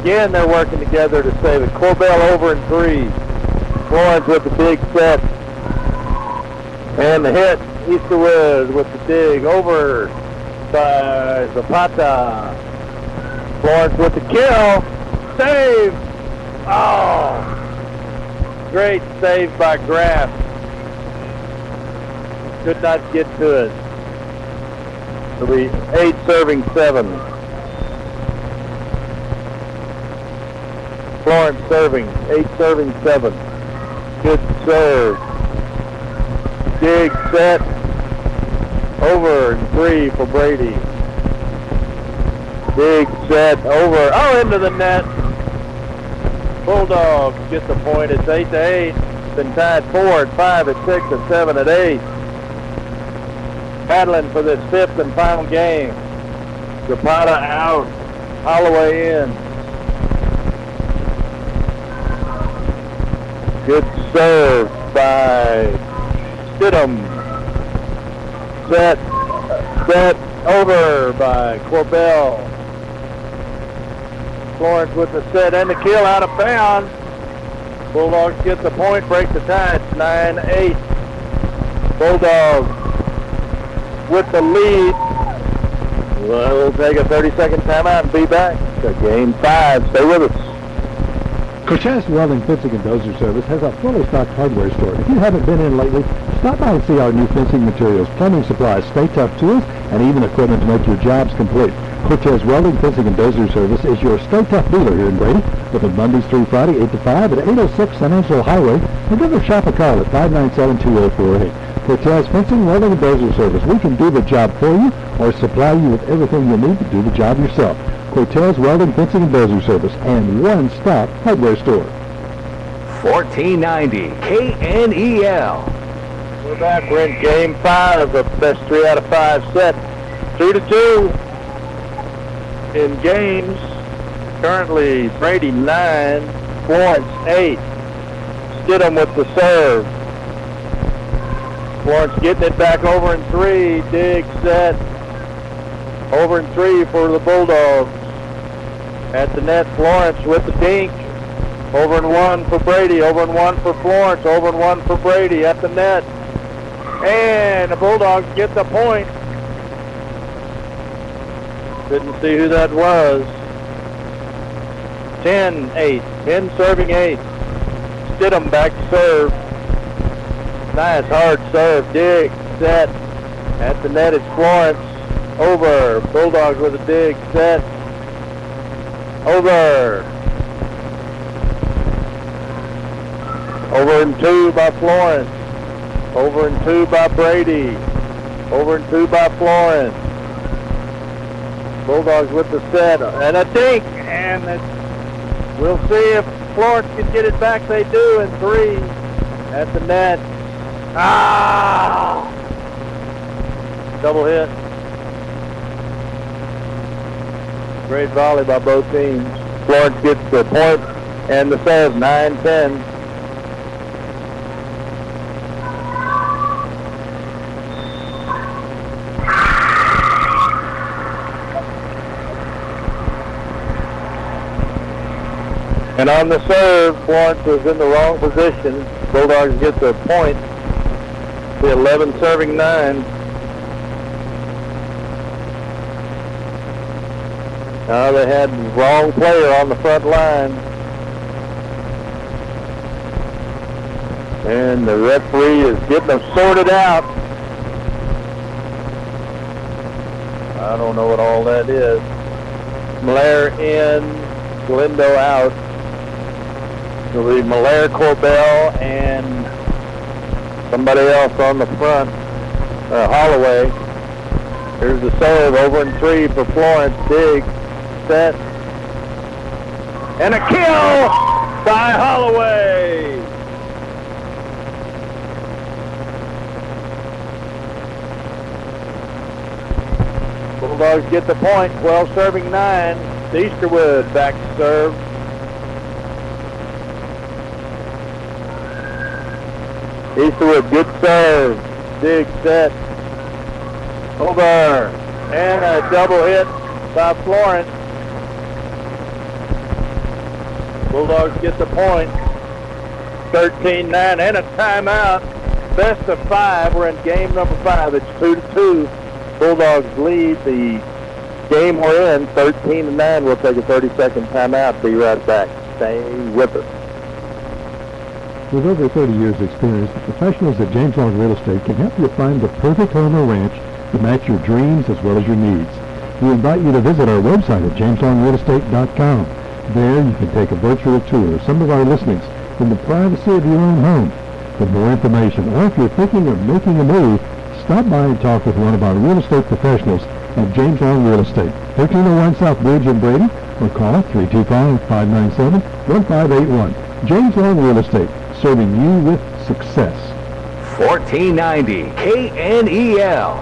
Again, they're working together to save it. Corbell over and three. Florence with the big set. And the hit. Easterwood with the dig over by Zapata. Florence with the kill. Save. Oh. Great save by Graff. Could not get to it. It'll be eight serving seven. Florence serving, eight serving seven. Good serve. Dig set. Over and three for Brady. Big set over. Oh, into the net. Bulldogs get the point. It's eight to eight. Been tied four at five at six at seven at eight. Battling for this fifth and final game. Zapata out. Holloway in. Good serve by Stidham. Set, set over by Corbell. Florence with the set and the kill out of bounds. Bulldogs get the point, break the tie. It's 9-8. Bulldogs with the lead. We'll take a 30-second timeout and be back to game five. Stay with us. Cortez Welding Fencing and Dozer Service has a fully stocked hardware store. If you haven't been in lately, stop by and see our new fencing materials, plumbing supplies, Stay Tuff tools, and even equipment to make your jobs complete. Cortez Welding Fencing and Dozer Service is your Stay Tuff dealer here in Brady, open Mondays through Friday, 8 to 5 at 806 San Angelo Highway, and give a shop a call at 597-2048. Cortez Fencing, Welding, and Dozer Service. We can do the job for you or supply you with everything you need to do the job yourself. Cortez Welding, Fencing, and Dozer Service, and one-stop hardware store. 1490 KNEL. We're back. We're in game five of the best three out of five set. Two to two in games. Currently, Brady nine, Florence eight. Stidham with the serve. Florence getting it back over in three. Dig set. Over in three for the Bulldogs. At the net, Florence with the dink. Over in one for Brady. Over in one for Florence. Over in one for Brady at the net. And the Bulldogs get the point. Didn't see who that was. 10-8. 10 serving 8. Stidham back to serve. Nice hard serve. Dig. Set. At the net it's Florence. Over. Bulldogs with a dig. Set. Over. Over and two by Florence. Over and two by Brady. Over and two by Florence. Bulldogs with the set and a dink, and we'll see if Florence can get it back. They do in three at the net. Ah! Double hit. Great volley by both teams. Florence gets the point and the serve 9-10. And on the serve, Florence was in the wrong position. Bulldogs get the point. The 11 serving 9. Now they had wrong player on the front line. And the referee is getting them sorted out. I don't know what all that is. Malaire in, Galindo out. It'll be Malaire Corbell and somebody else on the front, uh, Holloway. Here's the serve over in three for Florence. Dig, set, and a kill by Holloway. Bulldogs get the point, 12 serving 9. Easterwood back to serve. Easterwood, good serve. Big set. Over. And a double hit by Florence. Bulldogs get the point. 13-9 and a timeout. Best of five. We're in game number five. It's 2 to 2. Bulldogs lead the game we're in 13 to 9. We'll take a 30 second timeout. Be right back. Stay with us. With over 30 years experience, the professionals at James Long Real Estate can help you find the perfect home or ranch to match your dreams as well as your needs. We invite you to visit our website at jameslongrealestate.com. There you can take a virtual tour of some of our listings from the privacy of your own home. For more information, or if you're thinking of making a move, stop by and talk with one of our real estate professionals at James Long Real Estate, 1301 South Bridge in Brady, or call 325-597-1581. James Long Real Estate, serving you with success. 1490 KNEL.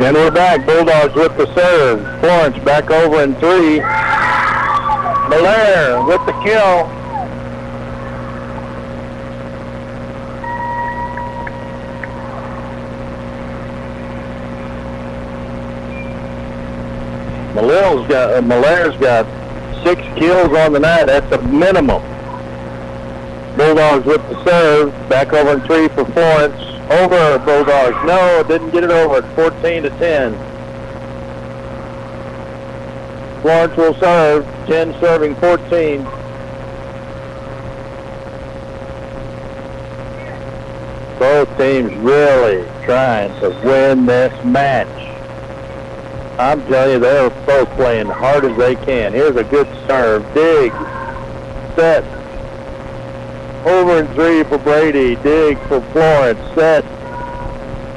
And we're back. Bulldogs with the serve. Florence back over in three. Malaire with the kill. Malaire's got, uh, Malaire's got six kills on the night. That's a minimum. Bulldogs with the serve. Back over three for Florence. Over Bulldogs. No, didn't get it over. 14 to 10. Florence will serve. 10 serving 14. Both teams really trying to win this match. I'm telling you, they're both playing hard as they can. Here's a good serve. Dig. Set. Over and three for Brady. Dig for Florence. Set.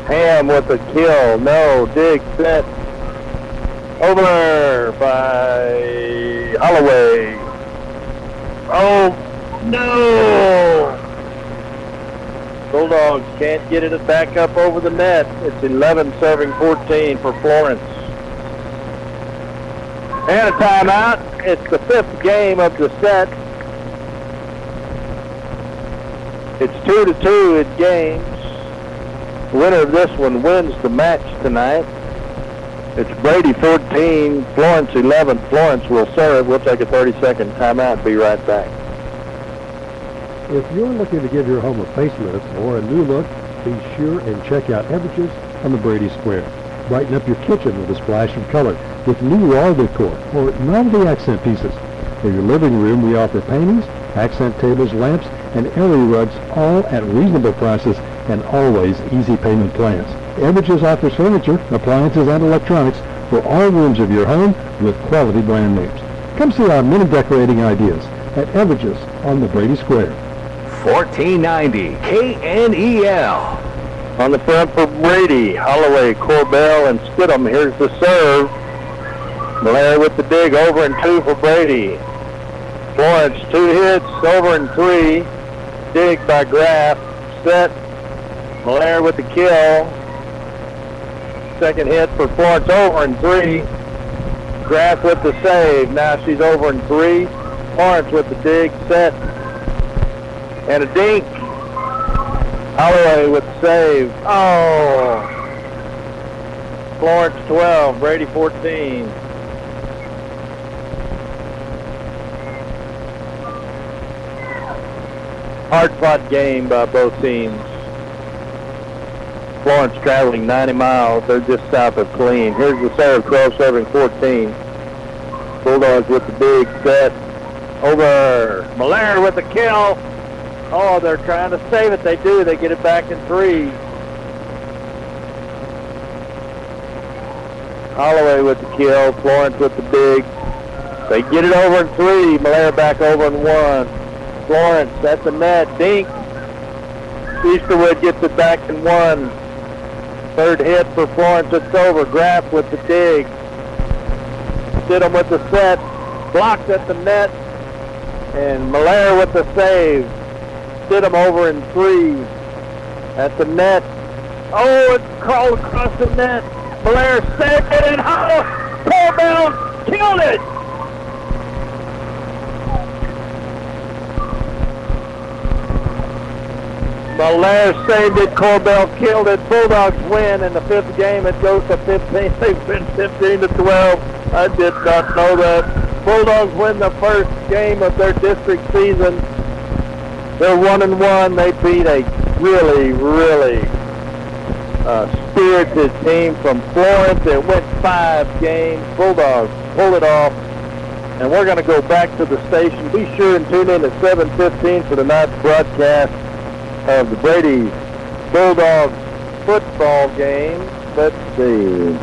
Ham with a kill. No. Dig. Set. Over by Holloway. Oh, no. Bulldogs can't get it back up over the net. It's 11 serving 14 for Florence. And a timeout. It's the fifth game of the set. It's two to two in games. The winner of this one wins the match tonight. It's Brady 14, Florence 11. Florence will serve. We'll take a 30-second timeout. Be right back. If you're looking to give your home a facelift or a new look, be sure and check out Everages on the Brady Square. Brighten up your kitchen with a splash of color with new wall decor or novelty accent pieces. For your living room, we offer paintings, accent tables, lamps, and area rugs all at reasonable prices and always easy payment plans. Everages offers furniture, appliances, and electronics for all rooms of your home with quality brand names. Come see our many decorating ideas at Everages on the Brady Square. 1490 KNEL. On the front for Brady, Holloway, Corbell, and Stidham. Here's the serve. Malaire with the dig over and two for Brady. Florence, two hits, over and three. Dig by Graff. Set. Malaire with the kill. Second hit for Florence over in three. Graff with the save. Now she's over in three. Florence with the dig. Set. And a dink. Holloway with the save. Oh. Florence 12, Brady 14. Hard-fought game by both teams. Florence traveling 90 miles. They're just south of Killeen. Here's the serve, 12 serving 14. Bulldogs with the big set. Over. Malaire with the kill. Oh, they're trying to save it. They do. They get it back in three. Holloway with the kill. Florence with the big. They get it over in three. Malaire back over in one. Florence, that's a net. Dink. Easterwood gets it back in one. Third hit for Florence. It's over. Graff with the dig. Stidham with the set. Blocked at the net. And Malaire with the save. Stidham over in three. At the net. Oh, it's crawled across the net. Malaire saved it and Hollow. Corbell killed it. Malaire saved it. Corbell killed it. Bulldogs win in the fifth game. It goes to 15. They win 15 to 12. I did not know that. Bulldogs win the first game of their district season. They're one and one. They beat a really, really uh, spirited team from Florence. It went five games. Bulldogs pulled it off. And we're going to go back to the station. Be sure and tune in at 7.15 for tonight's broadcast of the Brady Bulldogs football game. Let's see.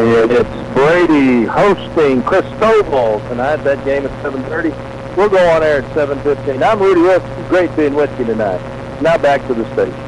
It's Brady hosting Christoval tonight. That game at 7.30. We'll go on air at 7.15. I'm Rudy Wilson. Great being with you tonight. Now back to the station.